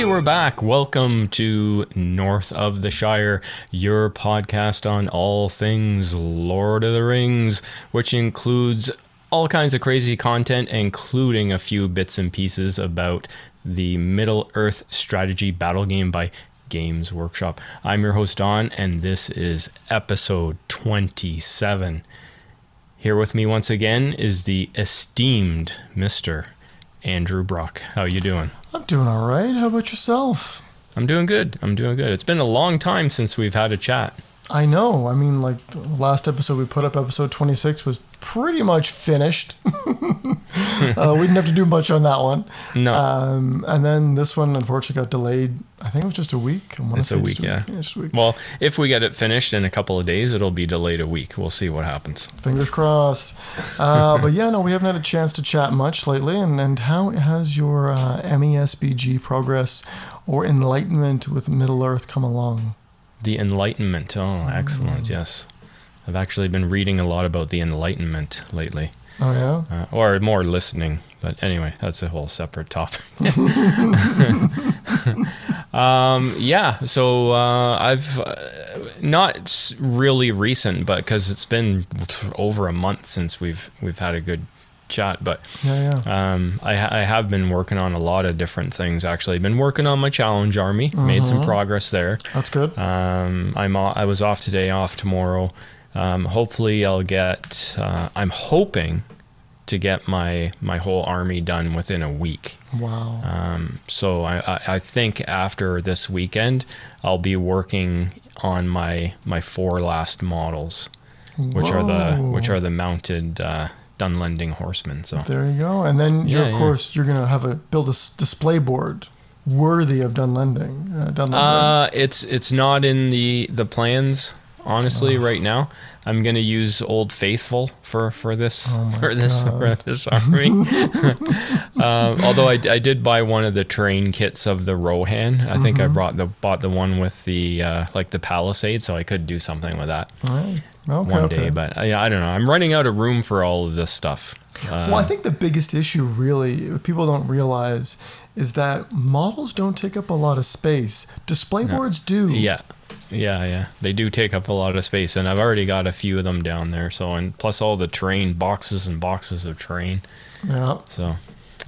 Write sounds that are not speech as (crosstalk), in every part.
Hey, we're back. Welcome to North of the Shire, your podcast on all things Lord of the Rings, which includes all kinds of crazy content, including a few bits and pieces about the Middle Earth strategy battle game by Games Workshop. I'm your host, Don, and this is episode 27. Here with me once again is the esteemed Mr. Andrew Brock. How are you doing? I'm doing all right. How about yourself? I'm doing good. I'm doing good. It's been a long time since we've had a chat. I know. I mean, like the last episode we put up, episode 26, was pretty much finished. (laughs) uh, we didn't have to do much on that one. No. Um, and then this one, unfortunately, got delayed. I think it was just a week. I wanna It's a say week, just yeah. just a week. Well, if we get it finished in a couple of days, it'll be delayed a week. We'll see what happens. Fingers crossed. Uh, but yeah, no, we haven't had a chance to chat much lately. And, and how has your uh, MESBG progress or enlightenment with Middle Earth come along? The Enlightenment. Oh, excellent. Mm. Yes. I've actually been reading a lot about the Enlightenment lately, Oh, yeah? uh, or more listening. But anyway, that's a whole separate topic. (laughs) (laughs) um, yeah. So uh, I've uh, not really recent, but because it's been over a month since we've we've had a good chat, but Yeah, yeah. Um, I, I have been working on a lot of different things. Actually, been working on my challenge army. Made some progress there. That's good. Um, I'm I was off today, off tomorrow. Um, hopefully, I'll get. Uh, I'm hoping to get my my whole army done within a week. Wow. Um, so I, I, I think after this weekend, I'll be working on my my four last models, which are the which are the mounted uh, Dunlending horsemen. So There you go. And then, you're, Yeah, of yeah. course, you're gonna have a build a display board worthy of Dunlending. Uh, Dunlending. Uh, it's it's not in the the plans honestly Oh. right now. I'm gonna use Old Faithful for for this Oh for this God. for this army. (laughs) (laughs) um, although I, I did buy one of the train kits of the Rohan. I think I Mm-hmm. brought the bought the one with the uh, like the Palisade, so I could do something with that right. Okay. one okay. day. But uh, yeah, I don't know. I'm running out of room for all of this stuff. Uh, well, I think the biggest issue, really, people don't realize, is that models don't take up a lot of space. Display boards do. Yeah. Yeah, yeah. They do take up a lot of space and I've already got a few of them down there. So and plus all the terrain boxes and boxes of terrain. Yeah. So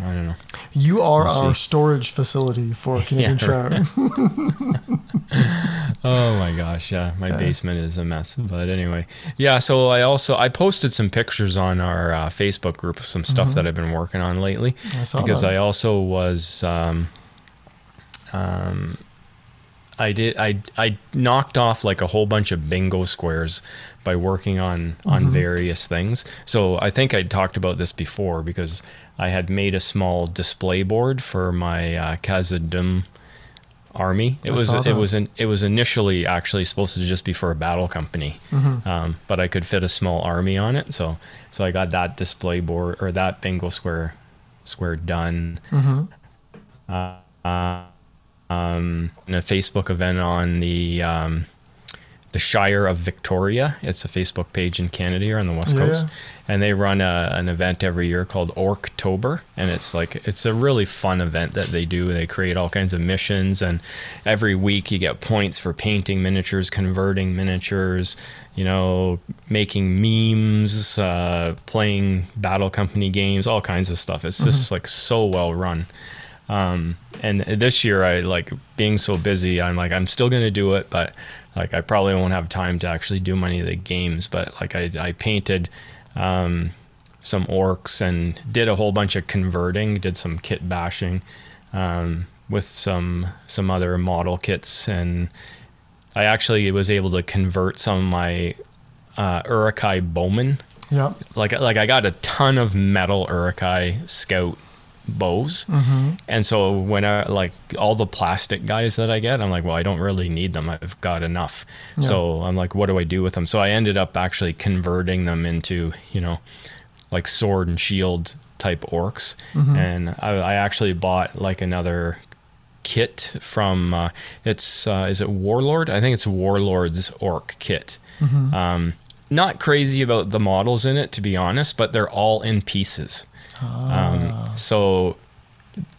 I don't know. You are We'll our see. storage facility for (laughs) Canadian Yeah. (laughs) (laughs) Oh my gosh, yeah. My Okay. basement is a mess. But anyway. Yeah, so I also I posted some pictures on our uh, Facebook group of some stuff that I've been working on lately. I saw because that. I also was um, um, I did I I knocked off like a whole bunch of bingo squares by working on on various things. So I think I talked about this before because I had made a small display board for my uh, army. It I was it was an, it was initially actually supposed to just be for a battle company, Mm-hmm. um, but I could fit a small army on it. So so I got that display board or that bingo square square done. Mhm. Uh, um, in a Facebook event on the um, the Shire of Victoria. It's a Facebook page in Canada here on the West Coast, yeah. and they run a, an event every year called Orktober, and it's like it's a really fun event that they do. They create all kinds of missions, and every week you get points for painting miniatures, converting miniatures, you know, making memes, uh, playing battle company games, all kinds of stuff. It's just like so well run. Um, and this year, I like being so busy. I'm like, I'm still gonna do it, but like, I probably won't have time to actually do many of the games. But like, I, I painted um, some orcs and did a whole bunch of converting, did some kit bashing um, with some some other model kits, and I actually was able to convert some of my uh, Uruk-hai bowmen Yeah. like like I got a ton of metal Uruk-hai Scout bows, and so when I like all the plastic guys that I get, I'm like, well, I don't really need them. I've got enough. So I'm like, what do I do with them? So I ended up actually converting them into you know like sword and shield type orcs, and I, I actually bought like another kit from uh, it's uh, is it Warlord? I think it's Warlord's orc kit. Um, not crazy about the models in it, to be honest, but they're all in pieces. Um, so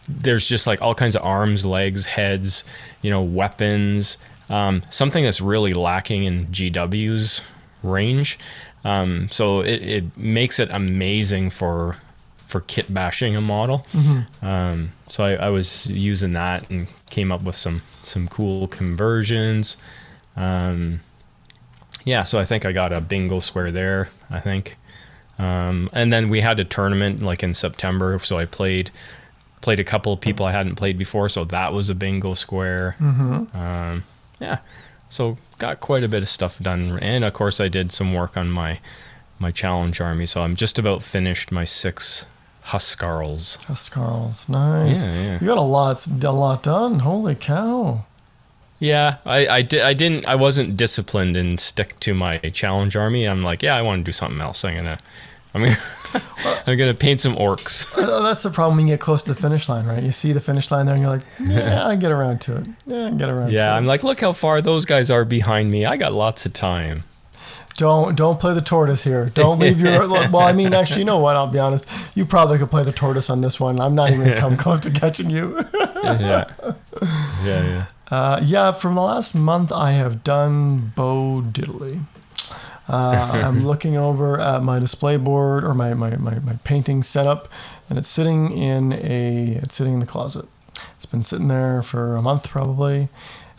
there's just like all kinds of arms, legs, heads, you know, weapons. Um, something that's really lacking in GW's range. Um, so it, it makes it amazing for for kit bashing a model. Um, so I, I was using that and came up with some some cool conversions. Um, yeah, so I think I got a bingo square there. I think, um, and then we had a tournament like in September, so I played played a couple of people I hadn't played before, so that was a bingo square. Um, yeah, so got quite a bit of stuff done, and of course I did some work on my my challenge army. So I'm just about finished my six Huscarls. Huscarls, nice. Yeah, yeah. You got a lot, a lot done. Holy cow! Yeah, I, I, di- I didn't I wasn't disciplined and stick to my challenge army. I'm like, yeah, I want to do something else. I'm gonna I'm gonna (laughs) I'm gonna paint some orcs. (laughs) That's the problem when you get close to the finish line, right? You see the finish line there, and you're like, (laughs) "Yeah, I get around to it. Yeah, I get around to it." Yeah, I'm like, look how far those guys are behind me. I got lots of time. Don't don't play the tortoise here. Don't leave your. well, I mean, actually, you know what? I'll be honest. You probably could play the tortoise on this one. I'm not even gonna come close to catching you. Yeah, yeah, yeah. Uh, yeah, from the last month, I have done Bo Diddley. Uh, (laughs) I'm looking over at my display board or my, my, my, my painting setup, and it's sitting in a it's sitting in the closet. It's been sitting there for a month probably,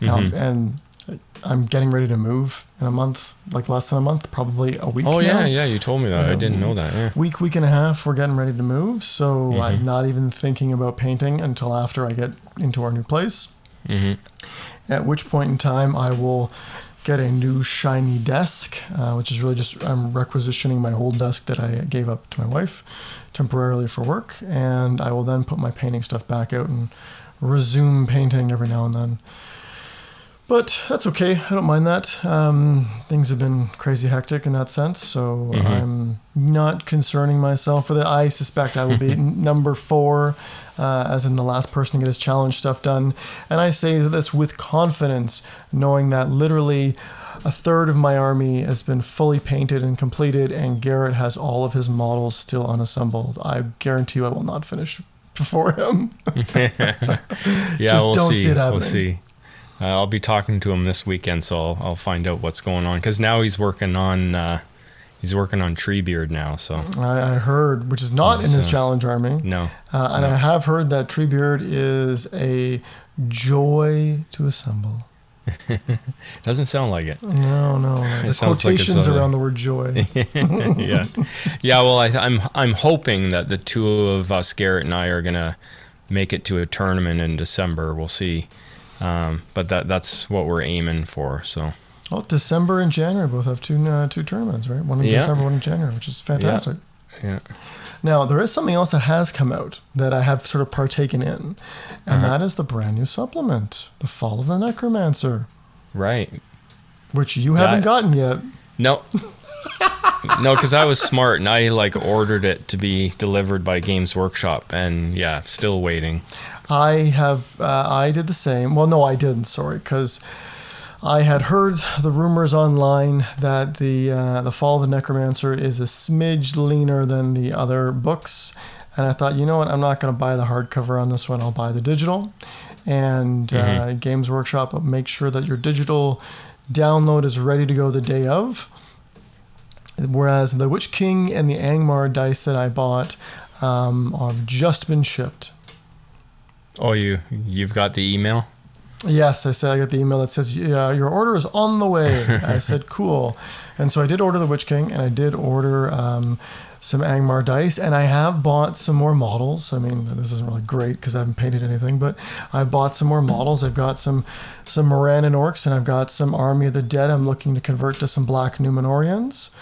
Mhm. and I'm getting ready to move in a month, like less than a month, probably a week. Oh now. yeah, yeah. You told me that. I didn't know that. Yeah. Week, week and a half, we're getting ready to move. So Mm-hmm. I'm not even thinking about painting until after I get into our new place. Hmm At which point in time, I will get a new shiny desk, uh, which is really just I'm requisitioning my old desk that I gave up to my wife temporarily for work, and I will then put my painting stuff back out and resume painting every now and then. But that's okay. I don't mind that. Um, things have been crazy hectic in that sense, so Mhm. I'm not concerning myself with it. I suspect I will be (laughs) number four, uh, as in the last person to get his challenge stuff done. And I say this with confidence, knowing that literally a third of my army has been fully painted and completed, and Garrett has all of his models still unassembled. I guarantee you I will not finish (laughs) before him. (laughs) Yeah, Just we'll don't see. see it we'll see. Uh, I'll be talking to him this weekend, so I'll, I'll find out what's going on. Because now he's working on uh, he's working on Treebeard now. So I, I heard, which is not in his So- challenge army. no, Uh, and I have heard that Treebeard is a joy to assemble. (laughs) doesn't sound like it. No, no, (laughs) the sounds like it's quotations around the word joy. (laughs) yeah, yeah. Well, I, I'm I'm hoping that the two of us, Garrett and I, are gonna make it to a tournament in December. We'll see. Um, but that that's what we're aiming for. So well, December and January both have two uh, two tournaments, right? One in Yeah. December, one in January, which is fantastic. yeah. Now, there is something else that has come out that I have sort of partaken in, and Uh-huh. that is the brand new supplement, The Fall of the Necromancer, Right. which you haven't That- gotten yet. No. (laughs) no, because I was smart and I like ordered it to be delivered by Games Workshop, and yeah, still waiting. I have, uh, I did the same. Well, no, I didn't. Sorry, because I had heard the rumors online that the uh, the Fall of the Necromancer is a smidge leaner than the other books, and I thought, you know what, I'm not going to buy the hardcover on this one. I'll buy the digital, and uh, Games Workshop make sure that your digital download is ready to go the day of. Whereas the Witch King and the Angmar dice that I bought um, have just been shipped. Oh, you you've got the email? Yes, I said I got the email that says uh, your order is on the way. (laughs) I said cool, and so I did order the Witch King, and I did order um, some Angmar dice, and I have bought some more models. I mean, this isn't really great because I haven't painted anything, but I bought some more models. I've got some some Morannon orcs, and I've got some Army of the Dead. I'm looking to convert to some Black Numenoreans.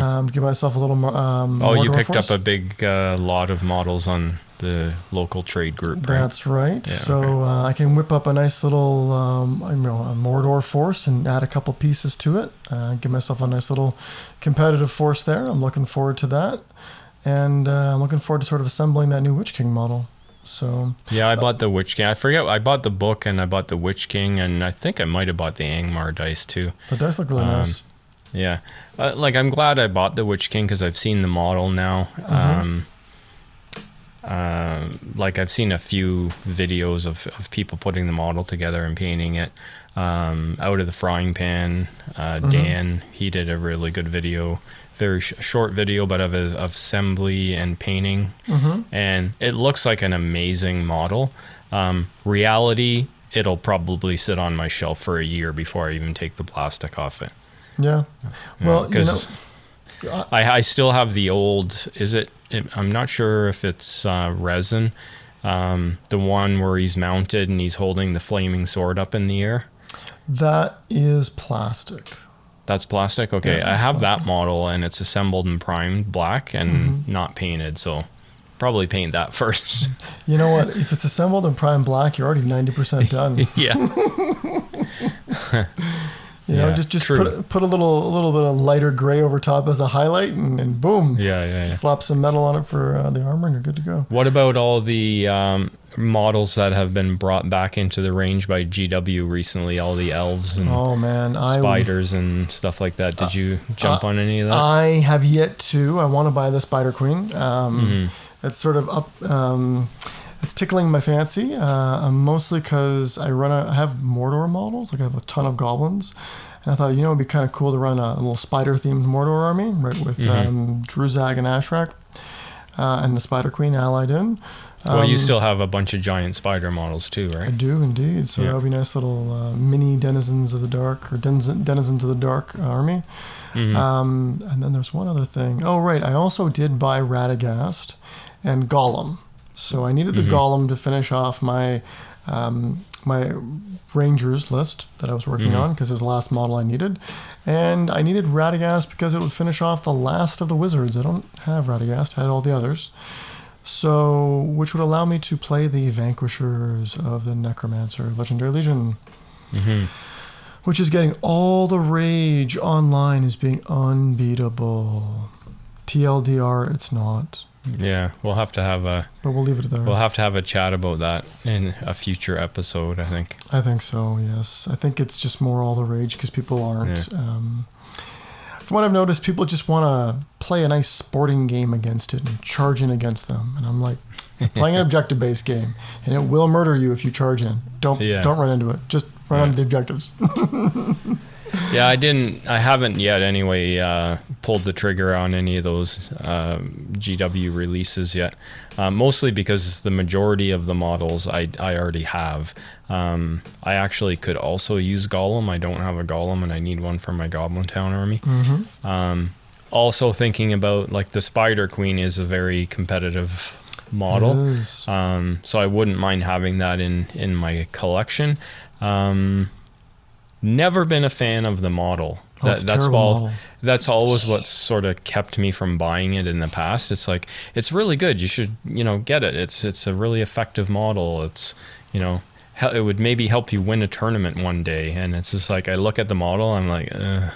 Um, give myself a little more. Um, Mm-hmm. Oh, you picked force. up a big uh, lot of models on the local trade group, right? That's right. Yeah, so uh, I can whip up a nice little, um, you know, a Mordor force and add a couple pieces to it. Uh, give myself a nice little competitive force there. I'm looking forward to that, and uh, I'm looking forward to sort of assembling that new Witch King model. So Yeah, I bought the Witch King. I forget. I bought the book and I bought the Witch King, and I think I might have bought the Angmar dice too. the dice look really Um, nice. Yeah, uh, like I'm glad I bought the Witch King because I've seen the model now. Mm-hmm. Um, uh, like I've seen a few videos of, of people putting the model together and painting it um, out of the frying pan. Uh, Dan, he did a really good video, very sh- short video, but of, a, of assembly and painting. And it looks like an amazing model. Um, reality, it'll probably sit on my shelf for a year before I even take the plastic off it. Yeah. Well, you know, 'cause I, I still have the old. Is it? it I'm not sure if it's uh, resin. Um, the one where he's mounted and he's holding the flaming sword up in the air. that is plastic. That's plastic. Okay, Yeah, I have plastic. Mm-hmm. that model and it's assembled and primed black and not painted. So probably paint that (laughs) first. You know what? If it's assembled in prime black, you're already ninety percent done. (laughs) (laughs) You know, Yeah, just just true. put put a little a little bit of lighter gray over top as a highlight, and, and boom. Yeah, yeah, yeah. Slap some metal on it for uh, the armor, and you're good to go. What about all the um, models that have been brought back into the range by GW recently? All the elves and Oh man, I spiders and stuff like that. Did you jump on any of that? I have yet to. I want to buy the Spider Queen. Um, Mm-hmm. It's sort of up. Um, it's tickling my fancy, uh, mostly because I run. A, I have Mordor models. Like I have a ton of goblins, and I thought you know it'd be kind of cool to run a, little spider themed Mordor army, right? With Mm-hmm. um, Druzhag and Ashrak, uh, and the Spider Queen allied in. well, you Um, still have a bunch of giant spider models too, right? I do indeed. So Yeah. that would be nice little uh, mini denizens of the dark or denizen, denizens of the dark army. Mhm. Um, and then there's one other thing. Oh, right. I also did buy Radagast and Gollum. So I needed the Mhm. Gollum to finish off my um, my Rangers list that I was working Mhm. on because it was the last model I needed. And I needed Radagast because it would finish off the last of the wizards. I don't have Radagast, I had all the others. So, which would allow me to play the Vanquishers of the Necromancer Legendary Legion Mhm. which is getting all the rage online as being unbeatable. TLDR, it's not. Yeah, we'll have to have a But we'll leave it there. we'll have to have a chat about that in a future episode. I think. I think so, yes. I think it's just more all the rage because people aren't. Um, from what I've noticed, people just want to play a nice sporting game against it and charge in against them. And I'm like, (laughs) playing an objective based game, and it will murder you if you charge in. Don't Yeah. don't run into it. Just run Yeah. into the objectives. (laughs) Yeah, I didn't. I haven't yet. Anyway, uh, pulled the trigger on any of those uh, GW releases yet. Uh, mostly because the majority of the models I I already have. Um, I actually could also use Gollum. I don't have a Gollum, and I need one for my Goblin Town army. mm-hmm. Um, also thinking about like the Spider Queen is a very competitive model. Um, so I wouldn't mind having that in in my collection. Um, never been a fan of the model. Oh, a that's all. model. That's always what sort of kept me from buying it in the past. It's like it's really good. You should you know get it. It's it's a really effective model. It's you know it would maybe help you win a tournament one day. And it's just like I look at the model. And I'm like, Ugh.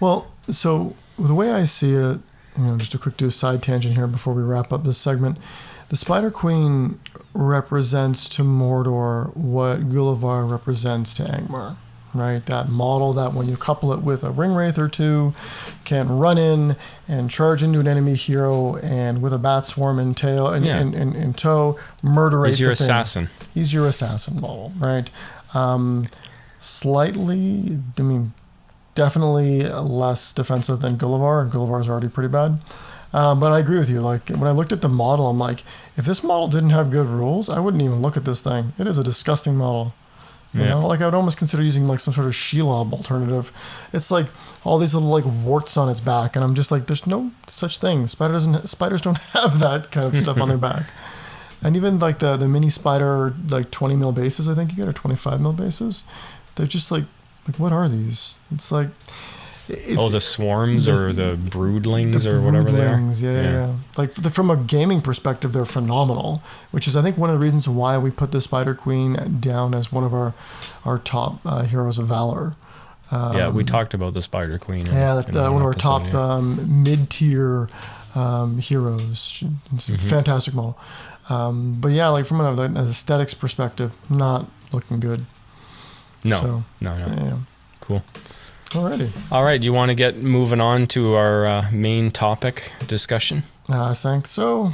Well, so the way I see it, you know, just a quick do a side tangent here before we wrap up this segment. The Spider Queen represents to Mordor what Gulavhar represents to Angmar, right? That model that when you couple it with a ring wraith or two, can run in and charge into an enemy hero and with a bat swarm in tail and Yeah. in, in, in tow, murderate he's your the thing assassin. he's your assassin model, right? Um, slightly, I mean, definitely less defensive than Gulavhar, and Gulavhar's already pretty bad. Um, but I agree with you. Like when I looked at the model, I'm like, if this model didn't have good rules, I wouldn't even look at this thing. It is a disgusting model. You Yeah. know, like I would almost consider using like some sort of Shelob alternative. It's like all these little like warts on its back, and I'm just like, there's no such thing. Spider doesn't. Spiders don't (laughs) have that kind of stuff on their back. (laughs) And even like the the mini spider like 20 mil bases, I think you get or 25 mil bases. They're just like like what are these? It's like it's, oh, the swarms the- or the broodlings the or whatever they are. Yeah, yeah, yeah. Like f- from a gaming perspective, they're phenomenal. Which is, I think, one of the reasons why we put the Spider Queen down as one of our our top uh, heroes of valor. Um, yeah, we talked about the Spider Queen. Yeah, in uh, one of our top yeah. um, mid tier um, heroes. Mhm. fantastic model. Um, but yeah, like from an, an aesthetics perspective, not looking good. no, So, no, no. yeah. Cool. Alrighty. All right. You want to get moving on to our uh, main topic discussion? Uh, I think so.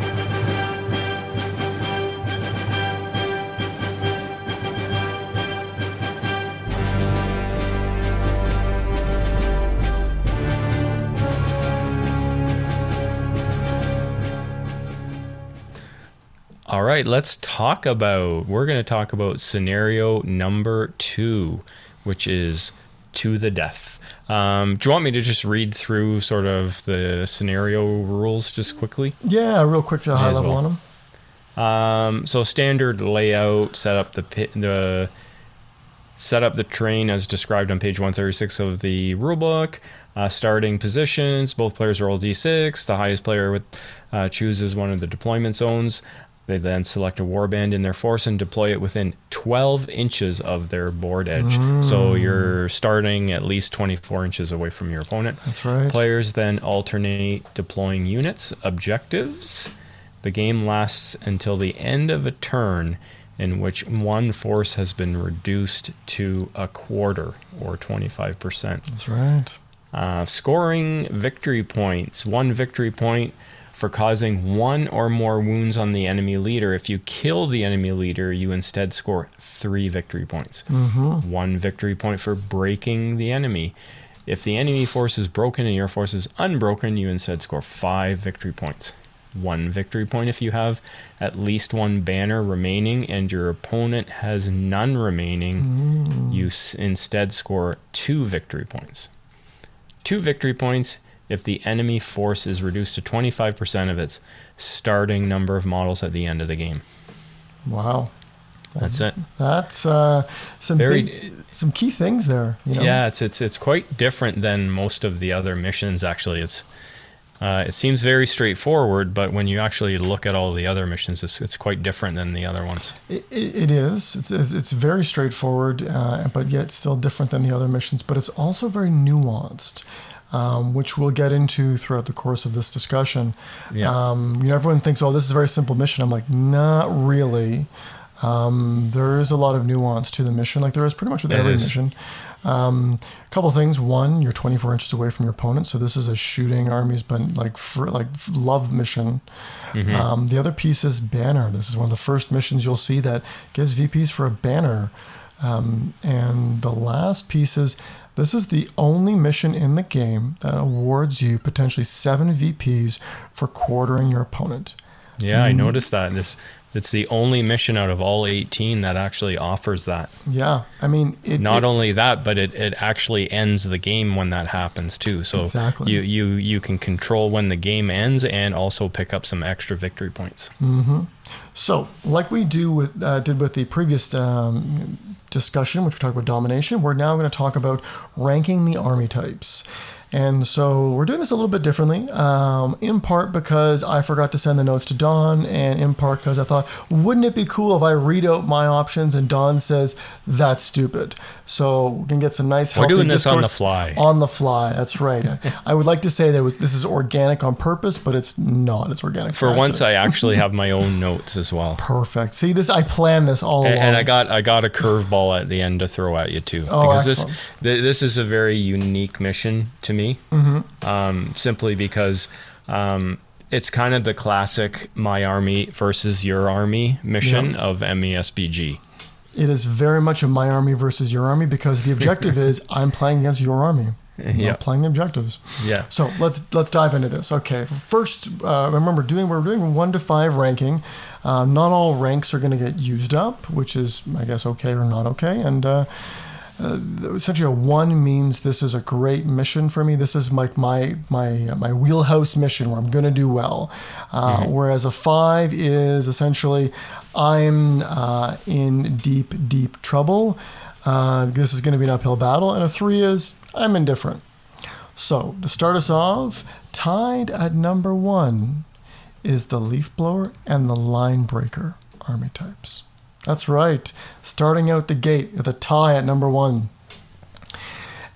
All right, let's talk about. We're going to talk about scenario number two, which is to the death. Um, do you want me to just read through sort of the scenario rules just quickly? Yeah, real quick to the high level well. on them. Um, so standard layout, set up the pit, the set up the terrain as described on page 136 of the rulebook. Uh, starting positions, both players roll d6. The highest player with, uh, chooses one of the deployment zones. They then select a warband in their force and deploy it within 12 inches of their board edge. So you're starting at least 24 inches away from your opponent. That's right. Players then alternate deploying units, objectives. The game lasts until the end of a turn in which one force has been reduced to a quarter or 25%. That's right. Uh, scoring victory points. One victory point for causing one or more wounds on the enemy leader. If you kill the enemy leader, you instead score three victory points. Mm-hmm. One victory point for breaking the enemy. If the enemy force is broken and your force is unbroken, you instead score five victory points. One victory point if you have at least one banner remaining and your opponent has none remaining, mm. you s- instead score two victory points two victory points if the enemy force is reduced to 25% of its starting number of models at the end of the game. Wow. That's it. That's uh, some Very- big, some key things there. You know? Yeah, it's it's it's quite different than most of the other missions. Actually, it's uh, it seems very straightforward, but when you actually look at all the other missions, it's it's quite different than the other ones. It, it is. It's, it's it's very straightforward, uh, but yet still different than the other missions. But it's also very nuanced, um, which we'll get into throughout the course of this discussion. Yeah. Um, you know, everyone thinks, "Oh, this is a very simple mission." I'm like, not really. Um, there is a lot of nuance to the mission, like there is pretty much with It every is. mission. Um, a couple things. One, you're 24 inches away from your opponent, so this is a shooting armies, but like for like love mission. Mm-hmm. Um, the other piece is banner. This is one of the first missions you'll see that gives VPs for a banner. Um, and the last piece is this is the only mission in the game that awards you potentially seven VPs for quartering your opponent. Yeah, I mm. noticed that. It's it's the only mission out of all 18 that actually offers that. Yeah, I mean, it, Not it- only that, but it, it actually ends the game when that happens too. So Exactly. you, you you can control when the game ends and also pick up some extra victory points. So, like we do with uh, did with the previous um, discussion, which we talked about domination, we're now going to talk about ranking the army types. And so we're doing this a little bit differently, um, in part because I forgot to send the notes to Don, and in part because I thought, wouldn't it be cool if I read out my options and Don says that's stupid? So we can get some nice. Help. We're doing this on the fly. On the fly, that's right. (laughs) I would like to say that was, this is organic on purpose, but it's not. It's organic For once. I (laughs) actually have my own notes as well. Perfect. See this? I planned this all And, along. and I got I got a curveball at the end to throw at you too, Oh, because this excellent. th- this is a very unique mission to me. Um, simply because um, it's kind of the classic my army versus your army mission of E MESBG. It is very much a my army versus your army because the objective (laughs) is I'm playing against your army. Yeah. Playing the objectives. Yeah. So let's let's dive into this. Okay, first, uh, remember doing we're doing one to five ranking. Uh, not all ranks are going to get used up, which is I guess okay or not okay. And uh, uh, essentially, a one means this is a great mission for me. This is like my my my wheelhouse mission where I'm going to do well. Uh, Whereas a five is essentially I'm uh, in deep deep trouble. Uh, this is going to be an uphill battle, and a three is I'm indifferent. So, to start us off, tied at number one is the leaf blower and the line breaker army types. That's right, starting out the gate with a tie at number one.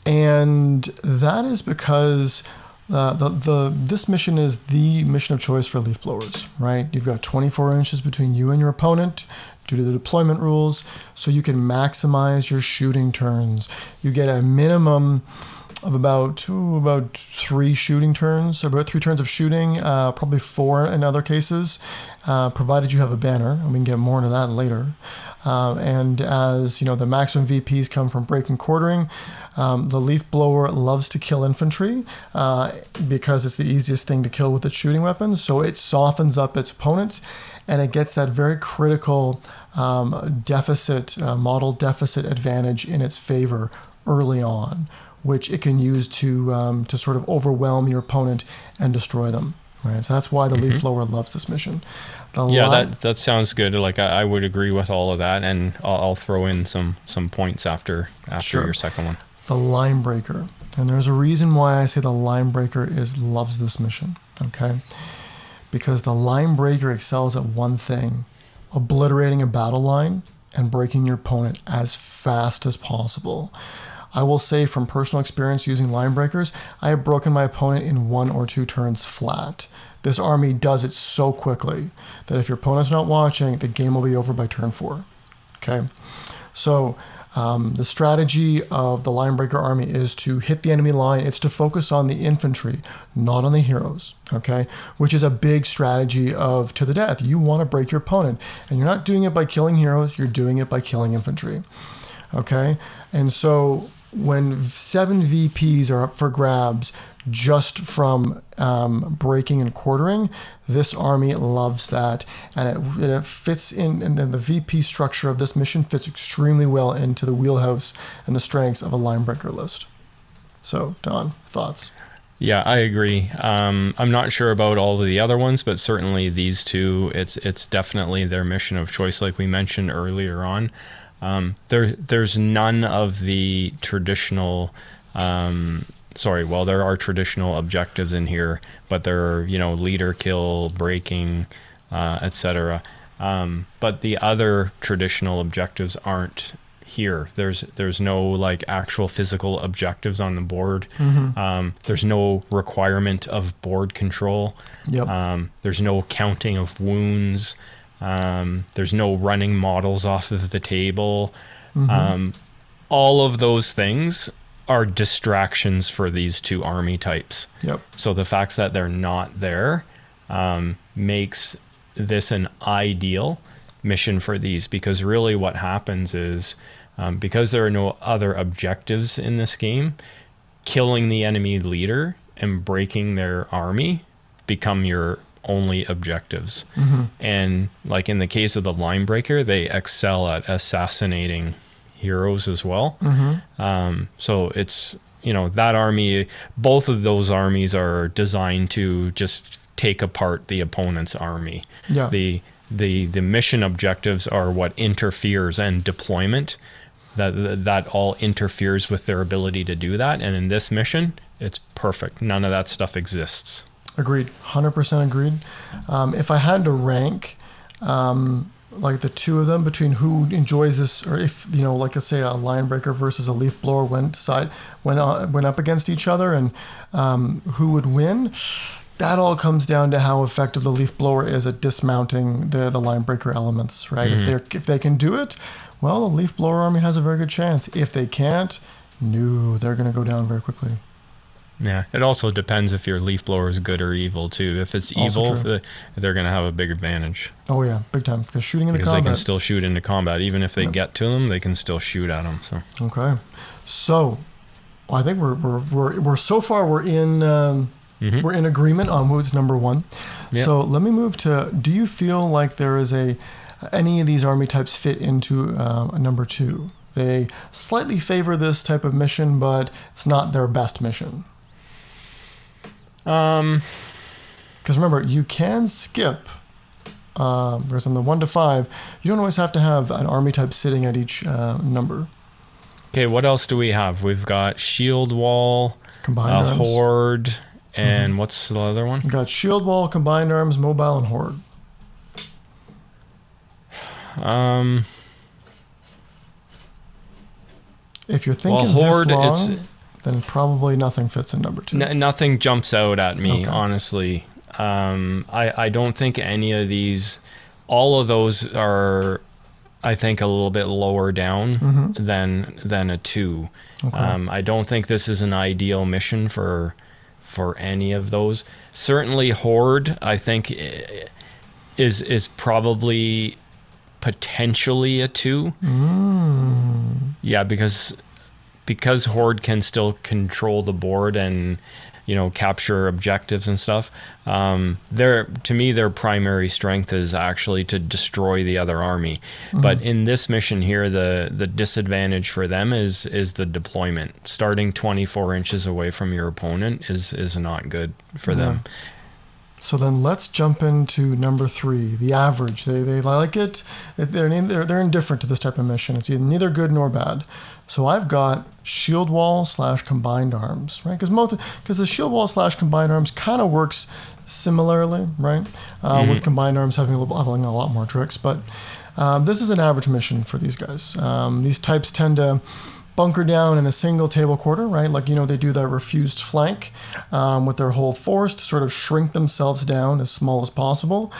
And that is because uh, the, the this mission is the mission of choice for leaf blowers, right? You've got 24 inches between you and your opponent due to the deployment rules, so you can maximize your shooting turns. You get a minimum of about ooh, about three shooting turns, about three turns of shooting, uh, probably four in other cases, uh, provided you have a banner, and we can get more into that later. Um, and as you know, the maximum VPs come from breaking quartering. Um, the leaf blower loves to kill infantry uh, because it's the easiest thing to kill with its shooting weapons. So it softens up its opponents, and it gets that very critical um, deficit uh, model deficit advantage in its favor early on, which it can use to um, to sort of overwhelm your opponent and destroy them. Right. So that's why the leaf blower loves this mission. The Yeah, li- that that sounds good. Like I, I would agree with all of that, and I'll, I'll throw in some some points after after Sure. your second one. the line breaker. And there's a reason why I say the line breaker is loves this mission. Okay. Because the line breaker excels at one thing obliterating a battle line and breaking your opponent as fast as possible. I will say from personal experience using line breakers, I have broken my opponent in one or two turns flat. This army does it so quickly that if your opponent's not watching, the game will be over by turn four. Okay. So um, the strategy of the linebreaker army is to hit the enemy line. It's to focus on the infantry, not on the heroes. Okay, which is a big strategy of to the death. You want to break your opponent, and you're not doing it by killing heroes. You're doing it by killing infantry. Okay, and so when seven VPs are up for grabs just from um, breaking and quartering, this army loves that, and it, it fits in. And then the VP structure of this mission fits extremely well into the wheelhouse and the strengths of a linebreaker list. So, Don, thoughts? Yeah, I agree. Um, I'm not sure about all of the other ones, but certainly these two, it's it's definitely their mission of choice, like we mentioned earlier on. Um, there, there's none of the traditional. Um, sorry, well, there are traditional objectives in here, but there are you know leader kill, breaking, uh, etc. Um, but the other traditional objectives aren't here. There's there's no like actual physical objectives on the board. Um, there's no requirement of board control. Yep. Um, there's no counting of wounds. Um, there's no running models off of the table. Um, all of those things are distractions for these two army types. Yep. So the fact that they're not there um, makes this an ideal mission for these because really what happens is um, because there are no other objectives in this game, killing the enemy leader and breaking their army become your only objectives. And like in the case of the line breaker, they excel at assassinating heroes as well. Um, so it's you know that army, both of those armies are designed to just take apart the opponent's army. Yeah. The the the mission objectives are what interferes and deployment. That that all interferes with their ability to do that. And in this mission, it's perfect. None of that stuff exists. Agreed. 100% agreed. Um, if I had to rank um, like the two of them between who enjoys this, or if, you know, like let's say a line breaker versus a leaf blower went side, went, uh, went up against each other and um, who would win, that all comes down to how effective the leaf blower is at dismounting the, the line breaker elements, right? If, they're, if they can do it, well, the leaf blower army has a very good chance. If they can't, no, they're going to go down very quickly. Yeah, it also depends if your leaf blower is good or evil too. If it's Also evil, true. they're going to have a big advantage Oh, yeah, big time. Because shooting into because they can still shoot into combat. Even if they Yep. get to them, they can still shoot at them. So Okay, so well, I think we're, we're we're we're so far we're in um, Mhm. we're in agreement on who's number one. Yeah. So let me move to. Do you feel like there is a any of these army types fit into um, number two? They slightly favor this type of mission, but it's not their best mission. Um, Because remember, you can skip. Um, whereas on the one to five, you don't always have to have an army type sitting at each uh, number. okay, what else do we have? We've got shield wall, Combined arms. horde, and what's the other one? You got shield wall, combined arms, mobile, and horde. Um, If you're well, thinking horde. this long, It's then probably nothing fits in number two. N- nothing jumps out at me, Okay. honestly. Um, I, I don't think any of these, all of those are, I think, a little bit lower down than than a two. Mm-hmm. Okay. Um, I don't think this is an ideal mission for for any of those. Certainly, horde. I think is is probably potentially a two. Mm. Yeah, because because Horde can still control the board and you know capture objectives and stuff. Um, their to me their primary strength is actually to destroy the other army. But in this mission here, the the disadvantage for them is is the deployment. Starting 24 inches away from your opponent is is not good for them. So then let's jump into number three, the average. They, they like it. They're, they're, they're indifferent to this type of mission. It's neither good nor bad. So I've got shield wall slash combined arms, right? Because because the shield wall slash combined arms kind of works similarly, right? Uh, With combined arms having a, little, having a lot more tricks, but um, this is an average mission for these guys. Um, these types tend to bunker down in a single table quarter, right? Like, you know, they do that refused flank um, with their whole force to sort of shrink themselves down as small as possible.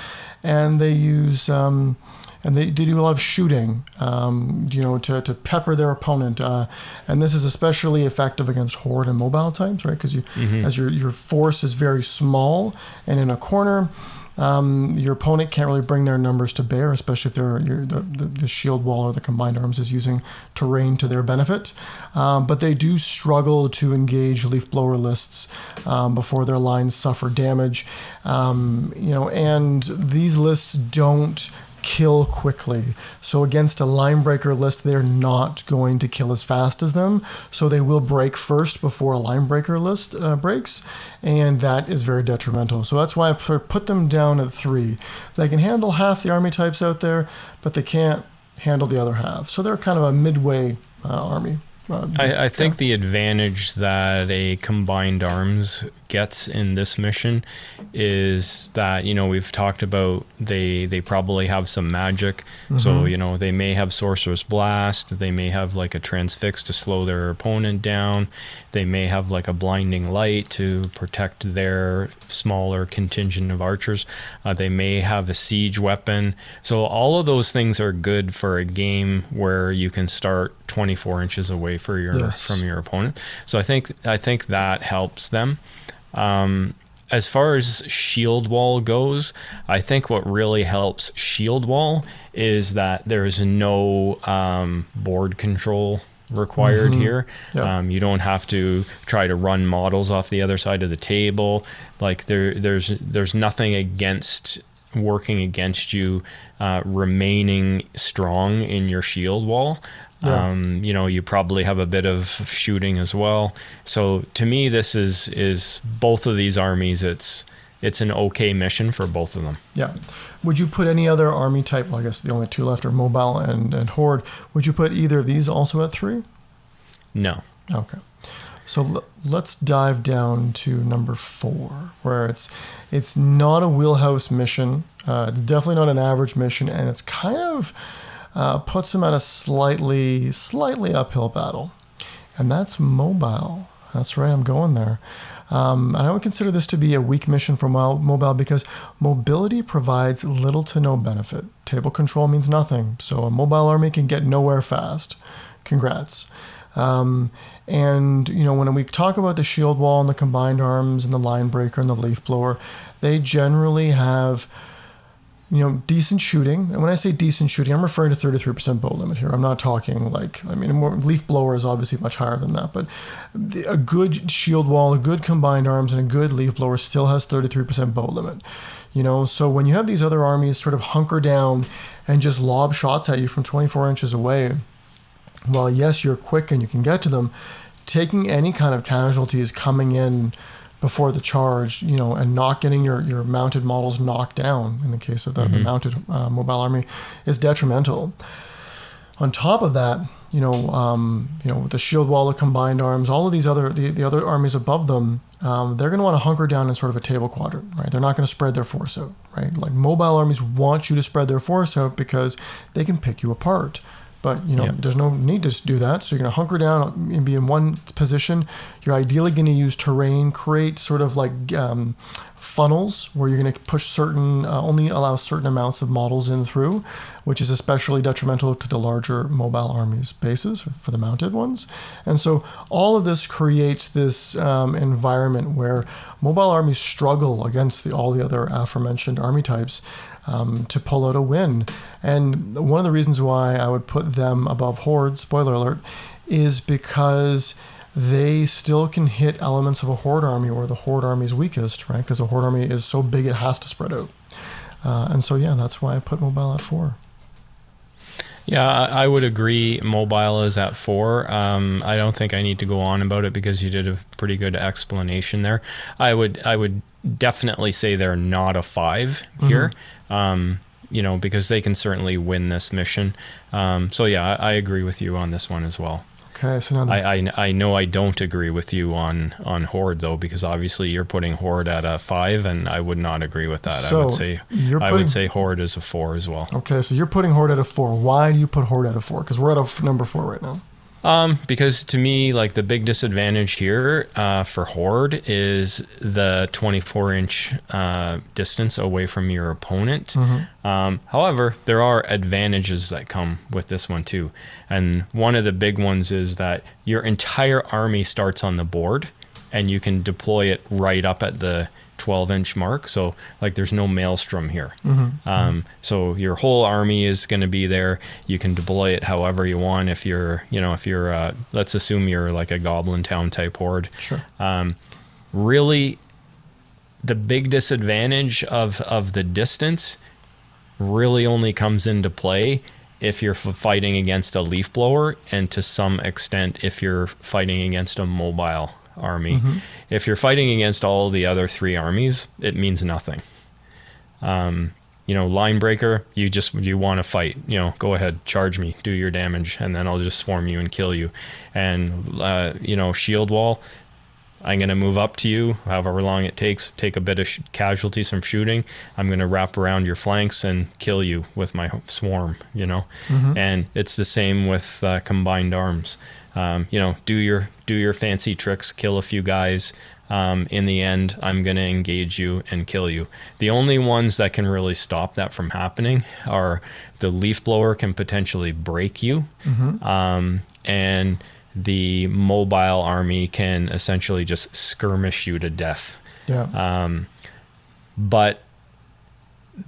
And they use, um, and they, they do a lot of shooting, um, you know, to, to pepper their opponent. Uh, and this is especially effective against horde and mobile types, right? Because you, as your, your force is very small and in a corner, um, your opponent can't really bring their numbers to bear, especially if they're, the, the, the shield wall or the combined arms is using terrain to their benefit. Um, but they do struggle to engage leaf blower lists um, before their lines suffer damage. Um, you know, and these lists don't kill quickly. So against a line breaker list, they're not going to kill as fast as them. So they will break first before a line breaker list uh, breaks, and that is very detrimental. So that's why I put them down at three. They can handle half the army types out there, but they can't handle the other half. So they're kind of a midway uh, army. Uh, I, I think the advantage that a combined arms gets in this mission is that you know we've talked about they they probably have some magic. So you know they may have Sorcerous Blast they may have like a transfix to slow their opponent down they may have like a blinding light to protect their smaller contingent of archers uh, they may have a siege weapon. So all of those things are good for a game where you can start 24 inches away for your Yes. from your opponent so i think i think that helps them um, as far as shield wall goes, I think what really helps shield wall is that there's no um, board control required here. Yep. Um, you don't have to try to run models off the other side of the table. Like there, there's there's nothing against working against you uh, remaining strong in your shield wall. Yeah. Um, you know, you probably have a bit of shooting as well. So to me, this is is both of these armies. It's it's an okay mission for both of them. Yeah. Would you put any other army type? Well, I guess the only two left are mobile and, and horde. Would you put either of these also at three? No, Okay. So l- let's dive down to number four, where it's it's not a wheelhouse mission. Uh, it's definitely not an average mission, and it's kind of uh, puts him at a slightly slightly uphill battle, and that's mobile. That's right, I'm going there. Um, and I would consider this to be a weak mission for mobile because mobility provides little to no benefit. Table control means nothing, so a mobile army can get nowhere fast. Congrats. Um, and you know when we talk about the shield wall and the combined arms and the line breaker and the leaf blower, they generally have you know decent shooting. And when I say decent shooting, I'm referring to 33% bow limit here. I'm not talking like I mean a more, leaf blower is obviously much higher than that, but the- a good shield wall, a good combined arms, and a good leaf blower still has 33% bow limit. You know, so when you have these other armies sort of hunker down and just lob shots at you from 24 inches away, while yes, you're quick and you can get to them, taking any kind of casualties coming in before the charge, you know, and not getting your, your mounted models knocked down in the case of the, the mounted uh, mobile army is detrimental. On top of that, you know, um, you know, the shield wall, the combined arms, all of these other the, the other armies above them, um, they're going to want to hunker down in sort of a table quadrant, right? They're not going to spread their force out, right? Like mobile armies want you to spread their force out because they can pick you apart. But you know, Yep. there's no need to do that. So you're going to hunker down and be in one position. You're ideally going to use terrain, create sort of like um, funnels where you're going to push certain, uh, only allow certain amounts of models in through, which is especially detrimental to the larger mobile armies bases for the mounted ones. And so all of this creates this um, environment where mobile armies struggle against the, all the other aforementioned army types um, to pull out a win. And one of the reasons why I would put them above Horde, spoiler alert, is because they still can hit elements of a horde army or the horde army's weakest, right? Because a horde army is so big it has to spread out. Uh, and so, yeah, that's why I put mobile at four. Yeah, I would agree. Mobile is at four. Um, I don't think I need to go on about it because you did a pretty good explanation there. I would, I would definitely say they're not a 5 here. Um, you know, because they can certainly win this mission. Um, so yeah, I, I, agree with you on this one as well. Okay, so now the- I, I, I know I don't agree with you on on Horde though because obviously you're putting Horde at a five and I would not agree with that. So I would say putting, I would say Horde is a four as well. Okay, so you're putting Horde at a four. Why do you put Horde at a four? Because we're at a f- number four right now. Um, because to me, like the big disadvantage here uh, for Horde is the 24 inch uh, distance away from your opponent. Mm-hmm. Um, however, there are advantages that come with this one too. And one of the big ones is that your entire army starts on the board and you can deploy it right up at the 12 inch mark. So like there's no maelstrom here. Mm-hmm. Um, so your whole army is going to be there. You can deploy it however you want. If you're, you know, if you're, uh, let's assume you're like a goblin town type horde. Sure. Um, really, the big disadvantage of of the distance really only comes into play if you're fighting against a leaf blower and to some extent if you're fighting against a mobile army. Mm-hmm. If you're fighting against all the other three armies, it means nothing. Um, you know, line breaker, you just you want to fight. You know, go ahead, charge me, do your damage, and then I'll just swarm you and kill you. And uh, you know, shield wall, I'm going to move up to you, however long it takes, take a bit of sh- casualties from shooting. I'm going to wrap around your flanks and kill you with my swarm, you know? Mm-hmm. And it's the same with uh, combined arms. Um, you know, do your do your fancy tricks, kill a few guys. Um, in the end, I'm going to engage you and kill you. The only ones that can really stop that from happening are the leaf blower can potentially break you, mm-hmm. um, and the mobile army can essentially just skirmish you to death. Yeah. Um, but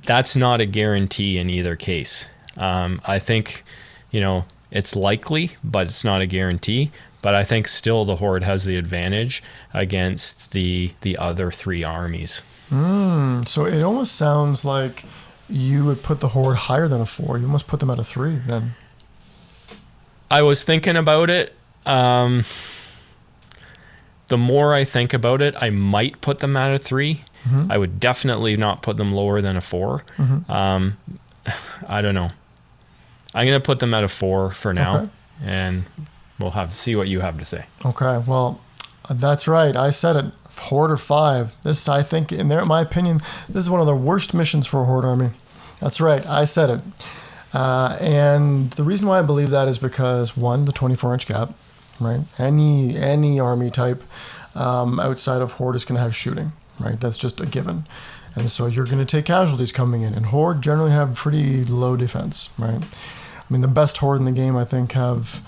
that's not a guarantee in either case. Um, I think, you know, it's likely, but it's not a guarantee. But I think still the Horde has the advantage against the the other three armies. Mm, so it almost sounds like you would put the Horde higher than a four. You almost put them at a three then. I was thinking about it. Um, the more I think about it, I might put them at a 3 mm-hmm. I would definitely not put them lower than a 4 mm-hmm. um, (sighs) I don't know. I'm gonna put them at a four for now, okay. and we'll have see what you have to say. Okay. Well, that's right. I said it. Horde or five. This, I think, in their, my opinion, this is one of the worst missions for a Horde army. That's right. I said it. Uh, and the reason why I believe that is because one, the 24 inch gap, right? Any any army type um, outside of Horde is going to have shooting, right? That's just a given. And so you're going to take casualties coming in. And Horde generally have pretty low defense, right? I mean, the best horde in the game, I think, have.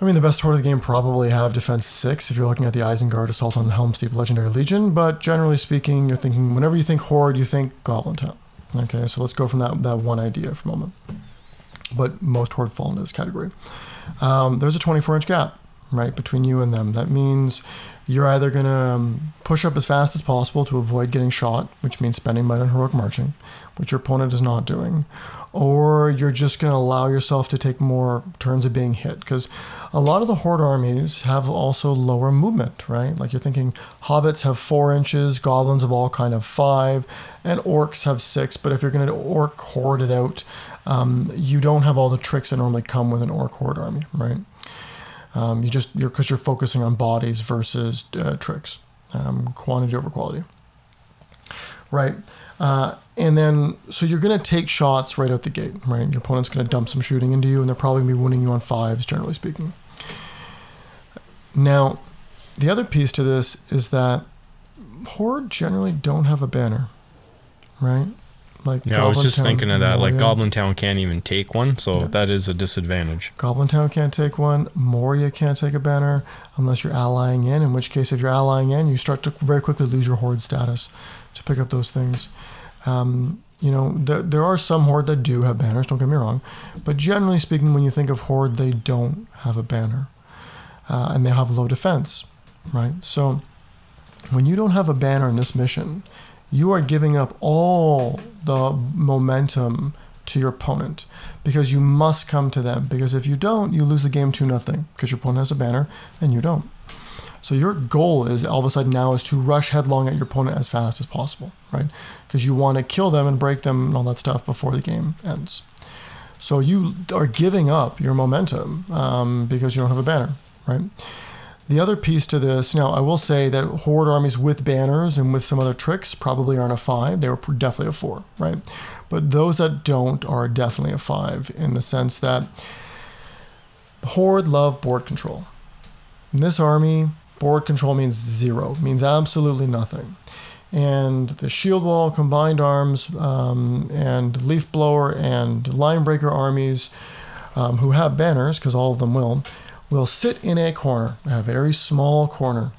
I mean, the best horde of the game probably have defense six if you're looking at the Isengard Assault on the Helm's Legendary Legion. But generally speaking, you're thinking whenever you think horde, you think Goblin Town. Okay, so let's go from that that one idea for a moment. But most horde fall into this category. Um, there's a 24 inch gap right between you and them. That means you're either going to um, push up as fast as possible to avoid getting shot, which means spending might on heroic marching, which your opponent is not doing, or you're just going to allow yourself to take more turns of being hit because a lot of the horde armies have also lower movement right? Like you're thinking hobbits have four inches goblins have all kind of five and orcs have six but if you're going to orc horde it out um, you don't have all the tricks that normally come with an orc horde army right? Um, you just you're because you're focusing on bodies versus uh, tricks um, quantity over quality. Right uh, and then, so you're going to take shots right out the gate, right? Your opponent's going to dump some shooting into you, and they're probably going to be winning you on fives, generally speaking. Now, the other piece to this is that Horde generally don't have a banner, right? Like Yeah, I was just Town, thinking of that. Like Goblin Town can't even take one, so Yeah. that is a disadvantage. Goblin Town can't take one. Moria can't take a banner unless you're allying in. In which case, if you're allying in, you start to very quickly lose your horde status to pick up those things. Um, you know, there, there are some horde that do have banners. Don't get me wrong, but generally speaking, when you think of horde, they don't have a banner, uh, and they have low defense, right? So, when you don't have a banner in this mission, you are giving up all the momentum to your opponent because you must come to them because if you don't you lose the game 2 nothing because your opponent has a banner and you don't so your goal is all of a sudden now is to rush headlong at your opponent as fast as possible right because you want to kill them and break them and all that stuff before the game ends so you are giving up your momentum um, because you don't have a banner right the other piece to this, now I will say that horde armies with banners and with some other tricks probably aren't a five. They were definitely a four, right? But those that don't are definitely a five in the sense that horde love board control. In this army, board control means zero, means absolutely nothing. And the shield wall, combined arms, um, and leaf blower and line breaker armies um, who have banners, because all of them will, will sit in a corner, a very small corner,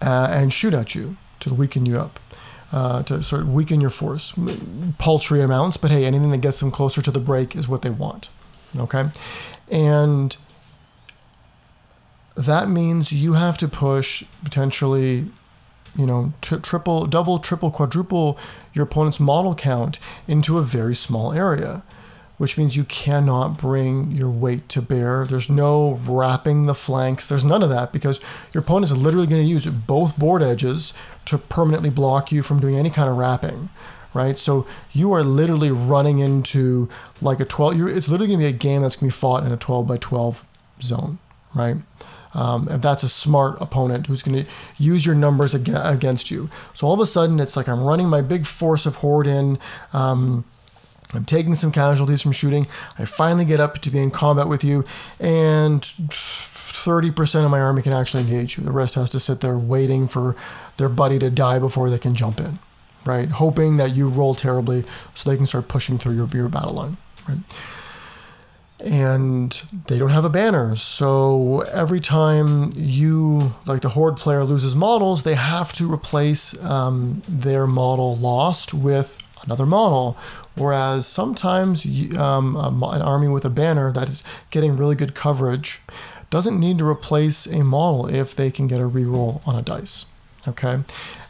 uh, and shoot at you to weaken you up, uh, to sort of weaken your force. Paltry amounts, but hey, anything that gets them closer to the break is what they want. Okay? And that means you have to push potentially you know, tri- triple, double, triple, quadruple your opponent's model count into a very small area, which means you cannot bring your weight to bear. There's no wrapping the flanks. There's none of that because your opponent is literally going to use both board edges to permanently block you from doing any kind of wrapping. Right, so you are literally running into like a 12. You're, it's literally going to be a game that's going to be fought in a 12 by 12 zone, right? Um, if that's a smart opponent who's going to use your numbers ag- against you. So all of a sudden, it's like I'm running my big force of horde in. Um, I'm taking some casualties from shooting. I finally get up to be in combat with you, and 30% of my army can actually engage you. The rest has to sit there waiting for their buddy to die before they can jump in, right? Hoping that you roll terribly so they can start pushing through your, your battle line, right? And they don't have a banner. So every time you, like the Horde player, loses models, they have to replace um, their model lost with another model. Whereas sometimes you, um, a an army with a banner that is getting really good coverage doesn't need to replace a model if they can get a reroll on a dice. Okay,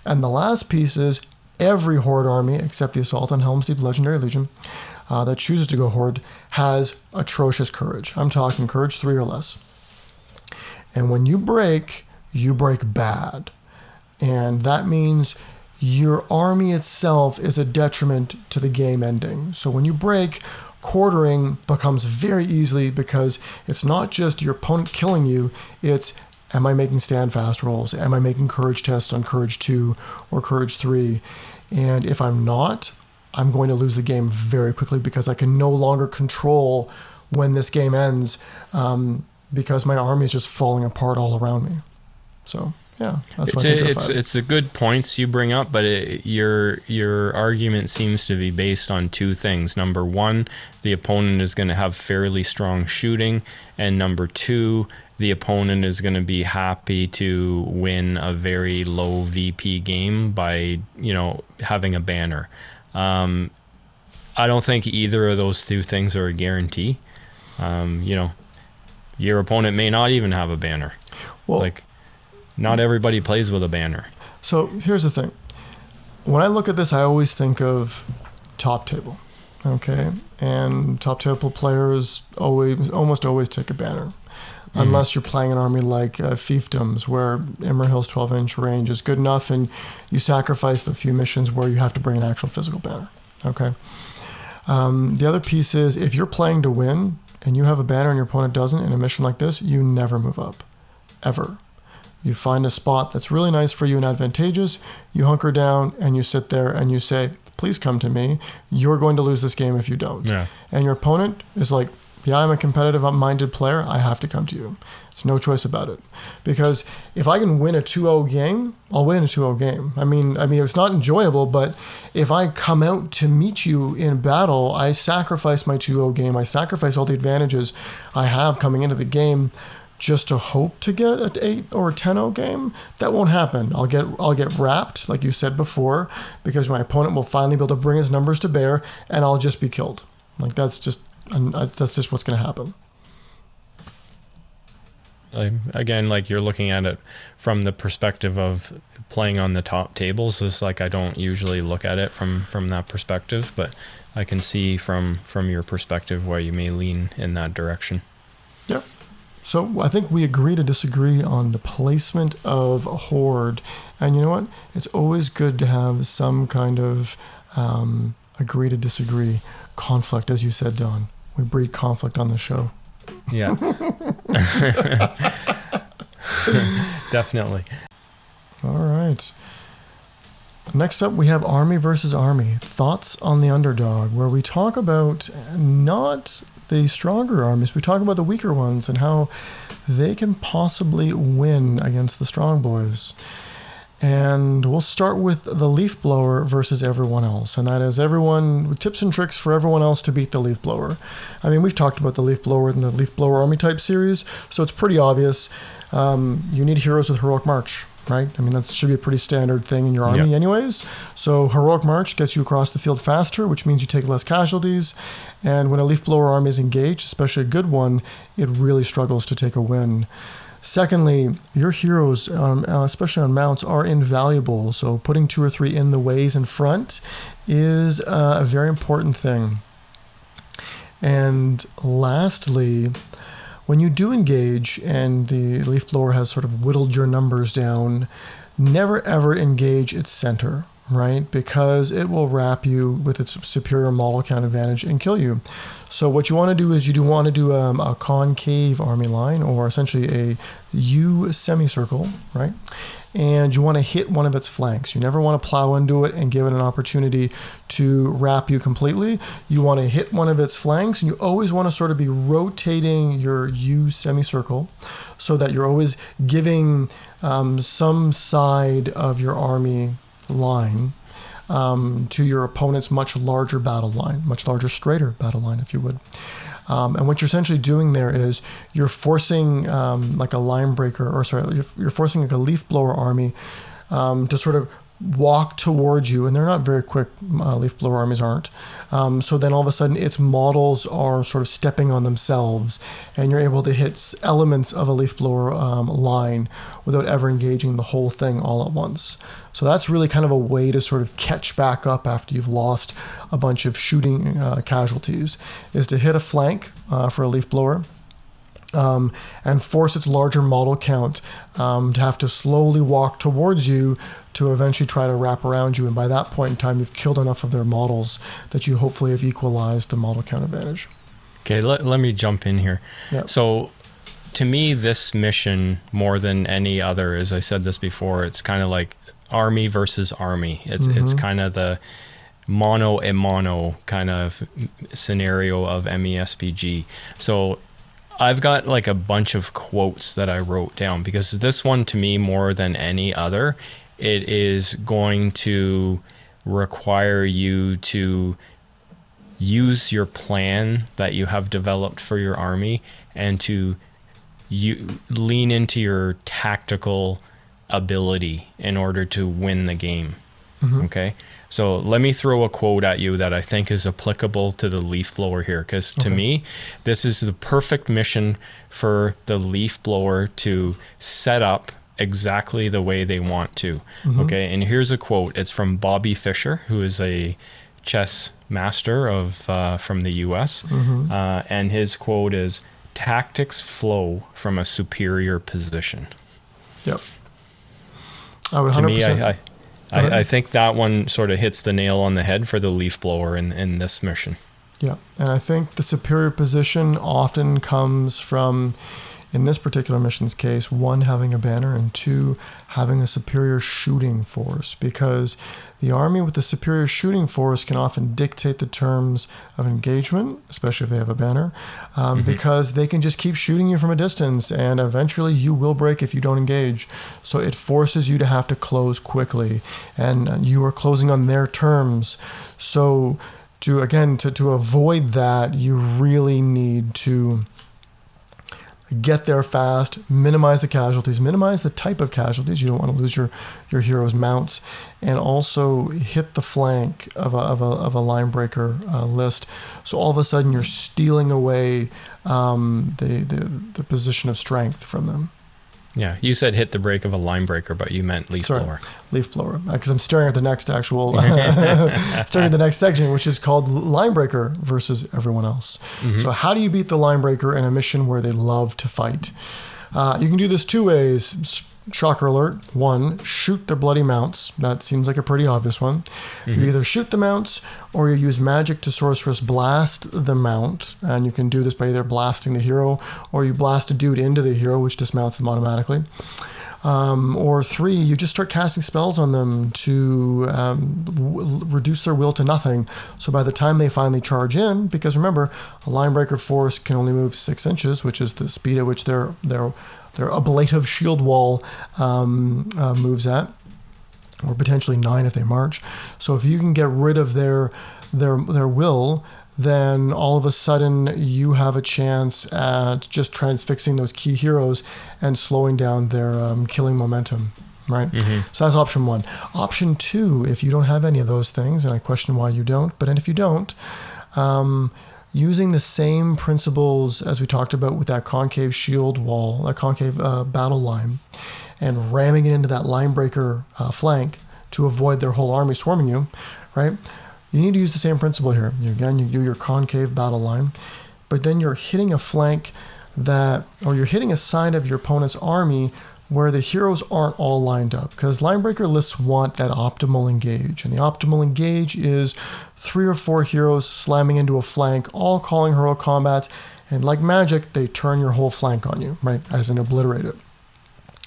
and the last piece is every Horde army except the Assault on Helm's Deep Legendary Legion uh, that chooses to go Horde has atrocious courage. I'm talking courage three or less. And when you break, you break bad. And that means your army itself is a detriment to the game ending. So when you break, quartering becomes very easily because it's not just your opponent killing you, it's am I making stand fast rolls? Am I making courage tests on courage 2 or courage 3? And if I'm not, I'm going to lose the game very quickly because I can no longer control when this game ends um, because my army is just falling apart all around me. So yeah, that's It's think a, it's it's a good points you bring up, but it, your your argument seems to be based on two things. Number one, the opponent is going to have fairly strong shooting, and number two, the opponent is going to be happy to win a very low VP game by you know having a banner. Um, I don't think either of those two things are a guarantee. Um, you know, your opponent may not even have a banner. well, like, not everybody plays with a banner. So here's the thing. When I look at this, I always think of top table. Okay, and top table players always, almost always take a banner, unless you're playing an army like uh, Fiefdoms, where Imrahil's 12-inch range is good enough, and you sacrifice the few missions where you have to bring an actual physical banner. Okay. Um, the other piece is if you're playing to win and you have a banner and your opponent doesn't in a mission like this, you never move up, ever. You find a spot that's really nice for you and advantageous. You hunker down and you sit there and you say, "Please come to me. You're going to lose this game if you don't." Yeah. And your opponent is like, yeah, I'm a competitive minded player, I have to come to you. It's no choice about it. Because if I can win a 2-0 game, I'll win a 2-0 game. I mean, I mean it's not enjoyable, but if I come out to meet you in battle, I sacrifice my 2-0 game. I sacrifice all the advantages I have coming into the game just to hope to get an 8 or a 10-0 game. That won't happen. I'll get I'll get wrapped like you said before because my opponent will finally be able to bring his numbers to bear and I'll just be killed. Like that's just that's just what's going to happen again, like you're looking at it from the perspective of playing on the top tables. It's like I don't usually look at it from from that perspective, but I can see from from your perspective why you may lean in that direction. Yeah. So I think we agree to disagree on the placement of a horde, and you know what? It's always good to have some kind of um, agree to disagree conflict, as you said, Don. We breed conflict on the show. Yeah. (laughs) Definitely. All right. Next up, we have Army versus Army Thoughts on the Underdog, where we talk about not the stronger armies, we talk about the weaker ones and how they can possibly win against the strong boys. And we'll start with the leaf blower versus everyone else. And that is everyone, with tips and tricks for everyone else to beat the leaf blower. I mean, we've talked about the leaf blower in the leaf blower army type series, so it's pretty obvious. Um, you need heroes with heroic march, right? I mean, that should be a pretty standard thing in your army, yep. anyways. So, heroic march gets you across the field faster, which means you take less casualties. And when a leaf blower army is engaged, especially a good one, it really struggles to take a win. Secondly, your heroes, um, uh, especially on mounts, are invaluable. So putting two or three in the ways in front is uh, a very important thing. And lastly, when you do engage and the leaf blower has sort of whittled your numbers down, never ever engage its center right? Because it will wrap you with its superior model count advantage and kill you. So what you want to do is you do want to do um, a concave army line or essentially a U semicircle, right? And you want to hit one of its flanks. You never want to plow into it and give it an opportunity to wrap you completely. You want to hit one of its flanks, and you always want to sort of be rotating your U semicircle so that you're always giving um, some side of your army line um, to your opponent's much larger battle line, much larger, straighter battle line, if you would. Um, and what you're essentially doing there is you're forcing um, like a line breaker, or sorry, you're, you're forcing like a leaf blower army um, to sort of walk towards you, and they're not very quick. Uh, leaf blower armies aren't. Um, so then all of a sudden, its models are sort of stepping on themselves, and you're able to hit elements of a leaf blower um, line without ever engaging the whole thing all at once. So that's really kind of a way to sort of catch back up after you've lost a bunch of shooting uh, casualties, is to hit a flank uh, for a leaf blower um, and force its larger model count um, to have to slowly walk towards you to eventually try to wrap around you. And by that point in time, you've killed enough of their models that you hopefully have equalized the model count advantage. Okay, let, let me jump in here. Yep. So, to me, this mission, more than any other, as I said this before, it's kind of like army versus army. It's, mm-hmm. it's kind of the mono a mono kind of scenario of MESBG. So I've got like a bunch of quotes that I wrote down because this one to me more than any other, it is going to require you to use your plan that you have developed for your army and to you lean into your tactical ability in order to win the game. Mm-hmm. Okay. So let me throw a quote at you that I think is applicable to the leaf blower here, because to okay. me, this is the perfect mission for the leaf blower to set up exactly the way they want to. Mm-hmm. Okay, and here's a quote. It's from Bobby Fischer, who is a chess master of uh, from the U.S. Mm-hmm. Uh, and his quote is, "Tactics flow from a superior position." Yep. I would 100%. To me, I, I I, I, think that one sort of hits the nail on the head for the leaf blower in, in this mission. Yeah, and I think the superior position often comes from in this particular mission's case, one having a banner and two having a superior shooting force because the army with the superior shooting force can often dictate the terms of engagement, especially if they have a banner, um, because they can just keep shooting you from a distance and eventually you will break if you don't engage. So it forces you to have to close quickly and you are closing on their terms. So to again to, to avoid that, you really need to get there fast, minimize the casualties, minimize the type of casualties. You don't want to lose your, your hero's mounts, and also hit the flank of a, of a, of a line breaker uh, list. So all of a sudden you're stealing away um, the, the, the position of strength from them. Yeah, you said hit the brake of a line breaker, but you meant leaf Sorry, blower. leaf blower. Because I'm staring at the next actual, (laughs) staring at the next section, which is called line breaker versus everyone else. So how do you beat the line breaker in a mission where they love to fight? Uh, you can do this two ways. Shocker alert. One, shoot their bloody mounts. That seems like a pretty obvious one. You either shoot the mounts or you use magic to sorcerous blast the mount. And you can do this by either blasting the hero or you blast a dude into the hero, which dismounts them automatically. Um, or three, you just start casting spells on them to um, w- reduce their will to nothing. So by the time they finally charge in, because remember, a line breaker force can only move six inches, which is the speed at which their their their ablative shield wall um, uh, moves at, or potentially nine if they march. So if you can get rid of their their their will, then all of a sudden you have a chance at just transfixing those key heroes and slowing down their um, killing momentum. Right? So that's option one. Option two, if you don't have any of those things, and I question why you don't, but and if you don't, um, using the same principles as we talked about with that concave shield wall, that concave uh, battle line, and ramming it into that line breaker uh, flank to avoid their whole army swarming you, right? You need to use the same principle here. You, again, you do your concave battle line, but then you're hitting a flank that, or you're hitting a side of your opponent's army where the heroes aren't all lined up because linebreaker lists want that optimal engage and the optimal engage is three or four heroes slamming into a flank all calling heroic combats and like magic they turn your whole flank on you right as an obliterator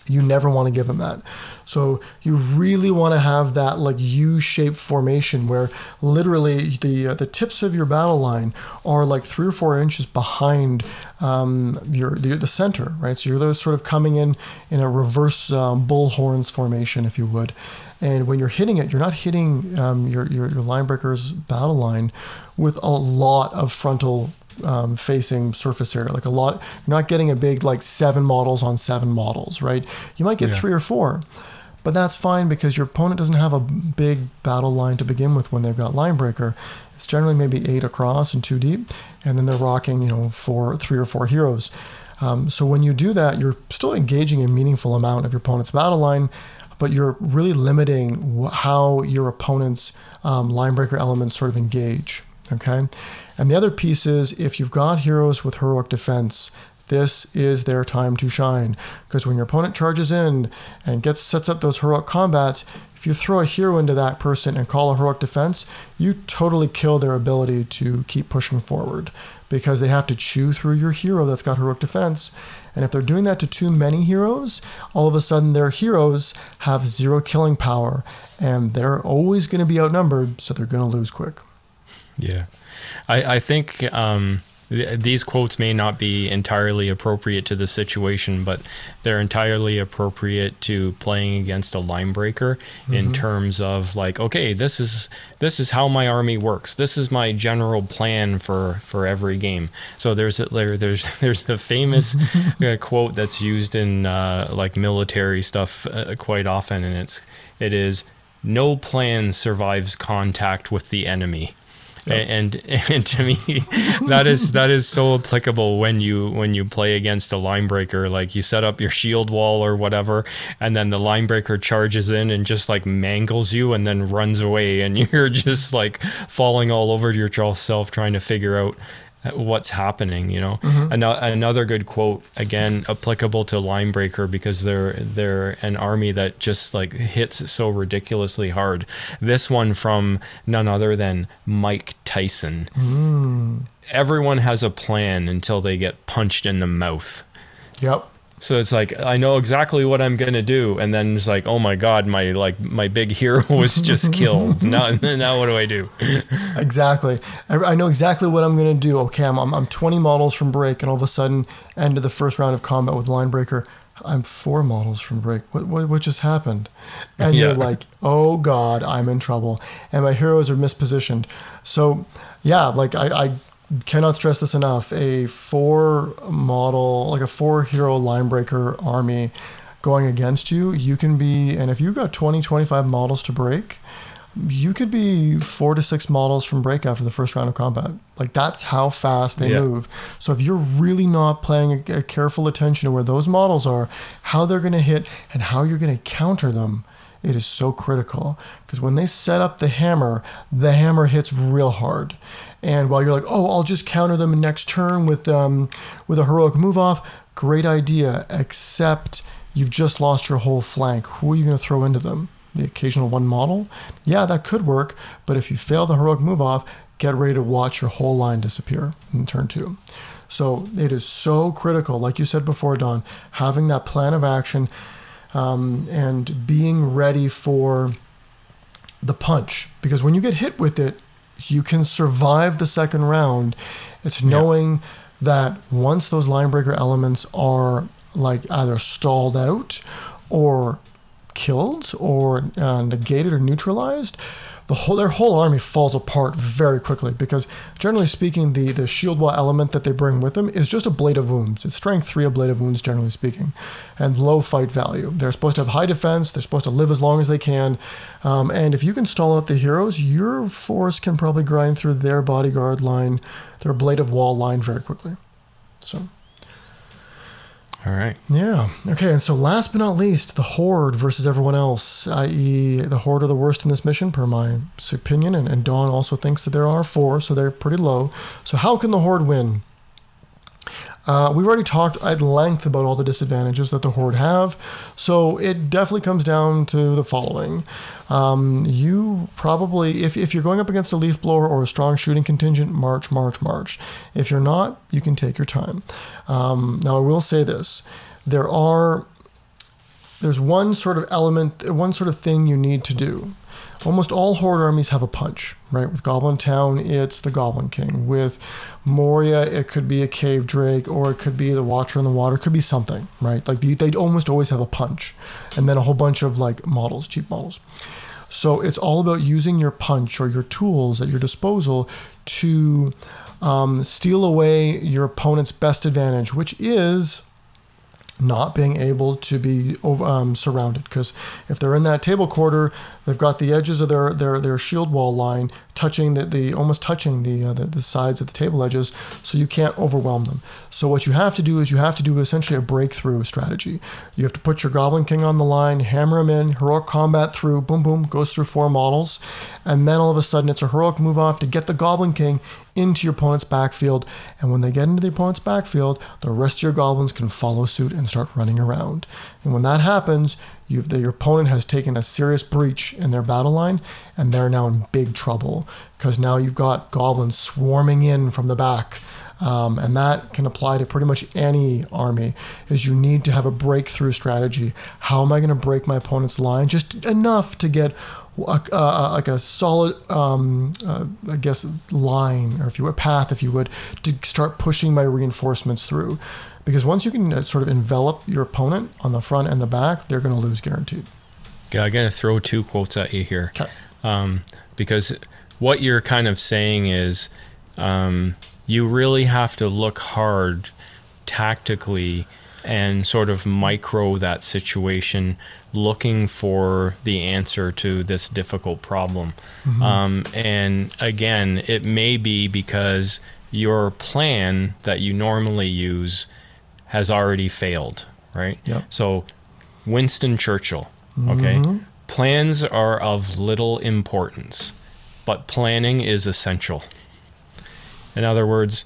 you never want to give them that. So you really want to have that like U-shaped formation where literally the uh, the tips of your battle line are like three or four inches behind um, your the, the center, right? So you're those sort of coming in in a reverse um, bull horns formation, if you would. And when you're hitting it, you're not hitting um, your, your your line breaker's battle line with a lot of frontal um, facing surface area. Like a lot, you're not getting a big like seven models on seven models, right? You might get Yeah. three or four, but that's fine because your opponent doesn't have a big battle line to begin with when they've got line breaker. It's generally maybe eight across and two deep, and then they're rocking, you know, four, three or four heroes. Um, so when you do that, you're still engaging a meaningful amount of your opponent's battle line, but you're really limiting how your opponent's um, line breaker elements sort of engage. Okay, and the other piece is if you've got heroes with heroic defense, this is their time to shine. Because when your opponent charges in and gets sets up those heroic combats, if you throw a hero into that person and call a heroic defense, you totally kill their ability to keep pushing forward because they have to chew through your hero that's got heroic defense. And if they're doing that to too many heroes, all of a sudden their heroes have zero killing power and they're always going to be outnumbered, so they're going to lose quick. Yeah, I I think um, th- these quotes may not be entirely appropriate to the situation, but they're entirely appropriate to playing against a line breaker in terms of like, okay, this is this is how my army works. This is my general plan for for every game. So there's a, there there's (laughs) there's a famous (laughs) uh, quote that's used in uh, like military stuff uh, quite often, and it's it is no plan survives contact with the enemy and, and (laughs) and to me that is that is so applicable when you when you play against a line breaker. Like you set up your shield wall or whatever and then the line breaker charges in and just like mangles you and then runs away and (laughs) you're just like falling all over yourself trying to figure out what's happening you know? Mm-hmm. Ano- another good quote again applicable to line breaker because they're they're an army that just like hits so ridiculously hard. This one from none other than mike tyson. Mm. Everyone has a plan until they get punched in the mouth. Yep. So it's like I know exactly what I'm gonna do, and then it's like, oh my god, my like my big hero (laughs) was just (laughs) killed. now, (laughs) now what do I do? Exactly. I, I know exactly what I'm going to do. Okay, I'm, I'm, I'm 20 models from break, and all of a sudden, end of the first round of combat with line breaker, I'm four models from break. What, what, what just happened? And Yeah. you're like, oh God, I'm in trouble. And my heroes are mispositioned. So, yeah, like I, I cannot stress this enough. A four model, like a four hero line breaker army going against you, you can be, and if you've got 20, 25 models to break, you could be four to six models from break after the first round of combat. Like that's how fast they Yeah. move. So if you're really not paying a, a careful attention to where those models are, how they're going to hit, and how you're going to counter them, it is so critical. Because when they set up the hammer, the hammer hits real hard. And while you're like, oh, I'll just counter them next turn with um, with a heroic move off, great idea. Except you've just lost your whole flank. Who are you going to throw into them? The occasional one model? Yeah, that could work. But if you fail the heroic move off, get ready to watch your whole line disappear in turn two. So it is so critical, like you said before, Don, having that plan of action um, and being ready for the punch. Because when you get hit with it, you can survive the second round. It's knowing that once those line breaker elements are like either stalled out or killed or uh, negated or neutralized, the whole their whole army falls apart very quickly because generally speaking, the the shield wall element that they bring with them is just ablative wounds. It's strength three ablative wounds, generally speaking, and low fight value. They're supposed to have high defense. They're supposed to live as long as they can, um, and if you can stall out the heroes, your force can probably grind through their bodyguard line, their blade of wall line very quickly. So. All right. Yeah. Okay. And so, last but not least, the Horde versus everyone else, i.e., the Horde are the worst in this mission, per my opinion. And, and Don also thinks that there are four, so they're pretty low. So, how can the Horde win? Uh, we've already talked at length about all the disadvantages that the Horde have, so it definitely comes down to the following. Um, you probably, if, if you're going up against a leaf blower or a strong shooting contingent, march, march, march. If you're not, you can take your time. Um, now, I will say this there are there's one sort of element, one sort of thing you need to do. Almost all horde armies have a punch, right? With Goblin Town, it's the Goblin King. With Moria, it could be a Cave Drake, or it could be the Watcher in the Water. It could be something, right? Like they almost always have a punch, and then a whole bunch of like models, cheap models. So it's all about using your punch or your tools at your disposal to um, steal away your opponent's best advantage, which is not being able to be um, surrounded. Because if they're in that table quarter they've got the edges of their their, their shield wall line touching the, the almost touching the, uh, the the sides of the table edges so you can't overwhelm them. So what you have to do is you have to do essentially a breakthrough strategy. You have to put your goblin king on the line hammer him in heroic combat through boom boom goes through four models and then all of a sudden it's a heroic move off to get the goblin king into your opponent's backfield and when they get into the opponent's backfield the rest of your goblins can follow suit and start running around and when that happens the, your opponent has taken a serious breach in their battle line and they're now in big trouble because now you've got goblins swarming in from the back. Um, and that can apply to pretty much any army is you need to have a breakthrough strategy. How am i going to break my opponent's line? Just enough to get a, uh, like a solid um, uh, i guess line or if you would path if you would to start pushing my reinforcements through because once you can uh, sort of envelop your opponent on the front and the back they're going to lose guaranteed Yeah, I'm gonna throw two quotes at you here, Okay. um, because what you're kind of saying is um, you really have to look hard tactically and sort of micro that situation, looking for the answer to this difficult problem. Um, and again, it may be because your plan that you normally use has already failed, right? Yep. So, Winston Churchill, okay? Mm-hmm. Plans are of little importance, but planning is essential. In other words,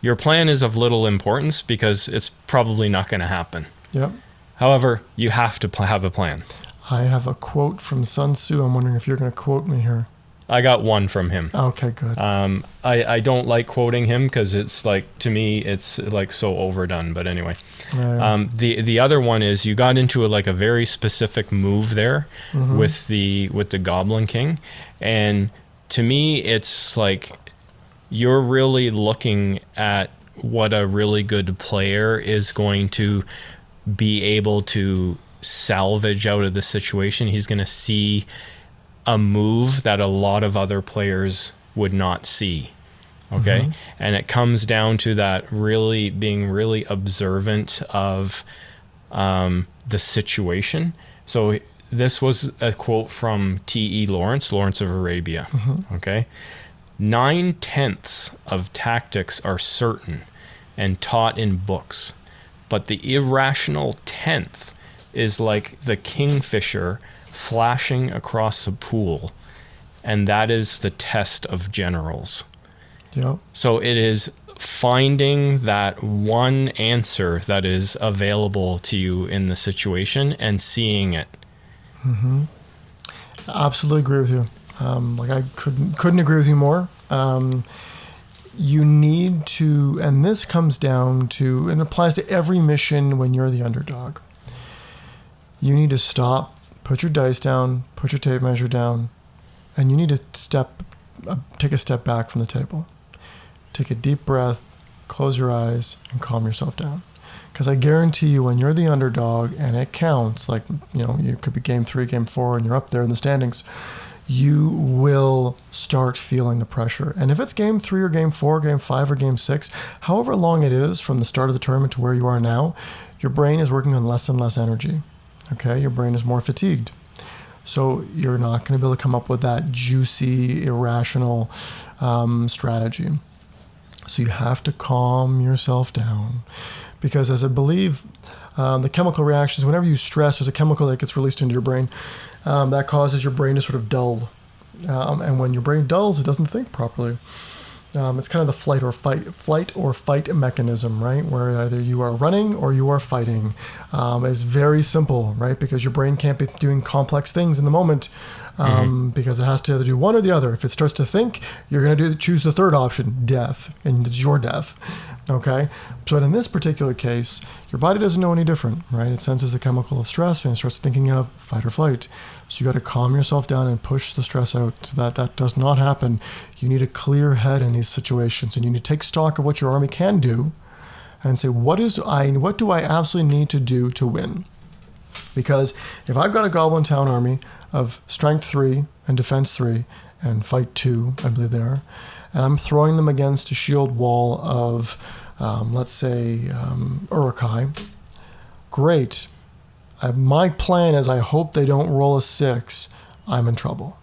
your plan is of little importance because it's probably not going to happen. yep However, you have to pl- have a plan. i have a quote from sun tzu i'm wondering if you're going to quote me here I got one from him. Okay, good. Um, I, I don't like quoting him because it's like to me it's like so overdone. But anyway, Yeah. um, the the other one is you got into a, like a very specific move there Mhm. with the with the Goblin King, and to me it's like you're really looking at what a really good player is going to be able to salvage out of the situation. He's going to see a move that a lot of other players would not see. Okay. And it comes down to that really being really observant of um, the situation. So this was a quote from T.E. Lawrence, Lawrence of Arabia. Okay. Nine tenths of tactics are certain and taught in books, but the irrational tenth is like the kingfisher flashing across a pool, and that is the test of generals. Yep. So it is finding that one answer that is available to you in the situation and seeing it. Mm-hmm. Absolutely agree with you. Um, like I couldn't couldn't agree with you more. Um, you need to, and this comes down to, and applies to every mission when you're the underdog. You need to stop, put your dice down, put your tape measure down, and you need to step, uh, take a step back from the table. Take a deep breath, close your eyes, and calm yourself down. Because I guarantee you, when you're the underdog and it counts, like, you know, you could be game three, game four, and you're up there in the standings, you will start feeling the pressure. And if it's game three or game four, game five or game six, however long it is from the start of the tournament to where you are now, your brain is working on less and less energy. Okay? Your brain is more fatigued. So you're not going to be able to come up with that juicy, irrational um, strategy. So you have to calm yourself down. Because as I believe, um, the chemical reactions, whenever you stress, there's a chemical that gets released into your brain um, that causes your brain to sort of dull. Um, and when your brain dulls, it doesn't think properly. Um, it's kind of the flight or fight, flight or fight mechanism, right? Where either you are running or you are fighting. Um, it's very simple, right? Because your brain can't be doing complex things in the moment, um, because it has to either do one or the other. If it starts to think, you're going to choose the third option, death, and it's your death. Okay, so in this particular case, your body doesn't know any different, right? It senses the chemical of stress and it starts thinking of fight or flight. So you got to calm yourself down and push the stress out so that that does not happen. You need a clear head in these situations, and you need to take stock of what your army can do, and say what is I what do I absolutely need to do to win. Because if I've got a Goblin Town army of strength three and defense three and fight two, I believe they are, and I'm throwing them against a shield wall of, um, let's say, um, Uruk-hai, great. Uh, my plan is I hope they don't roll a six. I'm in trouble.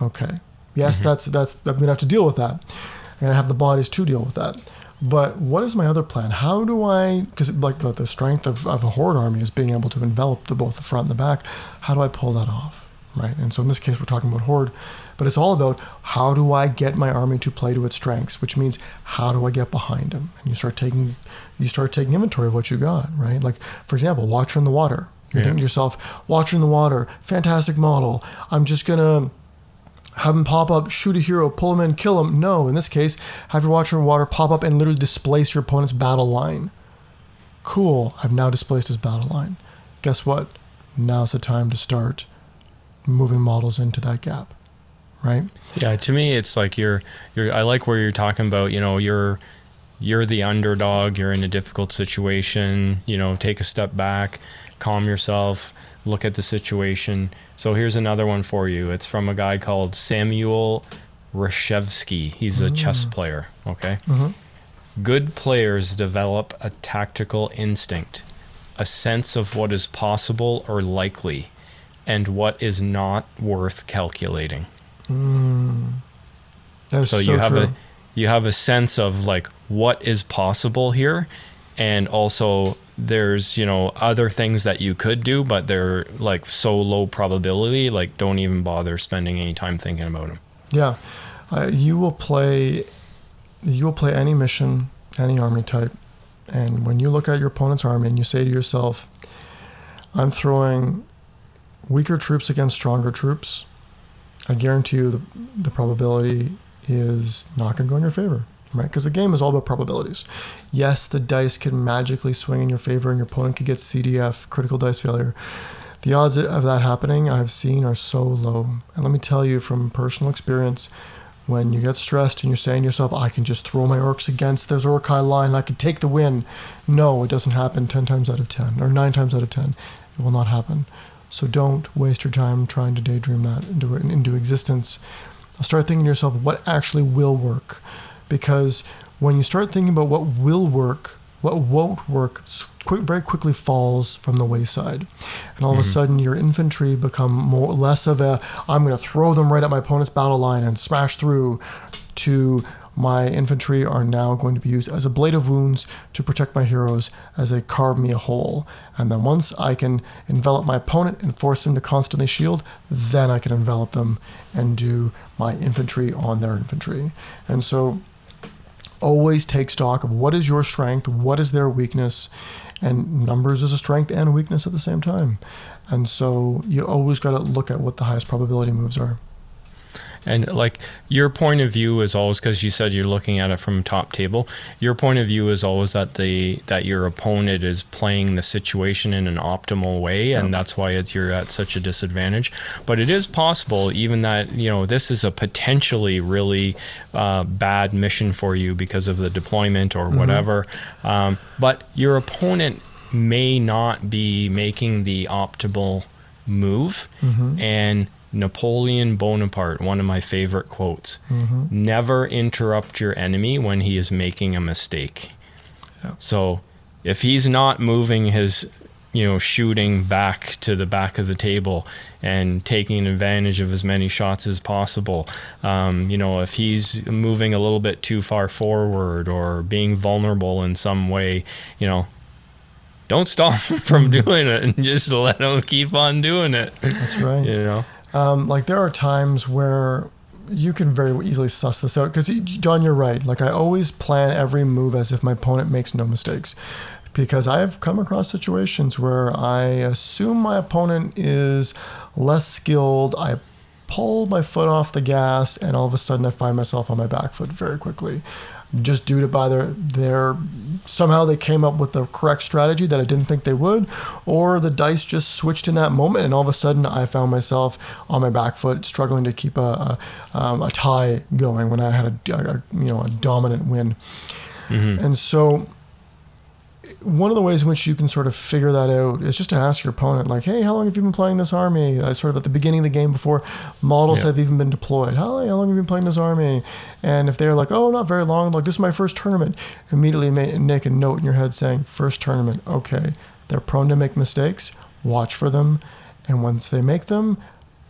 Okay. Yes, that's that's I'm gonna have to deal with that. I'm gonna have the bodies to deal with that. But what is my other plan? How do I? Because like the, the strength of, of a horde army is being able to envelop the both the front and the back. How do I pull that off? Right. And so in this case, we're talking about horde, but it's all about how do I get my army to play to its strengths, which means how do I get behind them? And you start taking you start taking inventory of what you got. Right. Like for example, Watcher in the Water. You're Yeah. thinking to yourself, Watcher in the Water, fantastic model. I'm just gonna have him pop up, shoot a hero, pull him in, kill him. No, in this case, have your Watcher in the Water pop up and literally displace your opponent's battle line. Cool, I've now displaced his battle line. Guess what? Now's the time to start moving models into that gap, right? Yeah, to me, it's like you're you're. I like where you're talking about. You know, you're you're the underdog. You're in a difficult situation. You know, take a step back, calm yourself, look at the situation. So here's another one for you. It's from a guy called Samuel Reshevsky. He's a chess player. Okay. Mhm. Good players develop a tactical instinct, a sense of what is possible or likely, and what is not worth calculating. That is so, so, you have true. a you have a sense of like what is possible here and also there's you know other things that you could do but they're like so low probability like don't even bother spending any time thinking about them Yeah, uh, you will play. You will play any mission, any army type, and when you look at your opponent's army and you say to yourself, "I'm throwing weaker troops against stronger troops," I guarantee you the, the probability is not going to go in your favor, right? Because the game is all about probabilities. Yes, the dice can magically swing in your favor and your opponent could get CDF, critical dice failure. The odds of that happening I've seen are so low. And let me tell you from personal experience, when you get stressed and you're saying to yourself, I can just throw my orcs against those Uruk-hai line I can take the win. No, it doesn't happen 10 times out of 10 or 9 times out of 10. It will not happen. So don't waste your time trying to daydream that into, into existence. Start thinking to yourself what actually will work. Because when you start thinking about what will work, what won't work quick, very quickly falls from the wayside. And all mm-hmm. of a mm-hmm. sudden your infantry become more less of a I'm going to throw them right at my opponent's battle line and smash through to my infantry are now going to be used as ablative wounds to protect my heroes as they carve me a hole. And then once I can envelop my opponent and force them to constantly shield, then I can envelop them and do my infantry on their infantry. And so always take stock of what is your strength, what is their weakness, and numbers is a strength and a weakness at the same time. And so you always got to look at what the highest probability moves are. And like your point of view is always because you said you're looking at it from top table. Your point of view is always that the that your opponent is playing the situation in an optimal way, and that's why it's, you're at such a disadvantage. But it is possible, even that you know this is a potentially really uh, bad mission for you because of the deployment or mm-hmm. whatever. Um, but your opponent may not be making the optimal move, mm-hmm. and Napoleon Bonaparte, one of my favorite quotes mm-hmm. never interrupt your enemy when he is making a mistake. Yeah. So if he's not moving his you know shooting back to the back of the table and taking advantage of as many shots as possible um, you know if he's moving a little bit too far forward or being vulnerable in some way you know don't stop (laughs) him from (laughs) doing it and just let him keep on doing it that's right you know um, like there are times where you can very easily suss this out because Don, you're right. Like I always plan every move as if my opponent makes no mistakes, because I have come across situations where I assume my opponent is less skilled. I pull my foot off the gas, and all of a sudden I find myself on my back foot very quickly just due to by their their somehow they came up with the correct strategy that I didn't think they would, or the dice just switched in that moment, and all of a sudden I found myself on my back foot, struggling to keep a a, um, a tie going when I had a, a, you know a dominant win, mm-hmm. and so one of the ways in which you can sort of figure that out is just to ask your opponent, like, hey, how long have you been playing this army? Uh, sort of at the beginning of the game before models yeah. have even been deployed. How, how long have you been playing this army? And if they're like, oh, not very long, like, this is my first tournament, immediately make a note in your head saying, first tournament, okay. They're prone to make mistakes, watch for them, and once they make them,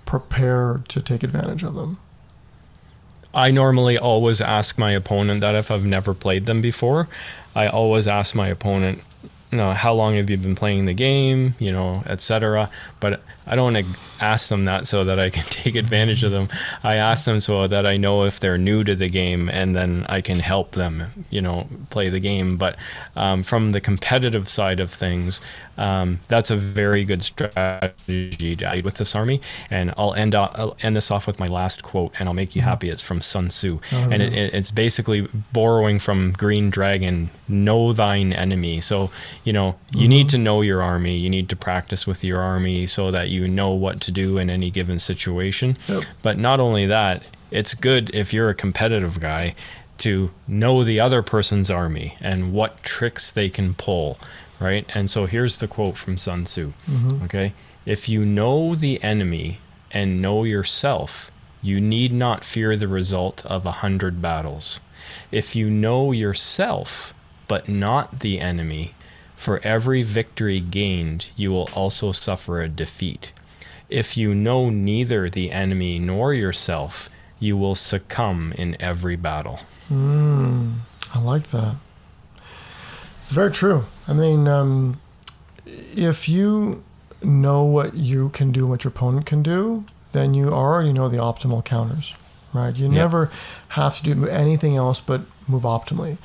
prepare to take advantage of them. I normally always ask my opponent that if I've never played them before. I always ask my opponent, you know, how long have you been playing the game, you know, etc. But I don't want to ask them that so that I can (laughs) take advantage of them. I ask them so that I know if they're new to the game and then I can help them, you know, play the game. But um, from the competitive side of things, um, that's a very good strategy to with this army. And I'll end up, I'll end this off with my last quote, and I'll make you mm-hmm. happy. It's from Sun Tzu, oh, and it, it's basically borrowing from Green Dragon: "Know thine enemy." So you know, you mm-hmm. need to know your army. You need to practice with your army so that you know what to do in any given situation. Yep. But not only that, it's good if you're a competitive guy to know the other person's army and what tricks they can pull, right? And so here's the quote from Sun Tzu. Mm-hmm. Okay? If you know the enemy and know yourself, you need not fear the result of a hundred battles. If you know yourself, but not the enemy, for every victory gained, you will also suffer a defeat. If you know neither the enemy nor yourself, you will succumb in every battle. Mm, I like that. It's very true. I mean, um, if you know what you can do, what your opponent can do, then you already know the optimal counters, right? You never have to do anything else but move optimally.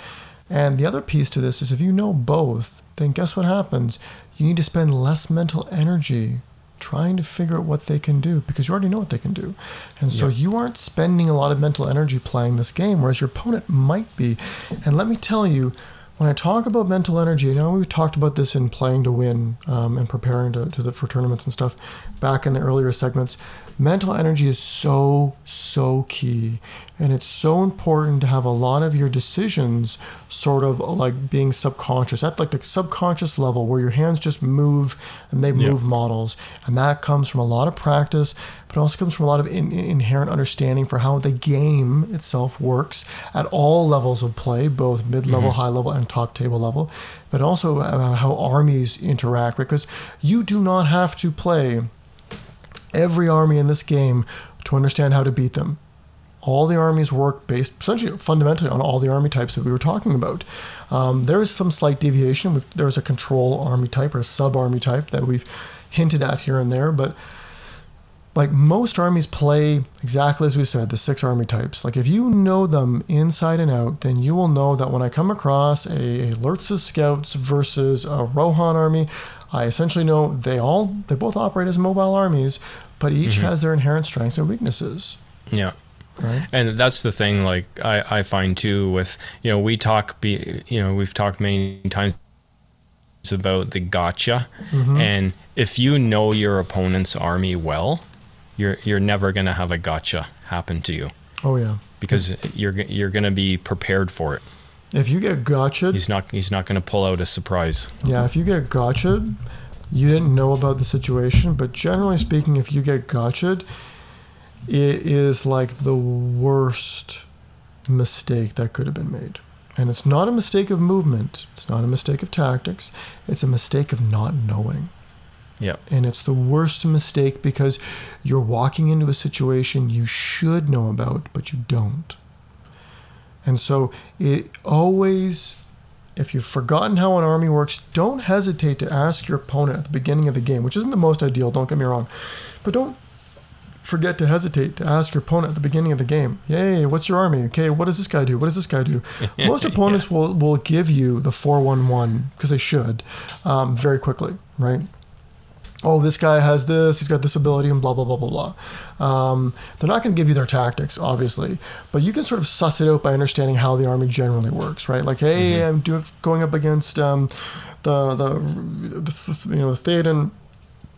And the other piece to this is if you know both, then guess what happens? You need to spend less mental energy trying to figure out what they can do because you already know what they can do. And so you aren't spending a lot of mental energy playing this game, whereas your opponent might be. And let me tell you, when I talk about mental energy, I know we've talked about this in playing to win um, and preparing to, to the, for tournaments and stuff back in the earlier segments. Mental energy is so, so key. And it's so important to have a lot of your decisions sort of like being subconscious at like the subconscious level where your hands just move and they Yeah. move models. And that comes from a lot of practice, but also comes from a lot of in, in- inherent understanding for how the game itself works at all levels of play, both mid level, high level, and top table level, but also about how armies interact because you do not have to play every army in this game to understand how to beat them. All the armies work based essentially fundamentally on all the army types that we were talking about. Um, there is some slight deviation. There's a control army type or a sub army type that we've hinted at here and there, but like most armies play exactly as we said, the six army types. Like if you know them inside and out, then you will know that when I come across a, a Lurtz's scouts versus a Rohan army, I essentially know they all they both operate as mobile armies, but each mm-hmm. has their inherent strengths and weaknesses. Yeah. Right? And that's the thing, like I, I find too with you know we talk be you know we've talked many times about the gotcha, mm-hmm. and if you know your opponent's army well, you're you're never gonna have a gotcha happen to you Oh yeah. because you're you're gonna be prepared for it. If you get gotcha, He's not he's not gonna pull out a surprise. Yeah, if you get gotcha, you didn't know about the situation, but generally speaking, if you get gotcha, it is like the worst mistake that could have been made. And it's not a mistake of movement, it's not a mistake of tactics, it's a mistake of not knowing. Yeah. And it's the worst mistake because you're walking into a situation you should know about, but you don't. And so it always, if you've forgotten how an army works, don't hesitate to ask your opponent at the beginning of the game, which isn't the most ideal, don't get me wrong. But don't forget to hesitate to ask your opponent at the beginning of the game, Yay, what's your army? Okay, what does this guy do? What does this guy do? (laughs) Most opponents will, will give you the 411 because they should um, very quickly, right? Oh, this guy has this, he's got this ability, and blah, blah, blah, blah, blah. Um, they're not going to give you their tactics, obviously, but you can sort of suss it out by understanding how the army generally works, right? Like, hey, I'm doing, going up against um, the, the, the, you know, the Theoden.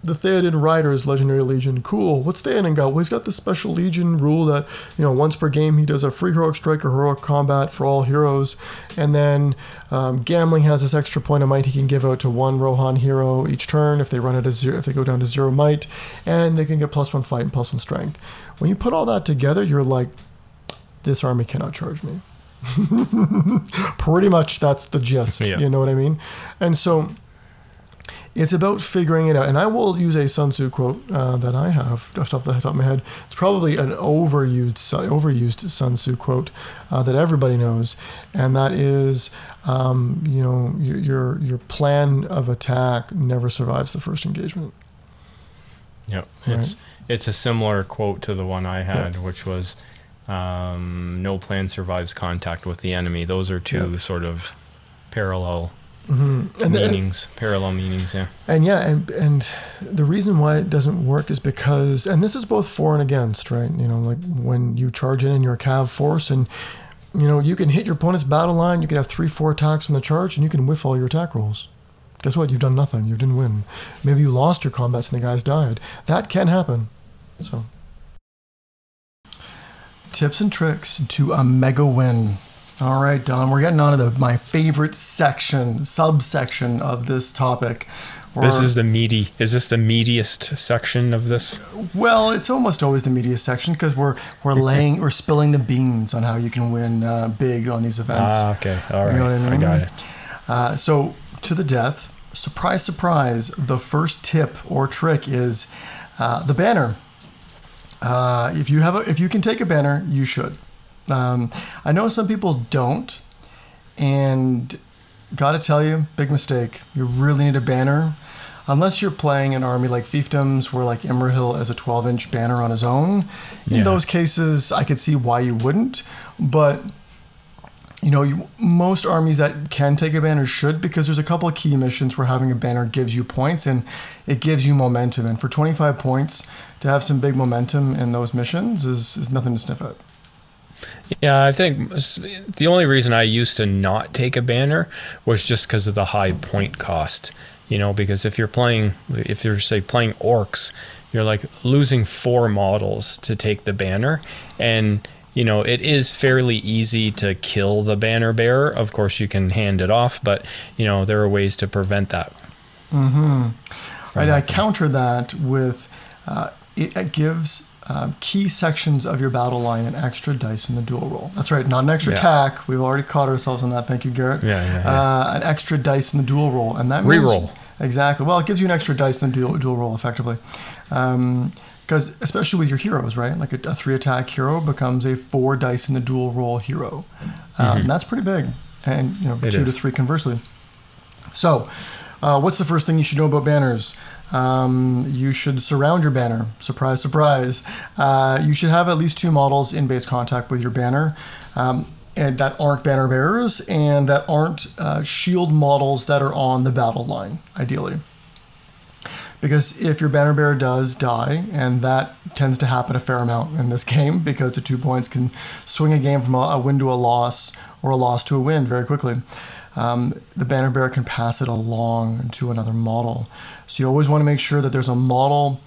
The Theoden Riders Legendary Legion. Cool. What's Theoden got? Well, he's got the special Legion rule that, you know, once per game he does a free heroic strike or heroic combat for all heroes. And then um, Gamling has this extra point of might he can give out to one Rohan hero each turn if they run out of zero, if they go down to zero might. And they can get plus one fight and plus one strength. When you put all that together, you're like, this army cannot charge me. (laughs) Pretty much that's the gist. (laughs) Yeah. You know what I mean? And so it's about figuring it out. And I will use a Sun Tzu quote uh, that I have just off the top of my head. It's probably an overused overused Sun Tzu quote uh, that everybody knows, and that is, um, you know, your, your your plan of attack never survives the first engagement. Yep. Right. It's it's a similar quote to the one I had, which was um, no plan survives contact with the enemy. Those are two Yeah. sort of parallel Mm-hmm. And the- meanings, parallel meanings, yeah. And yeah, and and the reason why it doesn't work is because, and this is both for and against, right? You know, like when you charge in in your cav force, and you know you can hit your opponent's battle line, you can have three, four attacks on the charge, and you can whiff all your attack rolls. Guess what? You've done nothing. You didn't win. Maybe you lost your combats and the guys died. That can happen. So, tips and tricks to a mega win. All right, Don, we're getting on to the, my favorite section, subsection of this topic. This We're- is the meaty. Is this the meatiest section of this? well, it's almost always the media section because we're we're laying we're spilling the beans on how you can win uh, big on these events. Ah, okay. All right. You know what I mean? I, got it. Uh, so to the death, surprise, surprise. The first tip or trick is uh, the banner. Uh, if you have a, if you can take a banner, you should. Um, I know some people don't, and gotta tell you, big mistake. You really need a banner. Unless you're playing an army like fiefdoms, where like Imrahil has a 12 inch banner on his own. In Yeah. those cases, I could see why you wouldn't. But you know, you, most armies that can take a banner should because there's a couple of key missions where having a banner gives you points and it gives you momentum. And for 25 points, to have some big momentum in those missions is, is nothing to sniff at. Yeah, I think the only reason I used to not take a banner was just because of the high point cost. You know, because if you're playing, if you're say playing orcs, you're like losing four models to take the banner, and you know it is fairly easy to kill the banner bearer. Of course, you can hand it off, but you know there are ways to prevent that. Mm-hmm. Right. I counter that with uh, it, it gives um, key sections of your battle line an extra dice in the duel roll. That's right, not an extra yeah. attack. We've already caught ourselves on that. Thank you, Garrett. Yeah, yeah, yeah. Uh, an extra dice in the duel roll, and that reroll. Exactly. Well, it gives you an extra dice in the dual, duel roll, effectively. Because um, especially with your heroes, right? Like a, a, three attack hero becomes a four dice in the duel roll hero. Um, mm-hmm. That's pretty big, and you know, it two is. to three conversely. So, uh, what's the first thing you should know about banners? Um, you should surround your banner. Surprise, surprise. Uh, you should have at least two models in base contact with your banner. Um, and that aren't banner bearers and that aren't uh, shield models that are on the battle line, ideally. Because if your banner bearer does die, and that tends to happen a fair amount in this (laughs) game, because the two points can swing a game from a, a win to a loss or a loss to a win very quickly um, the banner bearer can pass it along to another model. So you always want to make sure that there's a model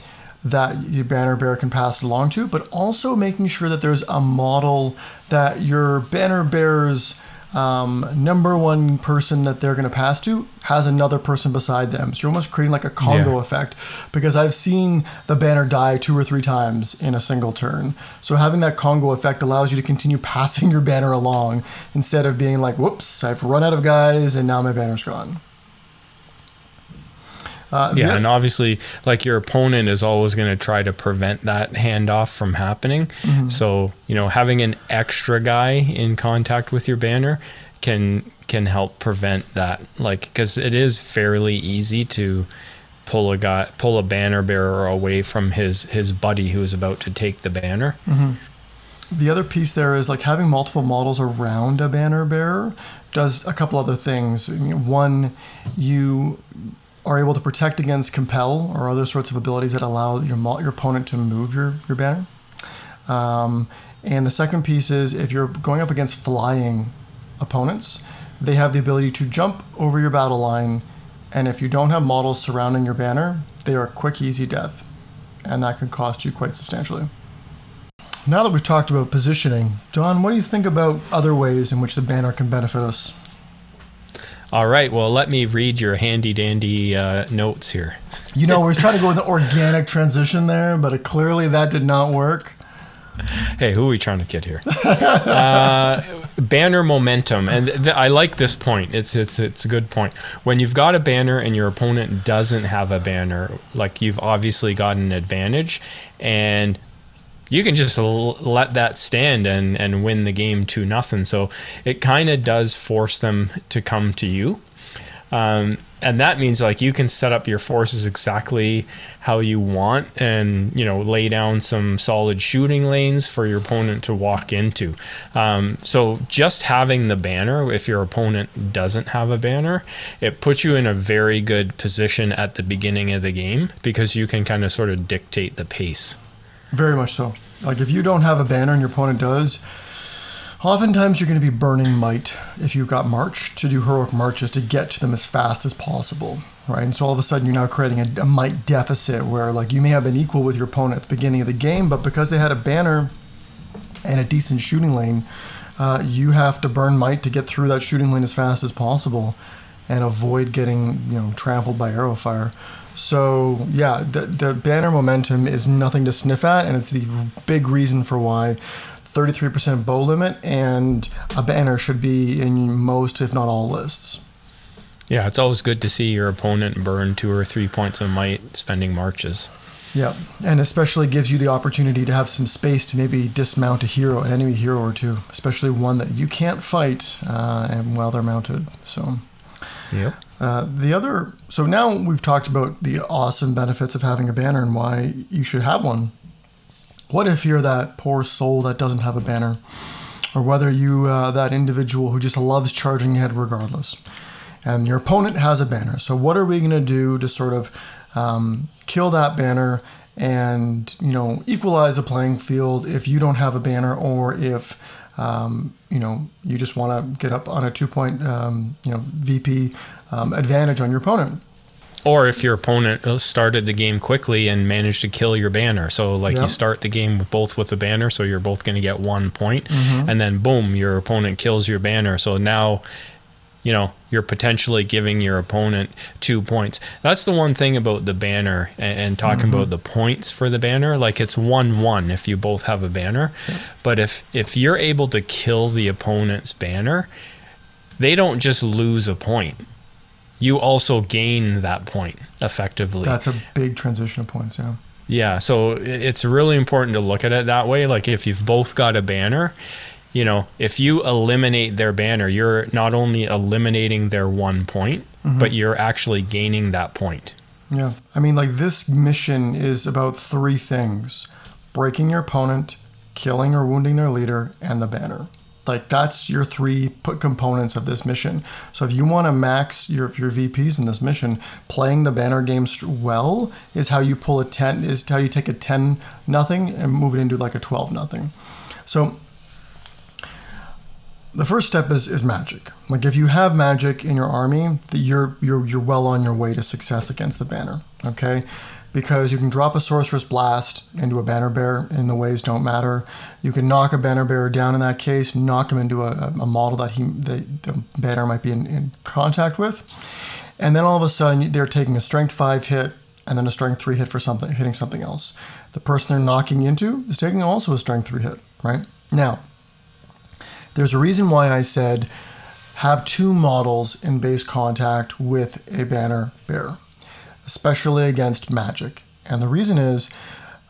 that your banner bearer can pass it along to, but also making sure that there's a model that your banner bearer's um, number one person that they're going to pass to has another person beside them. So you're almost creating like a Congo yeah. effect because I've seen the banner die two or three times in a single turn. So having that Congo effect allows you to continue (laughs) passing your banner along instead of being like, whoops, I've run out of guys and now my banner's gone. Uh, yeah, the, and obviously, like your opponent is always going to try to prevent that handoff from happening. Mm-hmm. So you know, having an extra guy in contact with your banner can can help prevent that. Like, because it is fairly easy to pull a guy, pull a banner bearer away from his his buddy who is about to take the banner. Mm-hmm. The other piece there is like having multiple models around a banner bearer does a couple other things. One, you are able to protect against compel or other sorts of abilities that allow your your opponent to move your your banner. Um, and the second piece is if you're going up against flying opponents, they have the ability to jump over your battle line, and if you don't have models surrounding your banner, they are quick, easy death, and that can cost you quite substantially. Now that we've talked about positioning, Don, what do you think about other ways in which the banner can benefit us? All right. Well, let me read your handy dandy uh, notes here. You know, we are trying to go with an organic transition there, but clearly that did not work. Hey, who are we trying to kid here? (laughs) uh, banner momentum, and th- I like this point. It's it's it's a good point. When you've got a banner and your opponent doesn't have a banner, like you've obviously got an advantage, and you can just l- let that stand and, and win the game to nothing. So it kind of does force them to come to you. Um, and that means like you can set up your forces exactly how you want and you know lay down some solid shooting lanes for your opponent to walk into um, so just having the banner if your opponent doesn't have a banner it puts you in a very good position at the beginning of the game because you can kind of sort of dictate the pace very much so. Like if you don't have a banner and your opponent does, oftentimes you're going to be burning might if you've got march to do heroic marches to get to them as fast as possible, right? And so all of a sudden you're now creating a, a might deficit where like you may have been equal with your opponent at the beginning of the game, but because they had a banner and a decent shooting lane, uh, you have to burn might to get through that shooting lane as fast as possible and avoid getting you know trampled by arrow fire. So yeah, the the banner momentum is nothing to sniff at, and it's the big reason for why 33% bow limit and a banner should be in most, if not all, lists. Yeah, it's always good to see your opponent burn two or three points of might spending marches. Yeah, and especially gives you the opportunity to have some space to maybe dismount a hero, an enemy hero or two, especially one that you can't fight uh, and while they're mounted. So. Yep. Uh, the other, so now we've talked about the awesome benefits of having a banner and why you should have one. What if you're that poor soul that doesn't have a banner? or whether you uh, that individual who just loves charging ahead regardless, and your opponent has a banner. So what are we going to do to sort of um, kill that banner and you know equalize the playing field if you don't have a banner or if um, you know you just want to get up on a two point um, you know VP um, advantage on your opponent. Or if your opponent uh, started the game quickly and managed to kill your banner. So, like, Yep. you start the game with both with a banner, so you're both going to get one point, Mm-hmm. and then boom, your opponent kills your banner. So now, you know, you're potentially giving your opponent two points. That's the one thing about the banner and, and talking Mm-hmm. about the points for the banner. Like, it's one one if you both have a banner, but if if you're able to kill the opponent's banner, they don't just lose a point. You also gain that point effectively. That's a big transition of points. Yeah. Yeah, so it's really important to look at it that way. Like if you've both got a banner, you know, if you eliminate their banner, you're not only eliminating their one point, mm-hmm. but you're actually gaining that point. Yeah. I mean, like this mission is about three things breaking your opponent, killing or wounding their leader, and the banner. Like that's your three put components of this mission. So if you want to max your your VPs in this mission, playing the banner games well is how you pull a ten is how you take a ten nothing and move it into like a twelve nothing. So the first step is, is magic. Like if you have magic in your army, that you're you're you're well on your way to success against the banner. Okay, because you can drop a sorcerous blast into a banner bear, and the ways don't matter. You can knock a banner bearer down in that case, knock him into a, a model that he the, the banner might be in, in contact with, and then all of a sudden they're taking a strength five hit and then a strength three hit for something hitting something else. The person they're knocking into is taking also a strength three hit. Right now. There's a reason why I said have two models in base contact with a banner bearer, especially against magic. And the reason is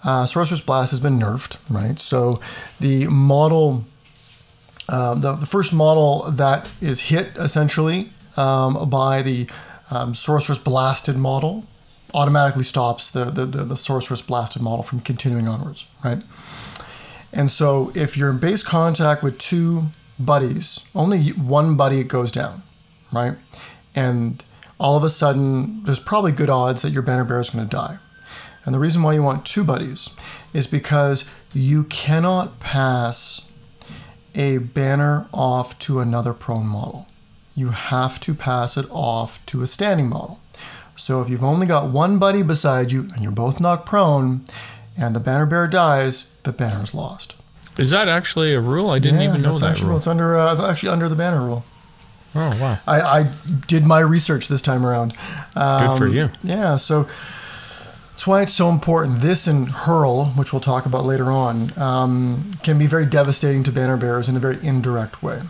uh, Sorcerous Blast has been nerfed, right? So the model, uh, the, the first model that is hit essentially um, by the um, Sorcerous Blasted model automatically stops the, the, the, the Sorcerous Blasted model from continuing onwards, right? And so if you're in base contact with two buddies, only one buddy goes down, right? And all of a sudden, there's probably good odds that your banner bearer is going to die. And the reason why you want two buddies is because you cannot pass a banner off to another prone model. You have to pass it off to a standing model. So if you've only got one buddy beside you and you're both knocked prone and the banner bearer dies, the banner's lost. Is that actually a rule? I didn't Yeah, even know that's that rule. It's under uh, actually under the banner rule. Oh wow, I, I did my research this time around. good for Um, you. Yeah, so that's why it's so important. This and hurl, which we'll talk about later on, um, can be very devastating to banner bearers in a very indirect way.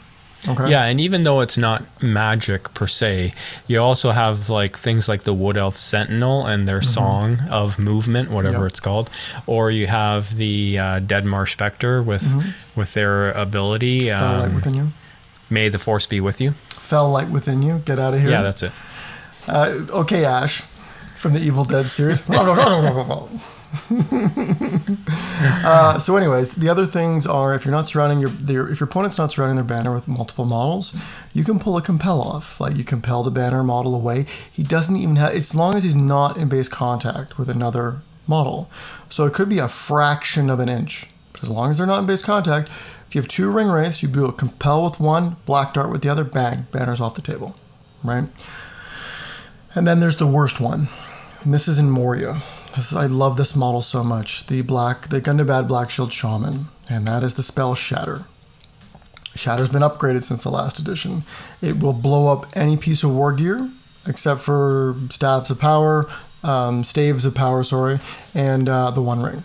Okay. Yeah, and even though it's not magic per se, you also have like things like the Wood Elf Sentinel and their song of movement, whatever Mm-hmm. Yep. it's called, or you have the uh, Dead Marsh Spectre with with their ability. Mm-hmm. Um, within you. May the Force be with you. Fell light within you. Get out of here. Yeah, that's it. Uh, okay, Ash, from the Evil Dead series. (laughs) (laughs) uh, so, anyways, the other things are if you're not surrounding your, your if your opponent's not surrounding their banner with multiple models, you can pull a compel off. Like you compel the banner model away. He doesn't even have as long as he's not in base contact with another model. So it could be a fraction of an inch. But as long as they're not in base contact, if you have two ring wraiths, you do a compel with one, black dart with the other, bang, banner's off the table, right? And then there's the worst one. And this is in Moria. This, I love this model so much. The black, the Gundabad Black Shield Shaman, and that is the spell Shatter. Shatter's been upgraded since the last edition. It will blow up any piece of war gear, except for staves of power, um, staves of power, sorry, and uh, the One Ring.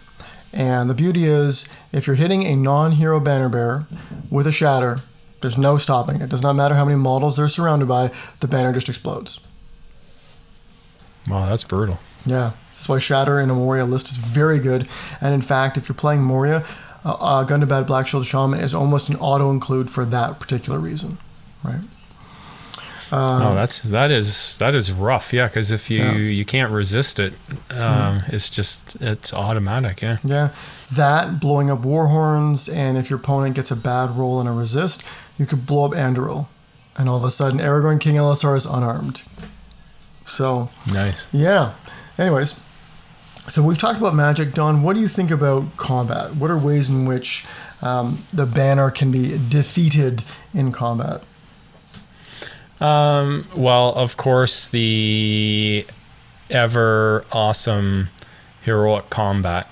And the beauty is, if you're hitting a non-hero banner bearer with a Shatter, there's no stopping it. Does not matter how many models they're surrounded by, the banner just explodes. Wow, that's brutal. Yeah, this is why Shatter in a Moria list is very good. And in fact, if you're playing Moria, uh, uh, Gundabad Black Shield Shaman is almost an auto include for that particular reason, right? Oh, that's that is that is rough. Yeah, because if you Yeah. you can't resist it, um, it's just it's automatic. Yeah. Yeah, that blowing up war horns, and if your opponent gets a bad roll and a resist, you could blow up Anduril, and all of a sudden Aragorn King Elessar is unarmed. So Nice. yeah. Anyways, so we've talked about magic, Don. What do you think about combat? What are ways in which um, the banner can be defeated in combat? Um, well, of course, the ever awesome heroic combat.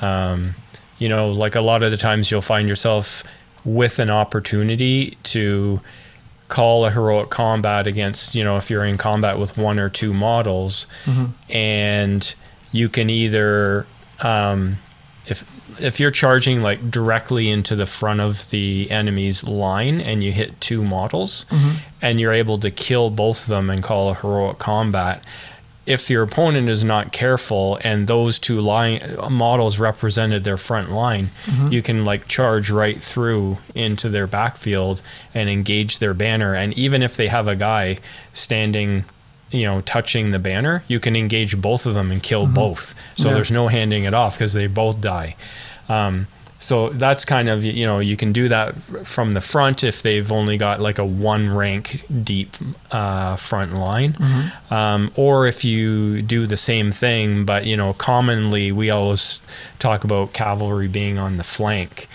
Um, you know, like a lot of the times you'll find yourself with an opportunity to call a heroic combat against, you know, if you're in combat with one or two models, and you can either, um, if if you're charging like directly into the front of the enemy's line and you hit two models mm-hmm. and you're able to kill both of them and call a heroic combat if your opponent is not careful and those two line models represented their front line mm-hmm. you can like charge right through into their backfield and engage their banner. And even if they have a guy standing you know touching the banner you can engage both of them and kill mm-hmm. both. So Yeah. there's no handing it off because they both die um, so that's kind of you know you can do that from the front if they've only got like a one rank deep uh, front line, um, or if you do the same thing. But you know, commonly we always talk about cavalry being on the flank.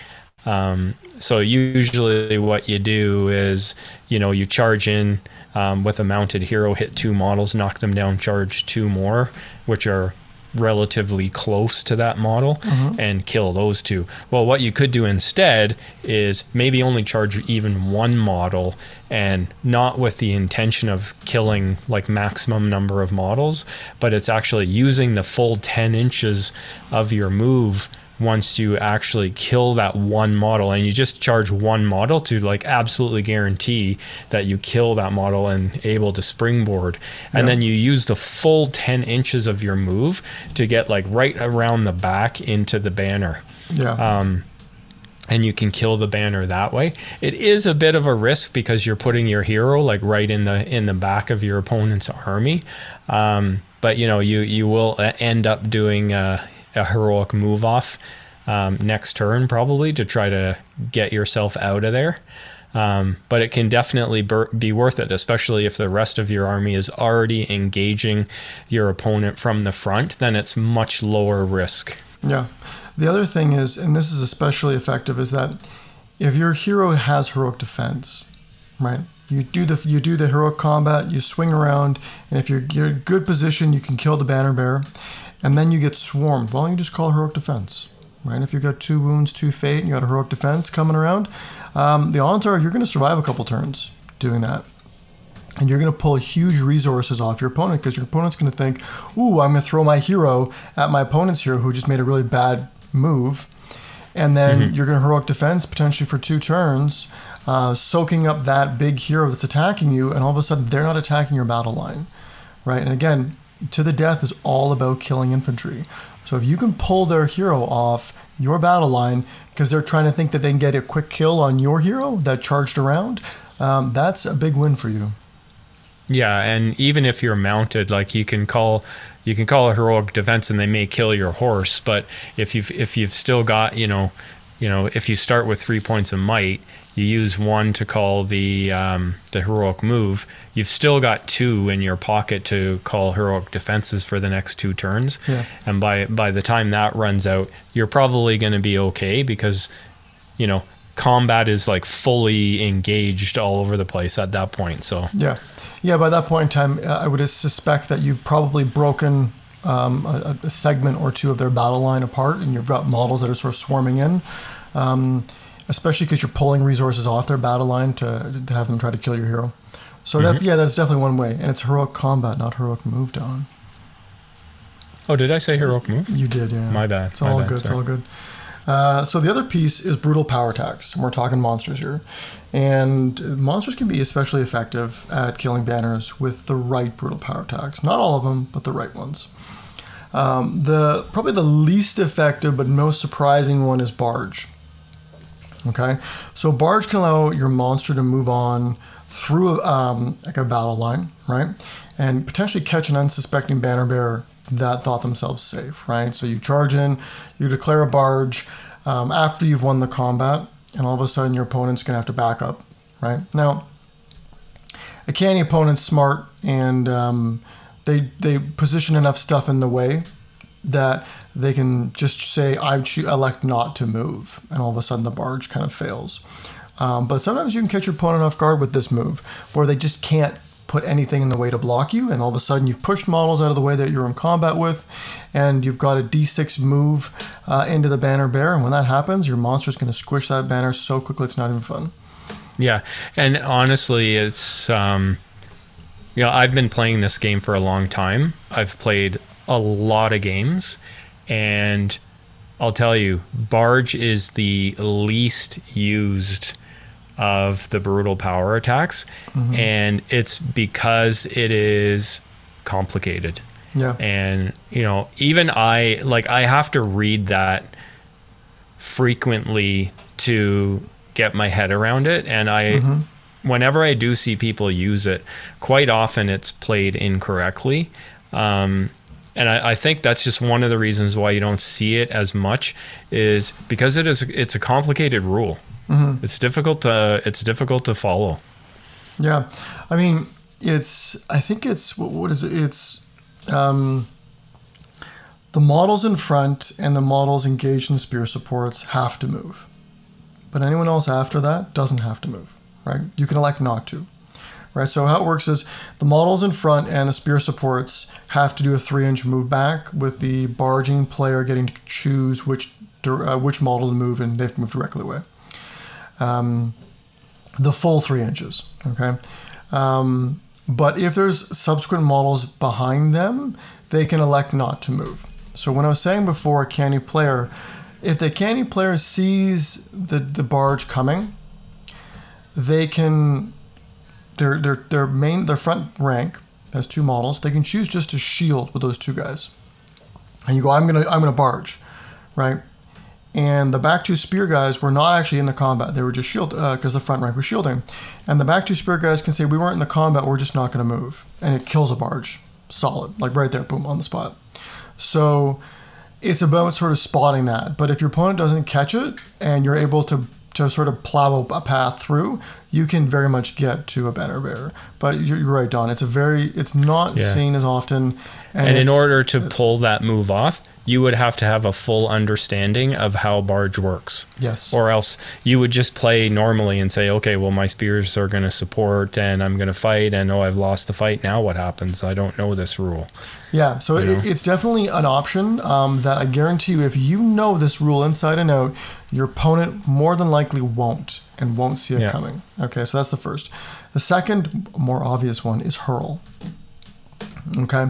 Um, so usually what you do is you know you charge in um, with a mounted hero, hit two models, knock them down, charge two more, which are relatively close to that model mm-hmm. and kill those two. Well, what you could do instead is maybe only charge even one model and not with the intention of killing like maximum number of models, but it's actually using the full 10 inches of your move once you actually kill that one model and you just charge one model to like absolutely guarantee that you kill that model and able to springboard and then you use the full 10 inches of your move to get like right around the back into the banner Yeah. and you can kill the banner that way. It is a bit of a risk because you're putting your hero like right in the in the back of your opponent's army. Um, but you know you you will uh, end up doing a, a heroic move off um, next turn probably to try to get yourself out of there. Um, but it can definitely be worth it, especially if the rest of your army is already engaging your opponent from the front. Then it's much lower risk. Yeah. The other thing is, and this is especially effective, is that if your hero has heroic defense, right? You do the you do the heroic combat, you swing around, and if you're, you're in good position, you can kill the banner bearer, and then you get swarmed. Why don't you just call heroic defense, right? If you've got two wounds, two fate, and you got a heroic defense coming around, um, the odds are you're going to survive a couple turns doing that and you're going to pull huge resources off your opponent because your opponent's going to think, "Ooh, I'm going to throw my hero at my opponent's hero who just made a really bad move," and then you're going to heroic defense potentially for two turns, uh, soaking up that big hero that's attacking you, and all of a sudden they're not attacking your battle line, right? And again, to the death is all about killing infantry. So if you can pull their hero off your battle line because they're trying to think that they can get a quick kill on your hero that charged around, um, that's a big win for you. Yeah, and even if you're mounted, like you can call you can call a heroic defense and they may kill your horse, but if you've if you've still got, you know, you know, if you start with three points of might, you use one to call the um, the heroic move. You've still got two in your pocket to call heroic defenses for the next two turns. Yeah. And by by the time that runs out, you're probably going to be okay because, you know, combat is like fully engaged all over the place at that point. So Yeah, yeah. By that point in time, uh, I would suspect that you've probably broken um, a, a segment or two of their battle line apart, and you've got models that are sort of swarming in. Um, especially because you're pulling resources off their battle line to, to have them try to kill your hero. So that yeah, that's definitely one way, and it's heroic combat, not heroic move down. Oh, did I say heroic move? You did, yeah. My bad. It's my all bad, good. It's all good. Uh, so the other piece is brutal power attacks. We're talking monsters here, and monsters can be especially effective at killing banners with the right brutal power attacks. Not all of them, but the right ones. Um, the probably the least effective but most surprising one is barge. Okay, so barge can allow your monster to move on through um, like a battle line, right? And potentially catch an unsuspecting banner bearer that thought themselves safe, right? So you charge in, you declare a barge um, after you've won the combat, and all of a sudden your opponent's gonna have to back up, right? Now, a canny opponent's smart and um, they they position enough stuff in the way that they can just say I elect not to move, and all of a sudden the barge kind of fails. Um, but sometimes you can catch your opponent off guard with this move, where they just can't put anything in the way to block you, and all of a sudden you've pushed models out of the way that you're in combat with, and you've got a d6 move uh, into the banner bear, and when that happens, your monster's going to squish that banner so quickly it's not even fun. Yeah, and honestly, it's um, you know I've been playing this game for a long time. I've played a lot of games, and I'll tell you, Barge is the least used of the brutal power attacks, and it's because it is complicated. Yeah. And you know, even I like I have to read that frequently to get my head around it and I whenever I do see people use it, quite often it's played incorrectly. Um, and I, I think that's just one of the reasons why you don't see it as much is because it is it's a complicated rule. It's difficult to it's difficult to follow. Yeah, I mean, it's. I think it's what, what is it? It's um, the models in front and the models engaged in spear supports have to move, but anyone else after that doesn't have to move. Right? You can elect not to. Right. So how it works is the models in front and the spear supports have to do a three-inch move back, with the barging player getting to choose which uh, which model to move, and they have to move directly away the full three inches. Okay. Um, but if there's subsequent models behind them, they can elect not to move. So when I was saying before, a canny player, if the canny player sees the, the barge coming, they can their their their main their front rank has two models. They can choose just to shield with those two guys, and you go, I'm gonna I'm gonna barge, right? and the back two spear guys were not actually in the combat. They were just shield uh, because the front rank was shielding, and the back two spear guys can say we weren't in the combat. We're just not to move, and it kills a barge, solid, like right there, boom, on the spot. So it's about sort of spotting that. But if your opponent doesn't catch it, and you're able to to sort of plow a path through, you can very much get to a banner bearer. But you're, you're right, Don. It's a very it's not Yeah. seen as often, And in order to pull that move off, you would have to have a full understanding of how barge works. yes, Or else you would just play normally and say, okay, well, my spears are going to support and I'm going to fight. And oh, I've lost the fight. Now what happens? I don't know this rule. Yeah, so it, it's definitely an option um, that I guarantee you, if you know this rule inside and out, your opponent more than likely won't and won't see it Yeah. coming. Okay, so that's the first. The second, more obvious one is hurl. Okay,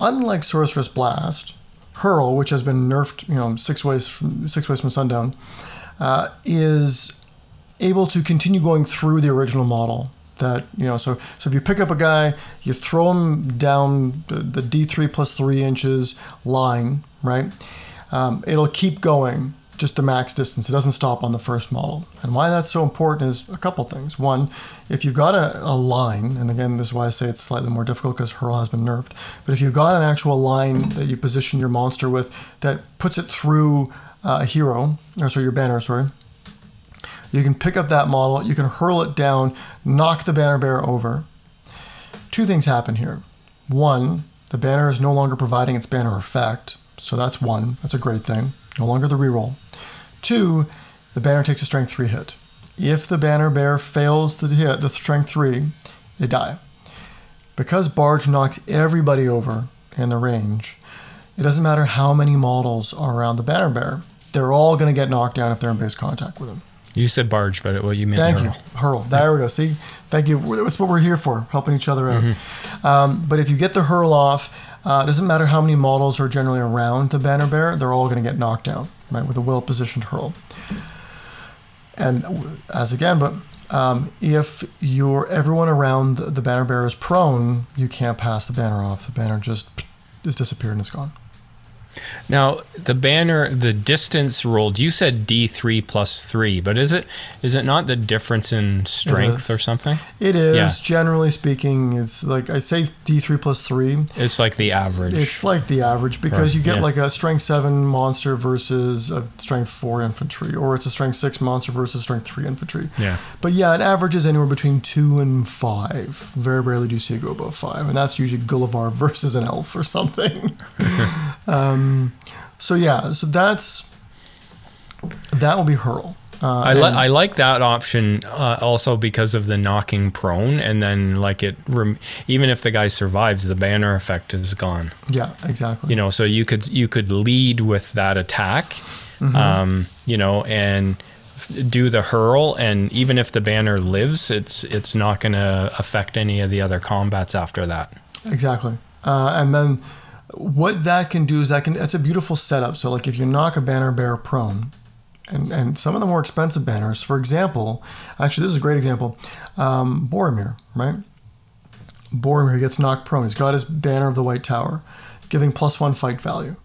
unlike Sorcerous Blast, hurl, which has been nerfed, you know, six ways from six ways from sundown, uh, is able to continue going through the original model. That you know, so so if you pick up a guy, you throw him down the, the D3 plus three inches line, right? Um, it'll keep going just the max distance. It doesn't stop on the first model. And why that's so important is a couple things. One, if you've got a, a line, and again, this is why I say it's slightly more difficult because Hurl has been nerfed, but if you've got an actual line that you position your monster with that puts it through uh, a hero, or sorry, your banner, sorry, you can pick up that model, you can hurl it down, knock the banner bearer over. Two things happen here. One, the banner is no longer providing its banner effect, so that's one. That's a great thing. No longer the reroll. Two, the banner takes a strength three hit. If the banner bearer fails to hit the strength three, they die. Because Barge knocks everybody over in the range, it doesn't matter how many models are around the banner bearer. They're all going to get knocked down if they're in base contact with him. You said barge, but well, you meant Thank hurl. you. Hurl. There we go. See? Thank you. That's what we're here for, helping each other out. Um, but if you get the hurl off, uh, it doesn't matter how many models are generally around the banner bearer, they're all going to get knocked down, right, with a well positioned hurl. And as again, but um, if you're everyone around the, the banner bearer is prone, you can't pass the banner off. The banner just is disappeared and it's gone. Now the banner, the distance rolled. You said D three plus three, but is it is it not the difference in strength or something? It is Yeah. generally speaking. It's like I say D three plus three. It's like the average. It's like the average because Right, you get yeah. like a strength seven monster versus a strength four infantry, or it's a strength six monster versus strength three infantry. yeah. But yeah, it averages anywhere between two and five. Very rarely do you see it go above five, and that's usually Gulavhar (laughs) versus an elf or something. (laughs) um, so yeah, so that's that will be hurl. Uh, I, li- I like that option uh, also because of the knocking prone, and then like it, rem- even if the guy survives, the banner effect is gone. yeah, exactly. You know, so you could you could lead with that attack, Mm-hmm. um, you know, and do the hurl, and even if the banner lives, it's it's not going to affect any of the other combats after that. Exactly. Uh, and then what that can do is that can that's a beautiful setup. So like if you knock a banner bearer prone, and, and some of the more expensive banners, for example, actually this is a great example, um, Boromir, right? Boromir gets knocked prone. He's got his banner of the White Tower, giving plus one fight value.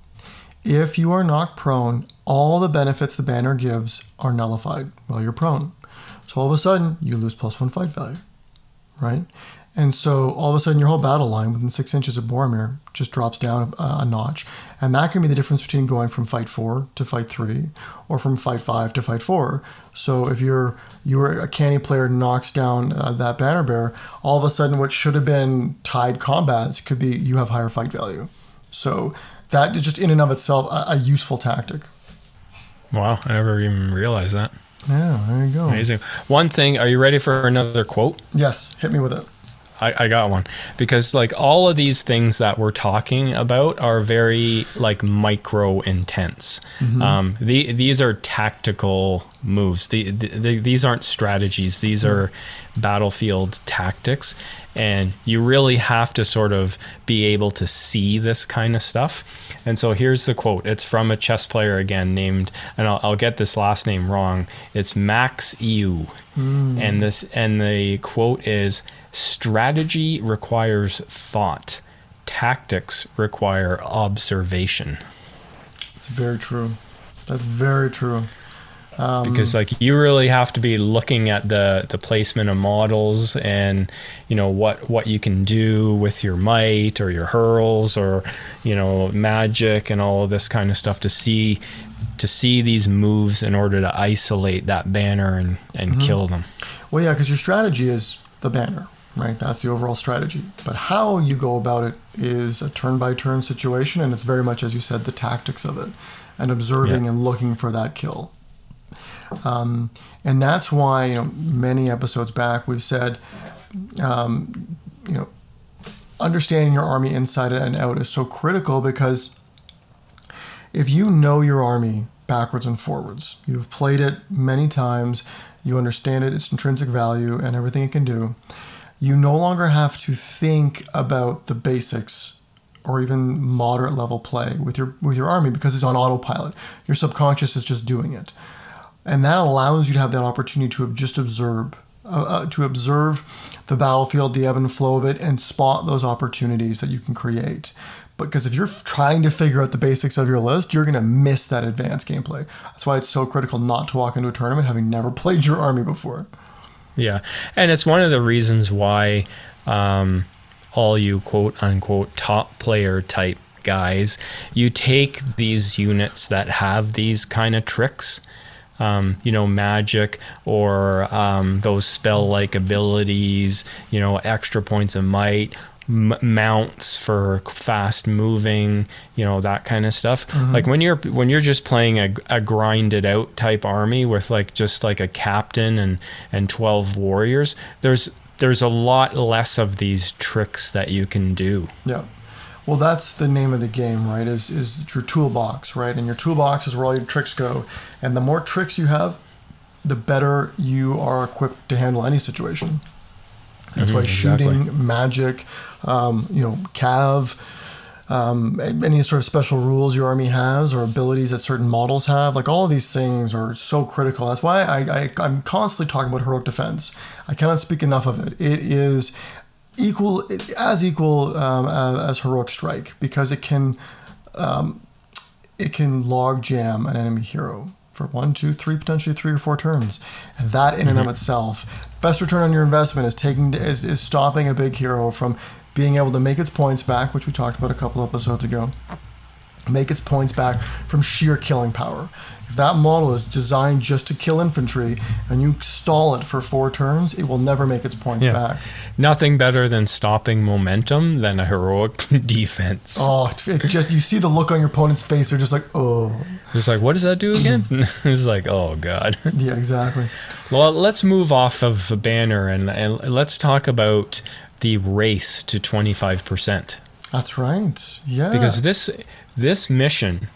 If you are knocked prone, all the benefits the banner gives are nullified while you're prone. So all of a sudden, you lose plus one fight value, right? And so all of a sudden, your whole battle line within six inches of Boromir just drops down a, a notch. And that can be the difference between going from fight four to fight three, or from fight five to fight four. So if you're you're a canny player knocks down uh, that banner bearer, all of a sudden, what should have been tied combats could be you have higher fight value. So that is just in and of itself a, a useful tactic. Wow, I never even realized that. Yeah, there you go. Amazing. One thing, are you ready for another quote? Yes, hit me with it. I, I got one because like all of these things that we're talking about are very like micro intense. Mm-hmm. Um, the, these are tactical moves. The, the, these aren't strategies. These mm-hmm. are battlefield tactics, and you really have to sort of be able to see this kind of stuff. And so here's the quote. It's from a chess player again named, and I'll, I'll get this last name wrong. It's Max Euwe, mm. and this and the quote is strategy requires thought. Tactics require observation. It's very true. That's very true. Um, because like you really have to be looking at the the placement of models and you know what what you can do with your might or your hurls or you know magic and all of this kind of stuff to see to see these moves in order to isolate that banner and and mm-hmm. kill them. Well, yeah, because your strategy is the banner, right? That's the overall strategy. But how you go about it is a turn by turn situation, and it's very much, as you said, the tactics of it and observing Yeah. and looking for that kill. Um, and that's why, you know, many episodes back we've said, um, you know, understanding your army inside and out is so critical because if you know your army backwards and forwards, you've played it many times, you understand it, its intrinsic value, and everything it can do, you no longer have to think about the basics or even moderate level play with your with your army because it's on autopilot. Your subconscious is just doing it, and that allows you to have that opportunity to just observe, uh, uh, to observe the battlefield, the ebb and flow of it, and spot those opportunities that you can create. Because if you're trying to figure out the basics of your list, you're going to miss that advanced gameplay. That's why it's so critical not to walk into a tournament having never played your army before. Yeah, and it's one of the reasons why um, all you quote unquote top player type guys, you take these units that have these kind of tricks. Um, you know, magic or um, those spell like abilities, you know, extra points of might, m- mounts for fast moving, you know, that kind of stuff. Mm-hmm. Like when you're when you're just playing a, a grinded out type army with like just like a captain and and 12 warriors, there's there's a lot less of these tricks that you can do. Yeah. Well, that's the name of the game, right? Is is your toolbox, right? And your toolbox is where all your tricks go. And the more tricks you have, the better you are equipped to handle any situation. That's why Mhm, exactly. shooting, magic, um, you know, cav, um, any sort of special rules your army has or abilities that certain models have, like all of these things are so critical. That's why I, I, I'm constantly talking about heroic defense. I cannot speak enough of it. It is equal, as equal um, as heroic strike because it can um, it can log jam an enemy hero for one, two, three, potentially three or four turns. And that in and of mm-hmm. itself, best return on your investment is taking is, is stopping a big hero from being able to make its points back, which we talked about a couple episodes ago. Make its points back from sheer killing power. If that model is designed just to kill infantry and you stall it for four turns, it will never make its points Yeah. back. Nothing better than stopping momentum than a heroic (laughs) defense. Oh, it just you see the look on your opponent's face. They're just like, oh, It's like, what does that do again? (laughs) it's like, oh god. (laughs) yeah, exactly. Well, let's move off of Banner and, and let's talk about the race to 25%. That's right. Yeah. Because this this mission,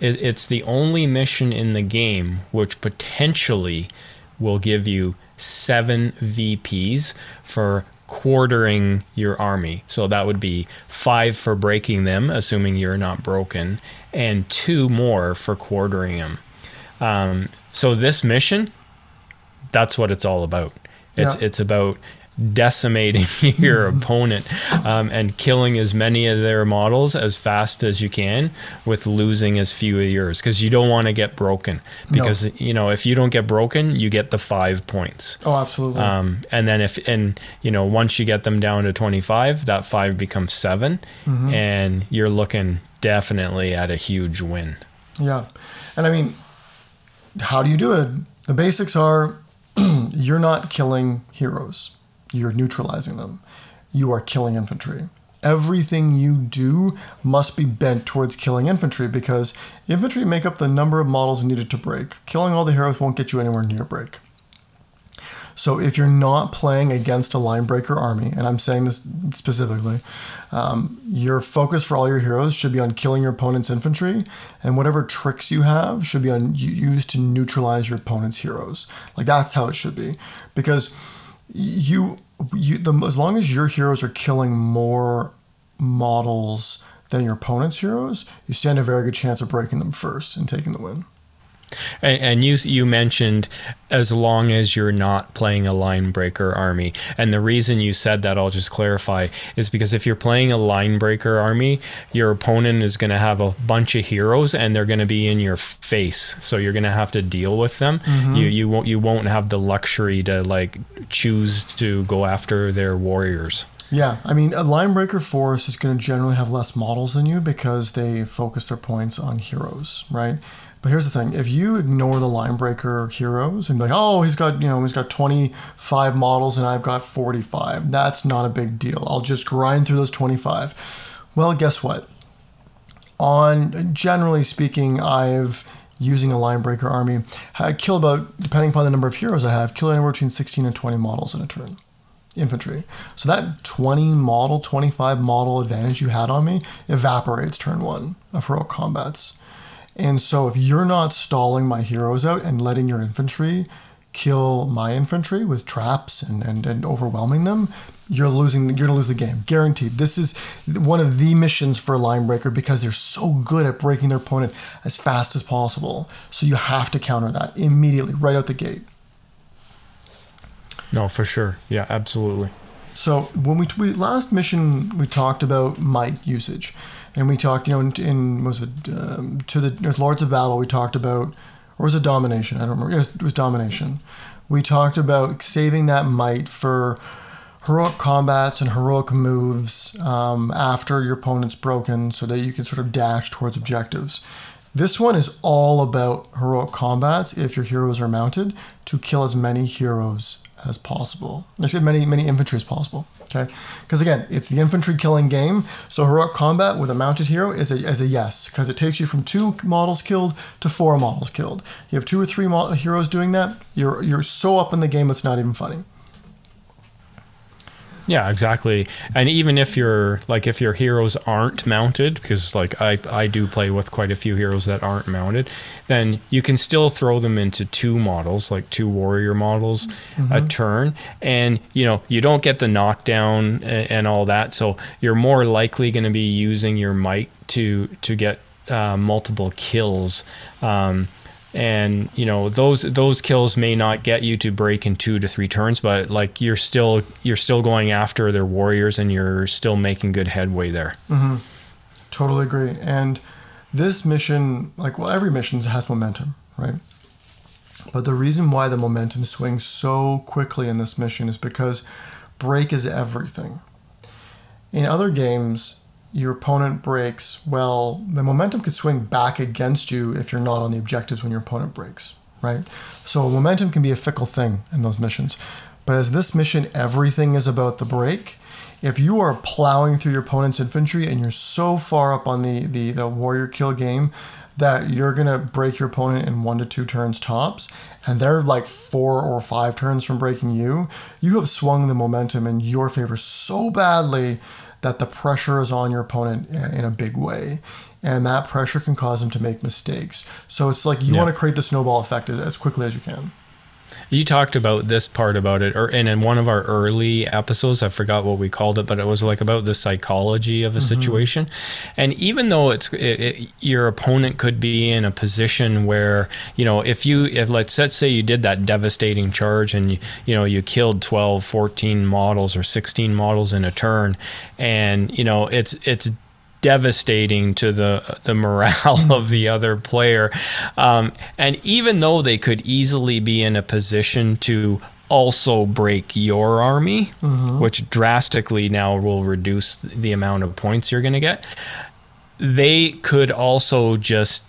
it, it's the only mission in the game which potentially will give you seven VPs for quartering your army. So that would be five for breaking them, assuming you're not broken, and two more for quartering them. Um, so this mission, that's what it's all about. It's Yeah. it's about decimating (laughs) your (laughs) opponent um, and killing as many of their models as fast as you can with losing as few of yours because you don't want to get broken because you know if you don't get broken you get the five points oh, absolutely. um, and then if and you know once you get them down to 25 that five becomes 7 Mm-hmm. and you're looking definitely at a huge win Yeah. And I mean, how do you do it? The basics are (clears throat) you're not killing heroes, you're neutralizing them. You are killing infantry. Everything you do must be bent towards killing infantry because infantry make up the number of models needed to break. Killing all the heroes won't get you anywhere near break. So if you're not playing against a line breaker army, and I'm saying this specifically, um, your focus for all your heroes should be on killing your opponent's infantry, and whatever tricks you have should be on used to neutralize your opponent's heroes. Like that's how it should be, because you you the as long as your heroes are killing more models than your opponent's heroes, you stand a very good chance of breaking them first and taking the win. And, and you you mentioned as long as you're not playing a line breaker army, and the reason you said that I'll just clarify is because if you're playing a line breaker army, your opponent is going to have a bunch of heroes, and they're going to be in your face, so you're going to have to deal with them. Mm-hmm. You you won't you won't have the luxury to like choose to go after their warriors. Yeah, I mean, a line breaker force is going to generally have less models than you because they focus their points on heroes, right? But here's the thing: if you ignore the line breaker heroes and be like, "Oh, he's got you know he's got 25 models and I've got 45," that's not a big deal. I'll just grind through those 25. Well, guess what? On generally speaking, I've using a line breaker army, I kill about depending upon the number of heroes I have, kill anywhere between 16 and 20 models in a turn infantry. So that 20 model, 25 model advantage you had on me evaporates turn one of heroic combats. And so if you're not stalling my heroes out and letting your infantry kill my infantry with traps and, and, and overwhelming them, you're losing you're gonna lose the game. Guaranteed. This is one of the missions for a Linebreaker because they're so good at breaking their opponent as fast as possible. So you have to counter that immediately, right out the gate. No, for sure. Yeah, absolutely. So when we, we last mission we talked about might usage, and we talked you know in, in was it um, to the Lords of Battle we talked about or was it domination I don't remember it was, it was domination. We talked about saving that might for heroic combats and heroic moves um, after your opponent's broken, so that you can sort of dash towards objectives. This one is all about heroic combats if your heroes are mounted to kill as many heroes as possible. Said many many infantry as possible. Okay, because again, it's the infantry killing game. So heroic combat with a mounted hero is a, is a yes because it takes you from two models killed to four models killed. You have two or three mo- heroes doing that. You're you're so up in the game it's not even funny. Yeah, exactly. And even if your like if your heroes aren't mounted, because like I I do play with quite a few heroes that aren't mounted, then you can still throw them into two models, like two warrior models a turn, and you know you don't get the knockdown and, and all that, so you're more likely going to be using your might to to get uh, multiple kills. Um, and you know those those kills may not get you to break in two to three turns but like you're still you're still going after their warriors and you're still making good headway there Mm-hmm. Totally agree. And this mission, like well, every mission has momentum, right? But the reason why the momentum swings so quickly in this mission is because break is everything. In other games, your opponent breaks, well, the momentum could swing back against you if you're not on the objectives when your opponent breaks, right? So momentum can be a fickle thing in those missions. But as this mission, everything is about the break. If you are plowing through your opponent's infantry and you're so far up on the, the, the warrior kill game that you're going to break your opponent in one to two turns tops, and they're like four or five turns from breaking you, you have swung the momentum in your favor so badly that the pressure is on your opponent in a big way. And that pressure can cause them to make mistakes. So it's like you Yeah. want to create the snowball effect as, as quickly as you can. You talked about this part about it, or and in one of our early episodes, I forgot what we called it, but it was like about the psychology of a mm-hmm. situation. And even though it's it, it, your opponent could be in a position where you know if you if let's let's say you did that devastating charge and you, you know you killed 12, 14 models or 16 models in a turn, and you know it's it's devastating to the the morale (laughs) of the other player. Um, and even though they could easily be in a position to also break your army, which drastically now will reduce the amount of points you're going to get, they could also just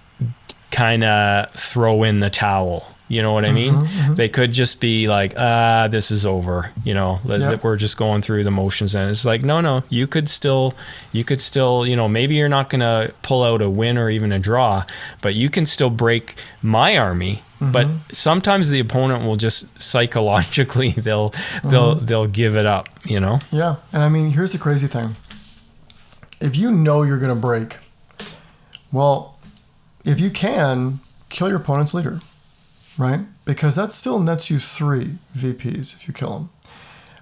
kind of throw in the towel. You know what I mean? Mm-hmm, mm-hmm. They could just be like, ah, this is over. You know, Yep. we're just going through the motions. And it's like, no, no, you could still, you could still, you know, maybe you're not going to pull out a win or even a draw, but you can still break my army. But mm-hmm. sometimes the opponent will just psychologically (laughs) they'll they'll they'll give it up. You know? Yeah, and I mean, here's the crazy thing. If you know you're going to break, well, if you can, kill your opponent's leader, right? Because that still nets you three VPs if you kill him.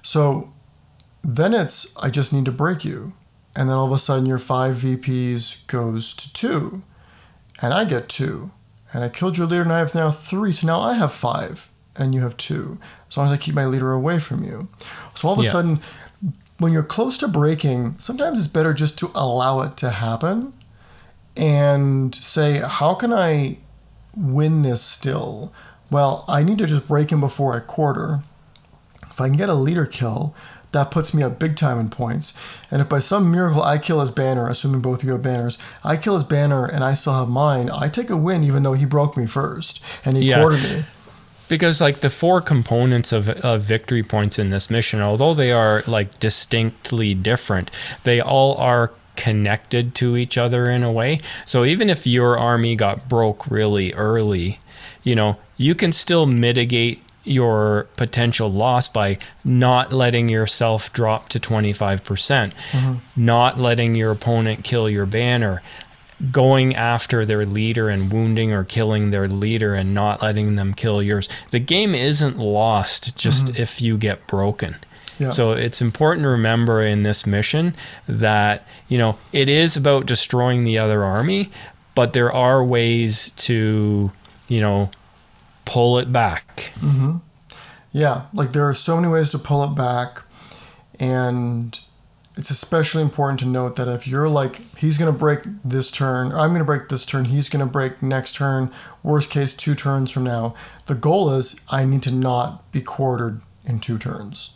So then it's, I just need to break you. And then all of a sudden your five VPs goes to two, and I get two. And I killed your leader, and I have now three. So now I have five, and you have two. As long as I keep my leader away from you. So all of a Yeah. sudden, when you're close to breaking, sometimes it's better just to allow it to happen and say, how can I win this still? Well, I need to just break him before a quarter. If I can get a leader kill, that puts me up big time in points. And if by some miracle I kill his banner, assuming both of you have banners, I kill his banner and I still have mine, I take a win even though he broke me first and he Yeah. quartered me. because like the four components of, of victory points in this mission although they are like distinctly different they all are connected to each other in a way so even if your army got broke really early you know you can still mitigate your potential loss by not letting yourself drop to 25% mm-hmm. not letting your opponent kill your banner going after their leader and wounding or killing their leader and not letting them kill yours. The game isn't lost just mm-hmm. if you get broken. Yeah. So it's important to remember in this mission that, you know, it is about destroying the other army, but there are ways to, you know, pull it back. Mm-hmm. Yeah, like there are so many ways to pull it back, and it's especially important to note that if you're like, he's going to break this turn, I'm going to break this turn, he's going to break next turn, worst case, two turns from now, the goal is I need to not be quartered in two turns.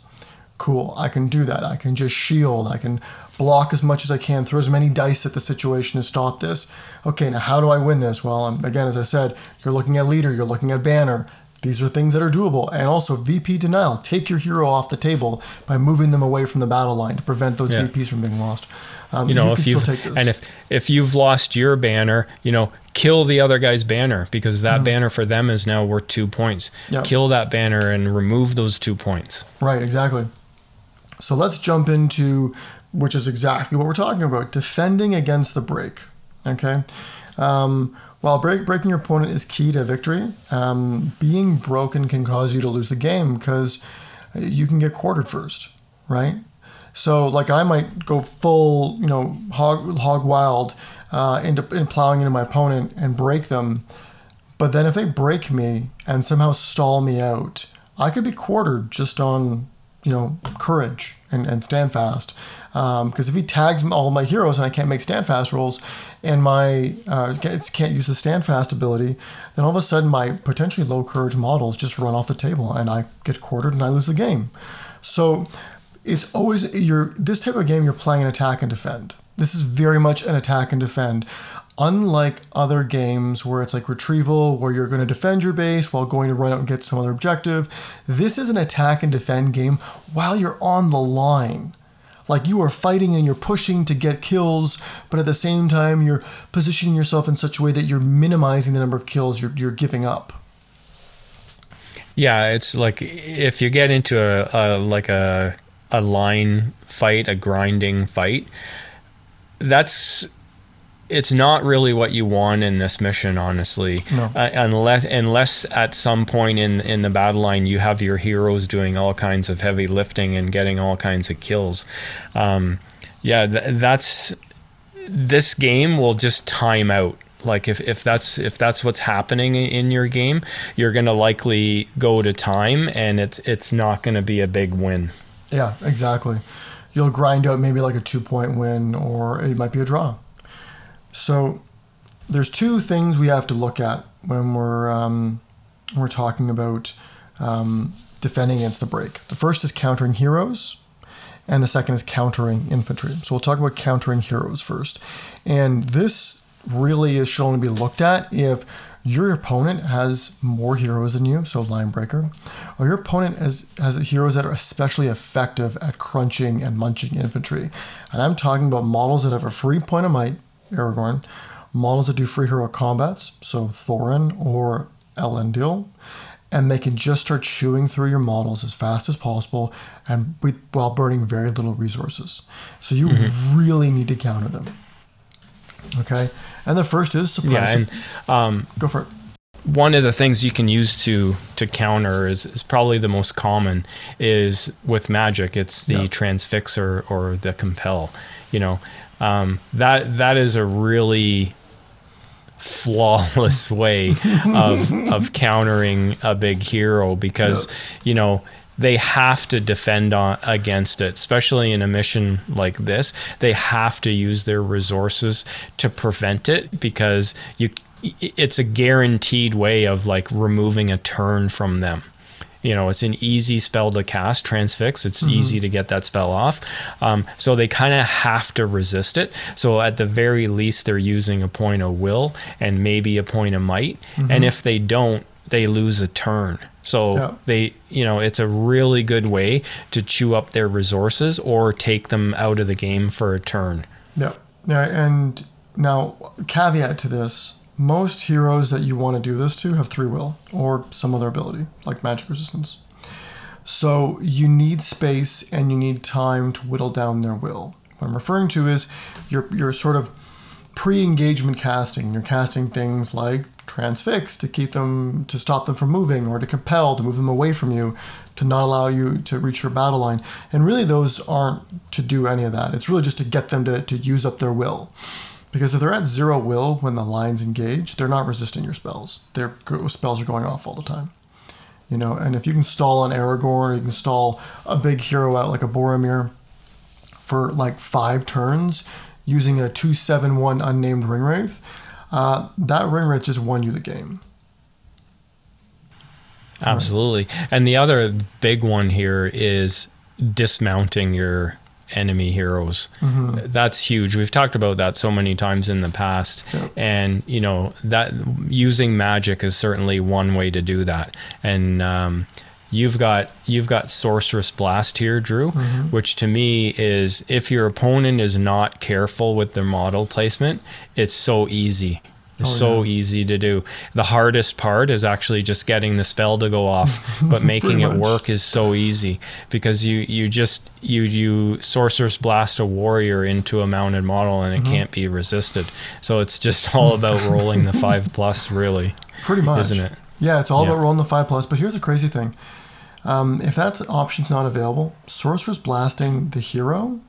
Cool, I can do that. I can just shield, I can block as much as I can, throw as many dice at the situation to stop this. Okay, now how do I win this? Well, um, again, as I said, you're looking at leader, you're looking at banner. These are things that are doable. And also, VP denial. Take your hero off the table by moving them away from the battle line to prevent those Yeah. VPs from being lost. Um, You know, can if you've, and if if you've lost your banner, you know, kill the other guy's banner because that banner for them is now worth 2 points. Yep. Kill that banner and remove those 2 points. Right, exactly. So let's jump into which is exactly what we're talking about defending against the break. Okay. Um, while break, breaking your opponent is key to victory, um, being broken can cause you to lose the game because you can get quartered first, right? So, like, I might go full, you know, hog, hog wild uh, into in plowing into my opponent and break them. But then if they break me and somehow stall me out, I could be quartered just on you know, courage and, and stand fast. Because if he tags all my heroes and I can't make stand fast rolls, and my uh, can't use the stand fast ability, then all of a sudden my potentially low courage models just run off the table and I get quartered and I lose the game. So it's always you're this type of game you're playing an attack and defend. This is very much an attack and defend. Unlike other games where it's like retrieval, where you're going to defend your base while going to run out and get some other objective, this is an attack and defend game while you're on the line. Like you are fighting and you're pushing to get kills, but at the same time you're positioning yourself in such a way that you're minimizing the number of kills you're, you're giving up. Yeah, it's like if you get into a, a like a a line fight, a grinding fight, that's it's not really what you want in this mission, honestly. No. Uh, unless unless at some point in in the battle line you have your heroes doing all kinds of heavy lifting and getting all kinds of kills. Um, yeah, th- that's this game will just time out. Like if, if that's if that's what's happening in your game, you're gonna likely go to time, and it's it's not gonna be a big win. Yeah, exactly. You'll grind out maybe like a two point win, or it might be a draw. So there's two things we have to look at when we're um, when we're talking about um, defending against the break. The first is countering heroes, and the second is countering infantry. So we'll talk about countering heroes first. And this really is should only be looked at if your opponent has more heroes than you, so line breaker, or your opponent has, has heroes that are especially effective at crunching and munching infantry. And I'm talking about models that have a free point of might, Aragorn, models that do free hero combats, so Thorin or Elendil, and they can just start chewing through your models as fast as possible and with, while burning very little resources. So you mm-hmm. really need to counter them. Okay, and the first is surprise. Yeah, and um, go for it. One of the things you can use to to counter is, is probably the most common is with magic. It's the yep. transfix or, or the compel. You know, um, that that is a really flawless (laughs) way of of countering a big hero because yep. you know they have to defend on, against it, especially in a mission like this. They have to use their resources to prevent it because you it's a guaranteed way of like removing a turn from them you know it's an easy spell to cast transfix. It's mm-hmm. easy to get that spell off. Um, so they kind of have to resist it. So at the very least they're using a point of will and maybe a point of might. Mm-hmm. and if they don't they lose a turn. So yeah. they you know it's a really good way to chew up their resources or take them out of the game for a turn. Yeah. Yeah and now caveat to this most heroes that you want to do this to have three will or some other ability, like magic resistance. So you need space and you need time to whittle down their will. What I'm referring to is you're, you're sort of pre-engagement casting. You're casting things like transfix to keep them to stop them from moving or to compel to move them away from you to not allow you to reach your battle line and really those aren't to do any of that it's really just to get them to, to use up their will because if they're at zero will when the lines engage, they're not resisting your spells. Their spells are going off all the time. You know, and if you can stall on Aragorn, or you can stall a big hero out like a Boromir for like five turns using a 271 unnamed ring wraith, uh, that ring wraith just won you the game. Absolutely. Right. And the other big one here is dismounting your enemy heroes. Mm-hmm. That's huge. We've talked about that so many times in the past, yep. and you know that using magic is certainly one way to do that. And um, you've got you've got sorcerous blast here, Drew, mm-hmm. which to me is if your opponent is not careful with their model placement, it's so easy it's oh, so yeah. easy to do. The hardest part is actually just getting the spell to go off, (laughs) but making it work is so easy because you you just you you sorcerous blast a warrior into a mounted model and it mm-hmm. can't be resisted. So it's just (laughs) all about rolling the five (laughs) plus, really. Pretty much, isn't it? Yeah, it's all yeah. about rolling the five plus. But here's the crazy thing: um, if that option's not available, sorcerous blasting the hero,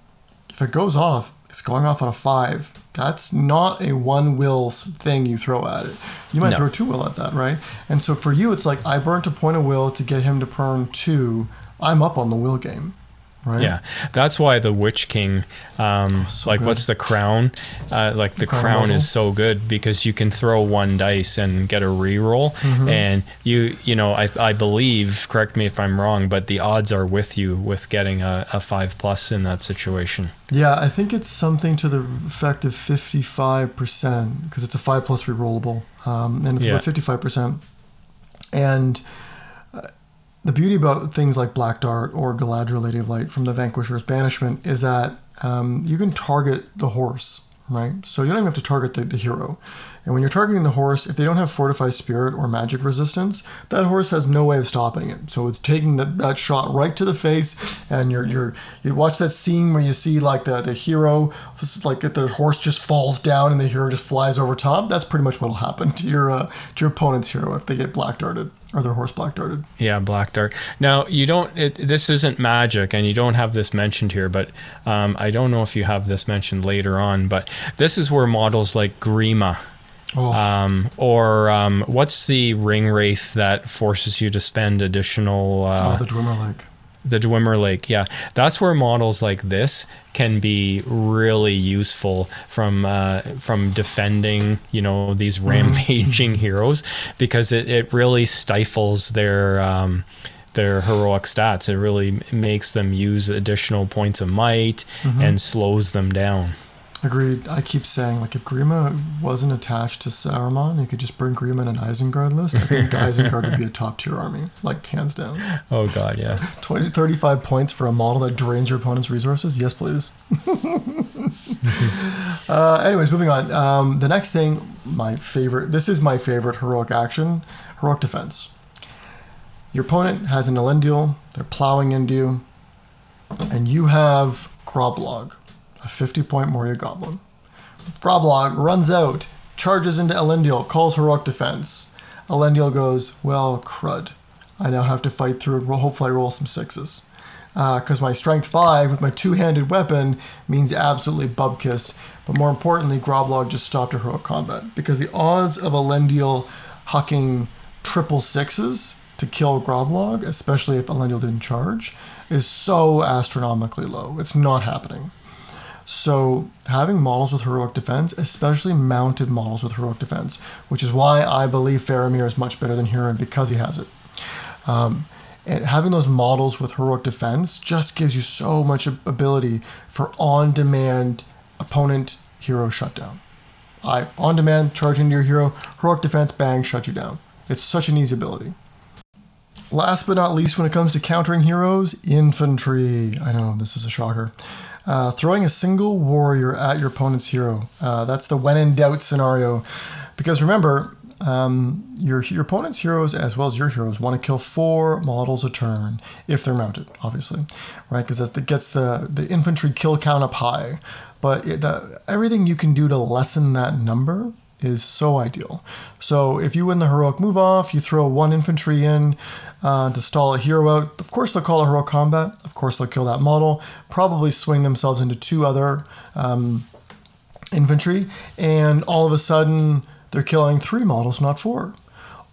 if it goes off, it's going off on a five. That's not a one will thing you throw at it. You might no. throw two will at that, right? And so for you, it's like I burnt a point of will to get him to burn two I'm up on the will game, right? Yeah, that's why the Witch King, um, so like good. what's the crown? Uh, like the crown is so good because you can throw one dice and get a reroll, Mm-hmm. and you you know I I believe correct me if I'm wrong, but the odds are with you with getting a, a five plus in that situation. Yeah, I think it's something to the effect of 55% because it's a 5 plus rerollable. Um, and it's Yeah. about 55%. And uh, the beauty about things like Black Dart or Galadriel Lady of Light from the Vanquisher's Banishment is that um, you can target the horse, right? So you don't even have to target the, the hero. And when you're targeting the horse, if they don't have Fortify Spirit or magic resistance, that horse has no way of stopping it. So it's taking that, that shot right to the face, and you're you're you watch that scene where you see like the the hero, like the horse just falls down and the hero just flies over top. That's pretty much what'll happen (laughs) to your uh, to your opponent's hero if they get black darted or their horse black darted. Yeah, Black Dart. Now you don't. It, this isn't magic, and you don't have this mentioned here. But um, I don't know if you have this mentioned later on. But this is where models like Grima Oh, um, or um, what's the ring wraith that forces you to spend additional uh, oh, the Dwimmerlaik. The Dwimmerlaik? Yeah, that's where models like this can be really useful from uh, from defending you know these rampaging (laughs) heroes because it, it really stifles their um, their heroic stats. It really makes them use additional points of might and slows them down. Agreed. I keep saying like if Grima wasn't attached to Saruman, you could just bring Grima in an Isengard list. I think (laughs) Isengard would be a top tier army, like hands down. Oh god, yeah. (laughs) 20, 35 points for a model that drains your opponent's resources? Yes, please. (laughs) uh, anyways, moving on. Um, the next thing, my favorite, this is my favorite heroic action heroic defense. Your opponent has an Elendil, they're plowing into you, and you have Groblog, a 50 point Moria Goblin. Groblog runs out, charges into Elendil, calls heroic defense. Elendil goes, Well, crud. I now have to fight through and hopefully roll some sixes. Uh, because my strength 5 with my two handed weapon means absolutely bubkiss. But more importantly, Groblog just stopped a heroic combat. Because the odds of Elendil hucking triple sixes to kill Groblog, especially if Elendil didn't charge, is so astronomically low. It's not happening. So having models with heroic defense, especially mounted models with heroic defense, which is why I believe Faramir is much better than Hurin because he has it. Um, and having those models with heroic defense just gives you so much ability for on-demand opponent hero shutdown. I on demand charge into your hero, heroic defense, bang, shut you down. It's such an easy ability. Last but not least, when it comes to countering heroes, infantry. I know this is a shocker. Uh, throwing a single warrior at your opponent's hero. Uh, that's the when in doubt scenario. Because remember, um, your your opponent's heroes as well as your heroes want to kill four models a turn if they're mounted, obviously, right? Because that gets the the infantry kill count up high. But it, the, everything you can do to lessen that number is so ideal. So if you win the heroic move off, you throw one infantry in uh, to stall a hero out. Of course, they'll call a heroic combat. Of course, they'll kill that model. Probably swing themselves into two other um, infantry, and all of a sudden they're killing three models, not four.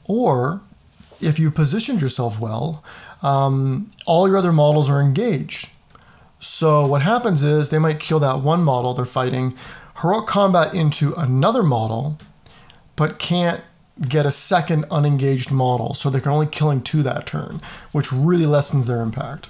Or if you positioned yourself well, um, all your other models are engaged. So what happens is they might kill that one model they're fighting, heroic combat into another model, but can't get a second unengaged model. So they're only killing two that turn, which really lessens their impact.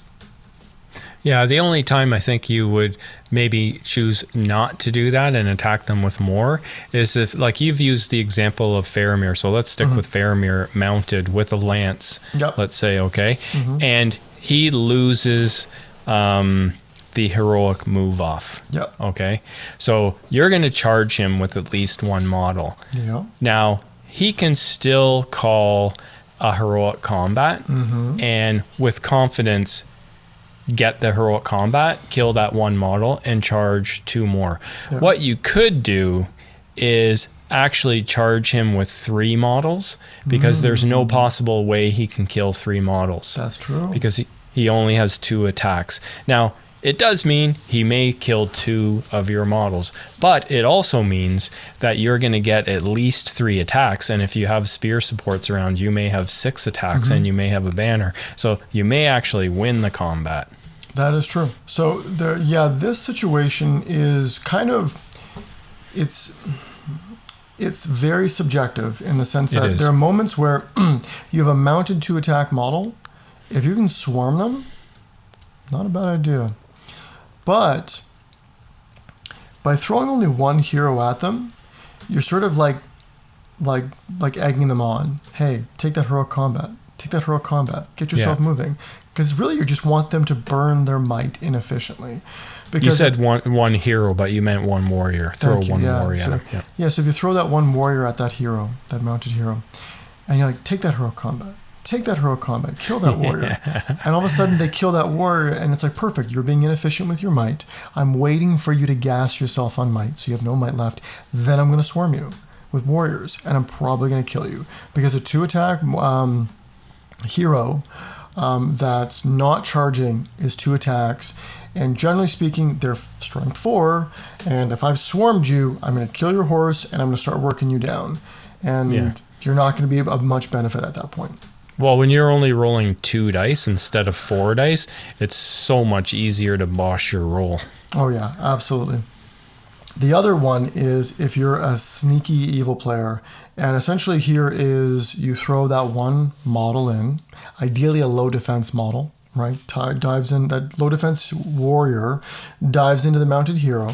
Yeah, the only time I think you would maybe choose not to do that and attack them with more is if, like, you've used the example of Faramir. So let's stick with Faramir mounted with a lance, Yep. let's say, okay? And he loses um, the heroic move off. Yep. Okay. So you're going to charge him with at least one model. Yeah. Now, he can still call a heroic combat mm-hmm. and with confidence get the heroic combat, kill that one model, and charge two more. Yeah. What you could do is actually charge him with three models because there's no mm. possible way he can kill three models That's true. because he, he only has two attacks. Now, it does mean he may kill two of your models, but it also means that you're going to get at least three attacks. And if you have spear supports around, you may have six attacks and mm-hmm. you may have a banner. So you may actually win the combat. That is true. So there, yeah, this situation is kind of, it's, it's very subjective in the sense that there are moments where (clears throat) you have a mounted two attack model. If you can swarm them, not a bad idea. But by throwing only one hero at them, you're sort of like, like, like egging them on. Hey, take that heroic combat. Take that heroic combat. Get yourself Yeah. moving. Because really, you just want them to burn their might inefficiently. Because You said one one hero, but you meant one warrior. Throw you, one yeah, warrior so- at him. Yeah. Yeah, so if you throw that one warrior at that hero, that mounted hero, and you're like, take that hero combat, take that hero combat, kill that warrior. (laughs) and all of a sudden they kill that warrior, and it's like, perfect, you're being inefficient with your might. I'm waiting for you to gas yourself on might, so you have no might left. Then I'm going to swarm you with warriors, and I'm probably going to kill you. Because a two attack um, hero um, that's not charging is two attacks. And generally speaking, they're strength four. And if I've swarmed you, I'm going to kill your horse and I'm going to start working you down. And Yeah. you're not going to be of much benefit at that point. Well, when you're only rolling two dice instead of four dice, it's so much easier to boss your roll. Oh, yeah, absolutely. The other one is if you're a sneaky evil player, and essentially here is you throw that one model in, ideally a low defense model, right? Ti- Dives in that low defense warrior dives into the mounted hero,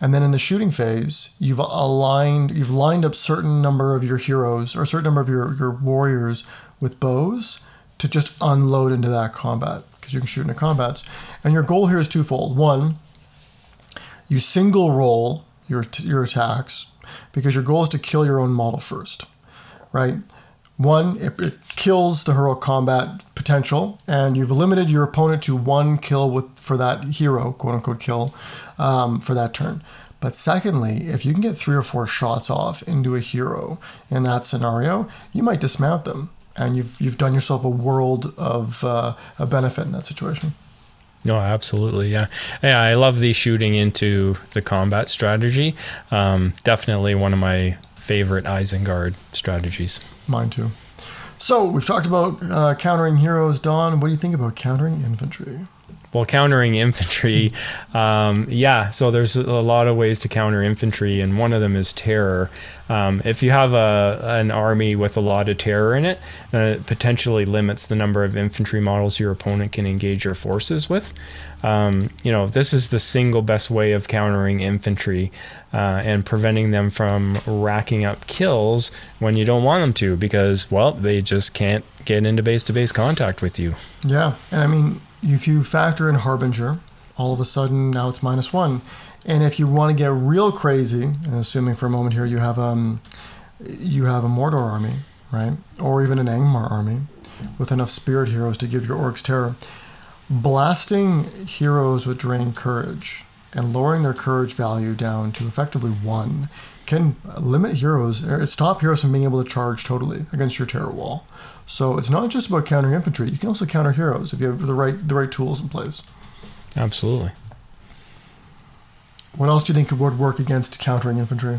and then in the shooting phase, you've aligned, you've lined up certain number of your heroes or a certain number of your your warriors with bows to just unload into that combat because you can shoot into combats, and your goal here is twofold. One, you single roll your your attacks because your goal is to kill your own model first, right? One, it, it kills the heroic combat potential, and you've limited your opponent to one kill with for that hero, quote unquote kill, um, for that turn. But secondly, if you can get three or four shots off into a hero in that scenario, you might dismount them, and you've you've done yourself a world of uh, a benefit in that situation. No, absolutely, yeah, yeah. I love the shooting into the combat strategy. Um, definitely one of my favorite Isengard strategies. Mine too. So we've talked about uh, countering heroes. Don, what do you think about countering infantry? Well, countering infantry, um, yeah. So there's a lot of ways to counter infantry, and one of them is terror. Um, if you have a an army with a lot of terror in it, then it potentially limits the number of infantry models your opponent can engage your forces with. Um, you know, this is the single best way of countering infantry uh, and preventing them from racking up kills when you don't want them to, because well, they just can't get into base to base contact with you. Yeah, and I mean, if you factor in Harbinger, all of a sudden now it's minus one. And if you want to get real crazy, and assuming for a moment here you have um, you have a Mordor army, right, or even an Angmar army, with enough spirit heroes to give your orcs terror, blasting heroes with drain courage and lowering their courage value down to effectively one can limit heroes, or stop heroes from being able to charge totally against your terror wall. So it's not just about countering infantry. You can also counter heroes if you have the right the right tools in place. Absolutely. What else do you think would work against countering infantry?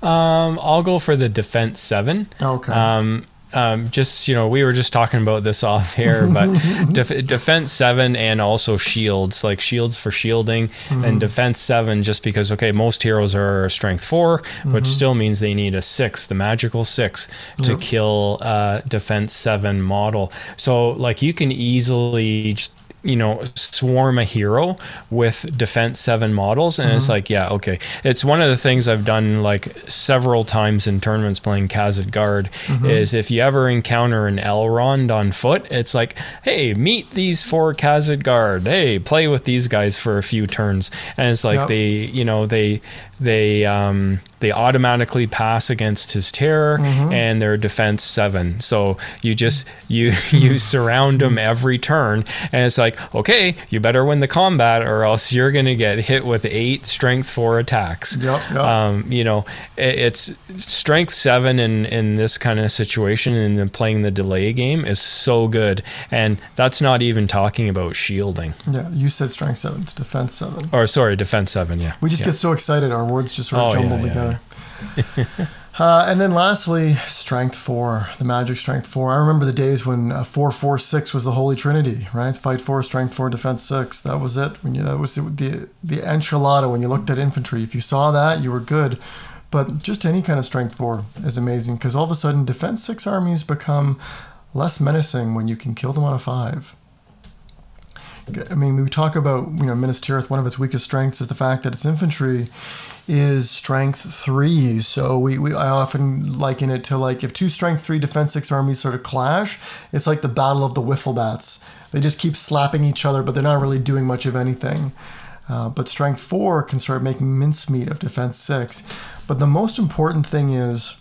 Um, I'll go for the defense seven. Okay. Um, um, just you know, we were just talking about this (laughs) off air, but (laughs) def- defense seven and also shields, like shields for shielding, and defense seven, just because okay, most heroes are strength 4 which still means they need a six, the magical six, to Yep. kill uh, defense seven model. So like you can easily just you know swarm a hero with defense 7 models and it's mm-hmm. like yeah okay. It's one of the things i've done like several times in tournaments playing Khazad Guard mm-hmm. is if you ever encounter an elrond on foot it's like hey meet these four Khazad Guard. Hey play with these guys for a few turns. And it's like Yep. they you know they they um, they automatically pass against his terror, and they're defense seven. So you just you (laughs) you surround them every turn, and it's like okay, you better win the combat, or else you're gonna get hit with eight strength four attacks. Yep, yep. Um, you know, it, it's strength seven in in this kind of situation, and then playing the delay game is so good, and that's not even talking about shielding. Yeah, you said strength seven. It's defense seven. Or sorry, defense seven. Yeah, We just yeah. get so excited, our words just sort of Oh, yeah, jumble yeah, together. (laughs) uh, and then lastly, strength four, the magic strength four. I remember the days when uh, four four six was the holy trinity, right? Fight four, strength four, defense six. That was it. When you that was the the, the enchilada when you looked at infantry. If you saw that, you were good. But just any kind of strength four is amazing because all of a sudden defense six armies become less menacing when you can kill them on a five. I mean, we talk about, you know, Minas Tirith, one of its weakest strengths is the fact that its infantry is strength three. So we, we I often liken it to like if two strength three defense six armies sort of clash, it's like the battle of the wiffle bats. They just keep slapping each other, but they're not really doing much of anything. Uh, but strength four can start making mincemeat of defense six. But the most important thing is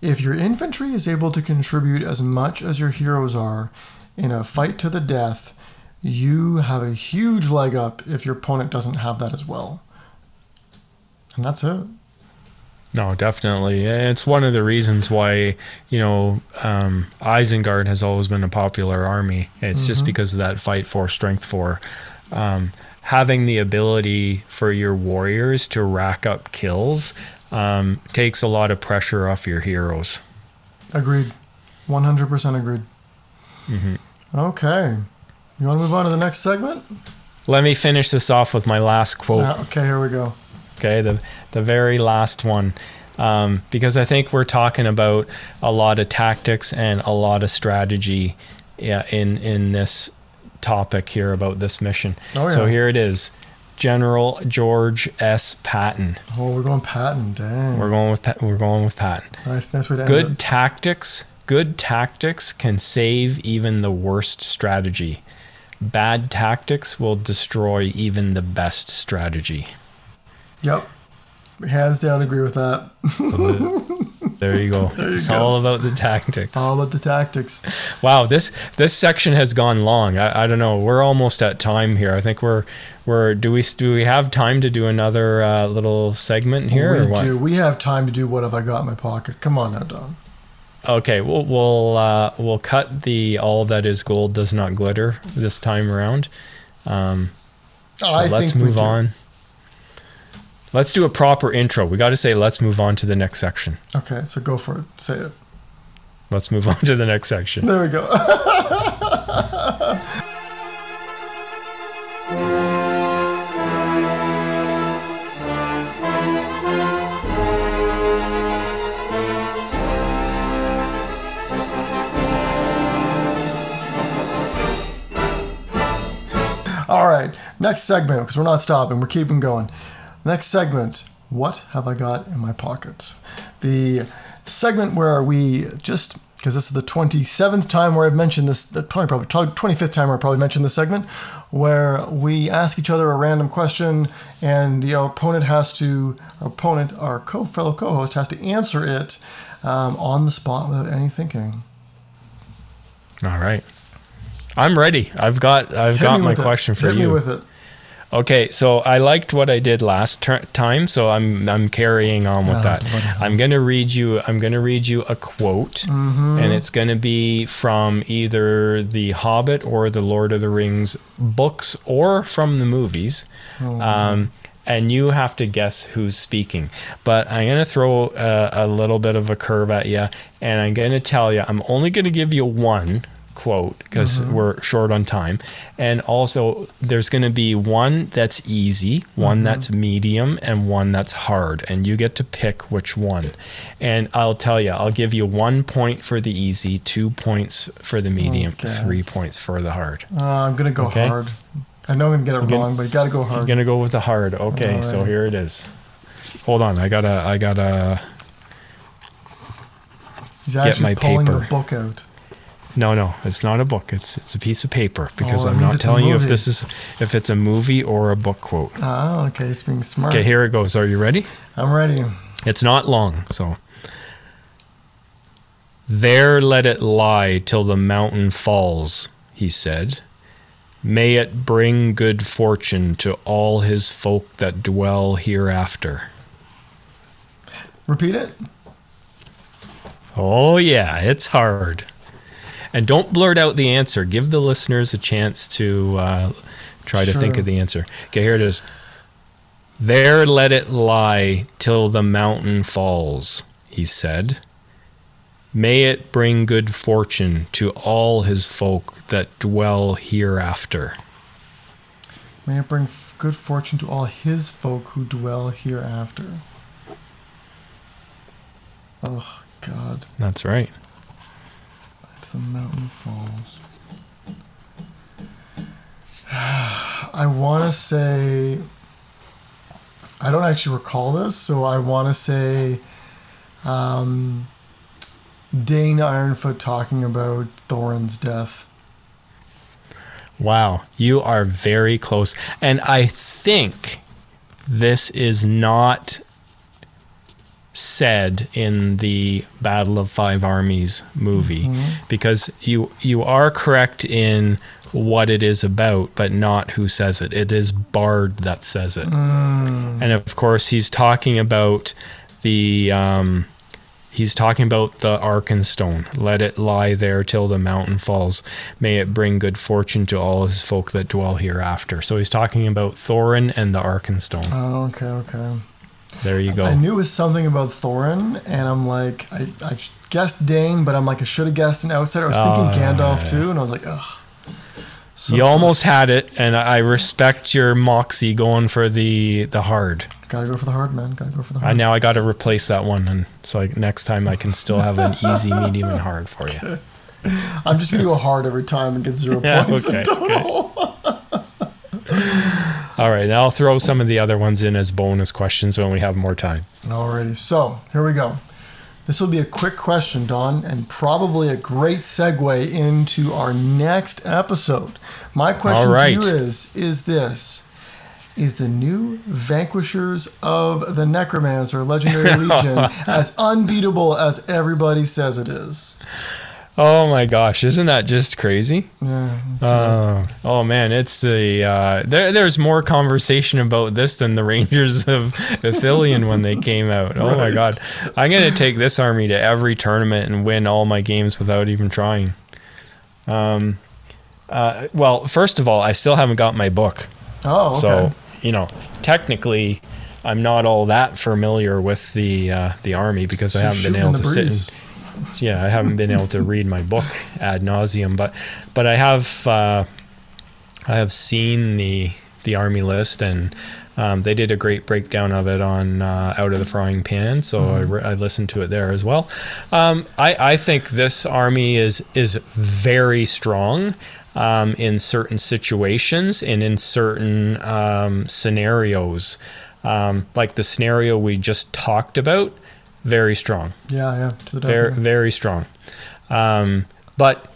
if your infantry is able to contribute as much as your heroes are in a fight to the death, you have a huge leg up if your opponent doesn't have that as well. And that's it. No, definitely. It's one of the reasons why, you know, um, Isengard has always been a popular army. It's just because of that fight four strength four. Um, having the ability for your warriors to rack up kills um, takes a lot of pressure off your heroes. Agreed. 100% agreed. Okay. You want to move on to the next segment? Let me finish this off with my last quote. Uh, okay, here we go. Okay, the the very last one, um, because I think we're talking about a lot of tactics and a lot of strategy, yeah, in in this topic here about this mission. Oh, yeah. So here it is, General George S. Patton. Oh, we're going Patton. Dang. We're going with we're going with Patton. nice, nice way to Good tactics. Good tactics can save even the worst strategy. Bad tactics will destroy even the best strategy. Yep. Hands down, agree with that. There you go. (laughs) you it's go. all about the tactics. All about the tactics. Wow, this this section has gone long. I, I don't know. We're almost at time here. I think we're we're do we do we have time to do another uh, little segment here or we what? do. We have time to do what have I got in my pocket. Come on now, Don. Okay, we'll we'll uh, we'll cut the all that is gold does not glitter this time around. Um, I but let's think we move on. Let's do a proper intro. We got to say let's move on to the next section. Okay, so go for it. Say it. Let's move on to the next section. There we go. (laughs) All right, next segment because we're not stopping. We're keeping going. Next segment. What have I got in my pocket? The segment where we just because this is the 27th time where I've mentioned this, the 20, probably 25th time where I probably mentioned this segment, where we ask each other a random question and the opponent has to, our opponent, our co fellow co-host has to answer it um, on the spot without any thinking. All right. I'm ready. I've got I've Hit got my with it. question for Hit you. me with it. Okay, so I liked what I did last ter- time, so I'm I'm carrying on with Oh, that. I'm gonna read you. I'm gonna read you a quote, Mm-hmm. and it's gonna be from either the Hobbit or the Lord of the Rings books, or from the movies. Oh, Um, and you have to guess who's speaking. But I'm gonna throw a, a little bit of a curve at you, and I'm gonna tell you I'm only gonna give you one quote because Mm-hmm. we're short on time. And also, there's going to be one that's easy, one Mm-hmm. that's medium, and one that's hard. And you get to pick which one. And I'll tell you, I'll give you one point for the easy, two points for the medium, Okay. three points for the hard. Uh, I'm gonna go Okay. hard. I know I'm gonna get it gonna- wrong, but you gotta go hard. I'm going to go with the hard. Okay, so here it is. Hold on, I gotta, I gotta. He's actually my pulling the paper. book out. No, no, it's not a book. It's it's a piece of paper because Oh, I'm not telling you if this is if it's a movie or a book quote. Ah, okay, it's being smart. Okay, here it goes. Are you ready? I'm ready. It's not long, so. There let it lie till the mountain falls, he said. May it bring good fortune to all his folk that dwell hereafter. Repeat it. Oh, yeah, it's hard. And don't blurt out the answer. Give the listeners a chance to uh, try to think of the answer. Okay, here it is. There let it lie till the mountain falls, he said. May it bring good fortune to all his folk that dwell hereafter. May it bring f- good fortune to all his folk who dwell hereafter. Oh, God. That's right. The mountain falls. (sighs) I want to say. I don't actually recall this, so I want to say. Um, Dain Ironfoot talking about Thorin's death. Wow, you are very close. And I think this is not said in the Battle of Five Armies movie because you you are correct in what it is about but not who says it. It is Bard that says it. And of course he's talking about the um He's talking about the Arkenstone. Let it lie there till the mountain falls. May it bring good fortune to all his folk that dwell hereafter. So he's talking about Thorin and the Arkenstone. Oh, okay, okay. There you go. I knew it was something about Thorin, and I'm like, I, I guessed Dain, but I'm like, I should have guessed an outsider. I was thinking Oh, Gandalf yeah. too, and I was like, ugh. So you close. almost had it, and I respect your moxie going for the the hard. gotta go for the hard man. Gotta go for the I hard. now I got to replace that one, and so I, next time I can still have an easy, (laughs) medium, and hard for you. I'm just gonna go hard every time and get zero (laughs) Yeah, points okay, in total. (laughs) All right, now I'll throw some of the other ones in as bonus questions when we have more time. Alrighty, so here we go. This will be a quick question, Don, and probably a great segue into our next episode. My question right. to you is: Is this is the new Vanquishers of the Necromancer Legendary (laughs) Legion as unbeatable as everybody says it is? Oh my gosh, isn't that just crazy? Yeah. Uh, oh man, it's the uh, there. There's more conversation about this than the (laughs) Rangers of Ithilien when they came out. Oh my god, I'm gonna take this army to every tournament and win all my games without even trying. Um, uh, well, first of all, I still haven't got my book, Oh, okay. so you know, technically, I'm not all that familiar with the uh, the army because I haven't been able to sit. breeze. And, yeah, I haven't been able to read my book ad nauseum, but but I have uh, I have seen the the army list, and um, they did a great breakdown of it on uh, Out of the Frying Pan, so I, re- I listened to it there as well. Um, I I think this army is is very strong. Um, in certain situations and in certain um, scenarios, um, like the scenario we just talked about, very strong. Yeah, yeah. To the very very strong. Um, but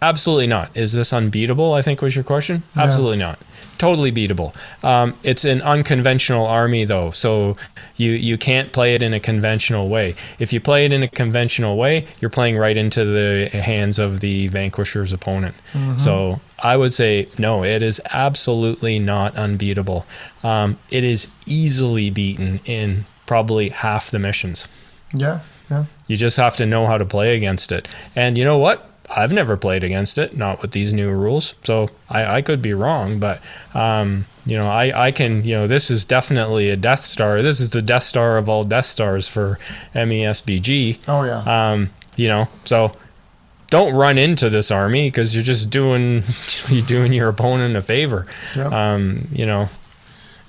absolutely not. Is this unbeatable i think was your question? Yeah. absolutely not. Totally beatable. Um, it's an unconventional army though so you you can't play it in a conventional way. If you play it in a conventional way you're playing right into the hands of the vanquisher's opponent. So i would say no it is absolutely not unbeatable. Um, it is easily beaten in probably half the missions Yeah, yeah. you just have to know how to play against it. And you know what? I've never played against it, not with these new rules. So I, I could be wrong, but um, you know, I, I can, you know, this is definitely a Death Star. This is the Death Star of all Death Stars for MESBG. Oh yeah. Um, you know, so don't run into this army because you're just doing (laughs) you're doing your opponent a favor. yeah. Um, you know.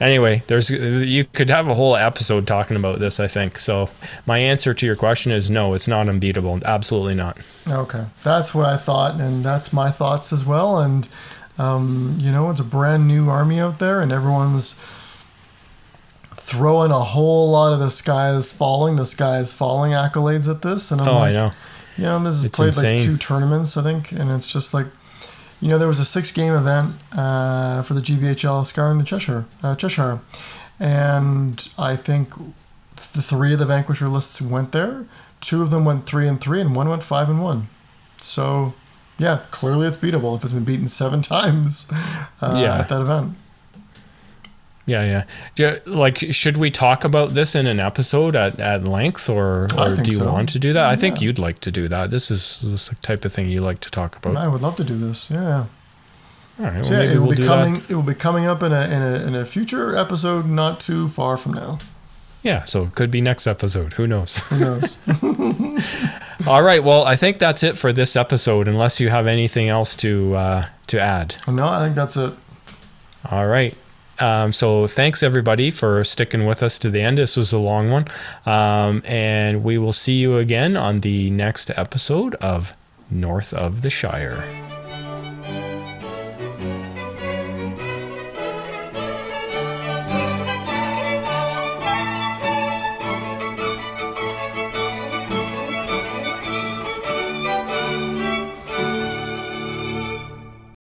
Anyway, there's you could have a whole episode talking about this, I think. So my answer to your question is no, it's not unbeatable. Absolutely not. Okay, that's what I thought, and that's my thoughts as well. And um, you know, it's a brand new army out there, and everyone's throwing a whole lot of the sky is falling, the sky is falling accolades at this. And I'm Oh, like, I know. You know, this has It's played insane. like two tournaments, I think, and it's just like, you know, there was a six-game event uh, for the GBHL Scar in the Cheshire, uh, Cheshire, and I think the three of the Vanquisher lists went there. Two of them went three and three, and one went five and one. So, yeah, clearly it's beatable if it's been beaten seven (laughs) times uh, Yeah. at that event. Yeah, yeah. You- like, should we talk about this in an episode at, at length, or, or do you so. want to do that? I think you'd like to do that. This is this type of thing you like to talk about. I would love to do this. Yeah. All right, well, yeah, it will we'll be coming. that. It will be coming up in a, in a in a future episode, not too far from now. Yeah, so it could be next episode. Who knows? Who knows? (laughs) (laughs) All right. Well, I think that's it for this episode. Unless you have anything else to uh, to add. no, I think that's it. All right. Um, so thanks everybody for sticking with us to the end. This was a long one, um, and we will see you again on the next episode of North of the Shire.